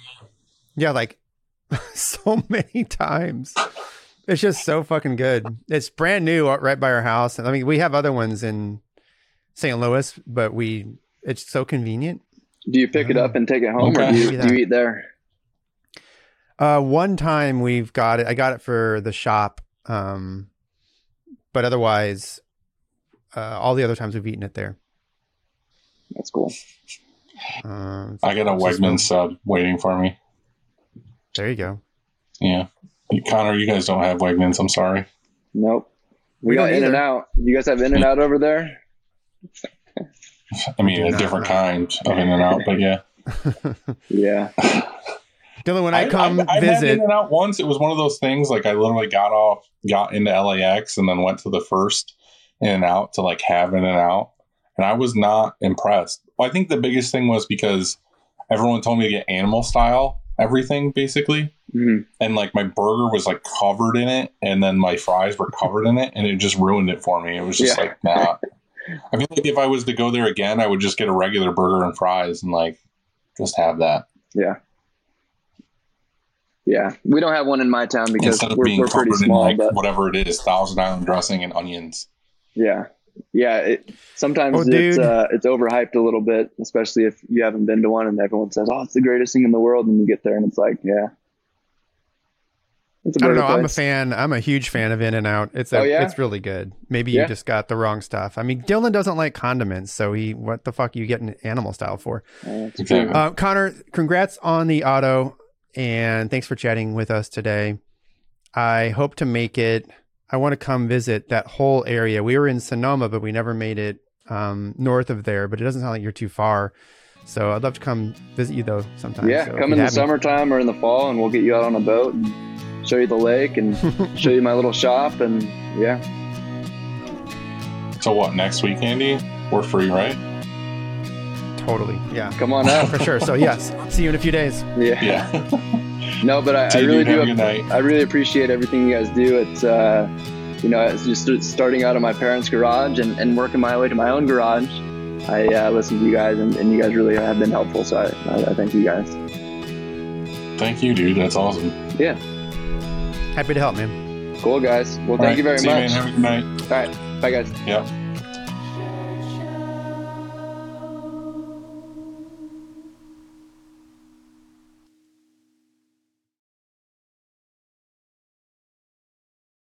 Speaker 4: yeah, like so many times. It's just so fucking good. It's brand new uh, right by our house. I mean, we have other ones in St. Louis, but we it's so convenient.
Speaker 8: Do you pick it up and take it home, or do you, do you eat there?
Speaker 4: Uh, one time we've got it. I got it for the shop. Um, but otherwise, uh, all the other times we've eaten it there.
Speaker 8: That's cool.
Speaker 4: Um,
Speaker 3: I got a
Speaker 4: it's just
Speaker 3: Wegman sub waiting for me.
Speaker 4: There you go.
Speaker 3: Yeah. Connor, you guys don't have Wegmans. I'm sorry.
Speaker 8: Nope. We,
Speaker 4: We
Speaker 8: got In and Out. You guys have In and Out over there?
Speaker 3: I mean, a different
Speaker 4: no.
Speaker 3: kind of In and Out, but yeah.
Speaker 8: Yeah.
Speaker 4: Dylan, when I, come
Speaker 3: I, had
Speaker 4: visit,
Speaker 3: In and Out once. It was one of those things. Like I literally got off, got into LAX, and then went to the first In and Out to like have In and Out, and I was not impressed. I think the biggest thing was because everyone told me to get animal style everything basically,
Speaker 8: Mhm.
Speaker 3: and like my burger was like covered in it, and then my fries were covered in it, and it just ruined it for me. It was just
Speaker 8: Yeah.
Speaker 3: like nah. I feel like if I was to go there again, I would just get a regular burger and fries and like just have that
Speaker 8: Yeah. Yeah. We don't have one in my town because
Speaker 3: instead of
Speaker 8: we're,
Speaker 3: being
Speaker 8: we're pretty
Speaker 3: covered in
Speaker 8: small,
Speaker 3: like
Speaker 8: but
Speaker 3: whatever it is, Thousand Island dressing and onions.
Speaker 8: yeah. Yeah. It, sometimes
Speaker 4: Oh,
Speaker 8: it's, uh, it's overhyped a little bit, especially if you haven't been to one and everyone says, oh, it's the greatest thing in the world. And you get there and it's like, yeah. It's a
Speaker 4: I don't
Speaker 8: burger
Speaker 4: know. I'm a fan. I'm a huge fan of In and Out. It's a,
Speaker 8: Oh, yeah?
Speaker 4: it's really good. Maybe
Speaker 8: Yeah.
Speaker 4: you just got the wrong stuff. I mean, Dylan doesn't like condiments, so he what the fuck are you getting animal style for?
Speaker 8: Uh,
Speaker 3: Exactly.
Speaker 4: Uh, Connor, congrats on the auto, and thanks for chatting with us today. I hope to make it. I want to come visit that whole area. We were in Sonoma, but we never made it um, north of there. But it doesn't sound like you're too far. So I'd love to come visit you though sometime.
Speaker 8: Yeah,
Speaker 4: So
Speaker 8: come in the
Speaker 4: have me-
Speaker 8: summertime or in the fall, and we'll get you out on a boat and show you the lake and show you my little shop. And yeah,
Speaker 3: So what next week, Andy? We're free, right?
Speaker 4: Totally. Yeah.
Speaker 8: come on out.
Speaker 4: For sure. So yes, see you in a few days.
Speaker 8: Yeah.
Speaker 3: Yeah.
Speaker 8: No, but I, I really
Speaker 3: dude. Have a
Speaker 8: do.
Speaker 3: good.
Speaker 8: I really appreciate everything you guys do. It's uh, you know, it's just starting out of my parents' garage and, and working my way to my own garage. I uh, listen to you guys, and, and you guys really have been helpful. So I, I, I thank you guys.
Speaker 3: Thank you, dude. That's awesome.
Speaker 8: Yeah,
Speaker 4: Happy to help, man.
Speaker 8: cool guys. Well,
Speaker 3: All
Speaker 8: thank
Speaker 3: right.
Speaker 8: you very
Speaker 3: See
Speaker 8: much.
Speaker 3: You, man. Have a good night.
Speaker 8: All right, bye guys.
Speaker 3: Yep.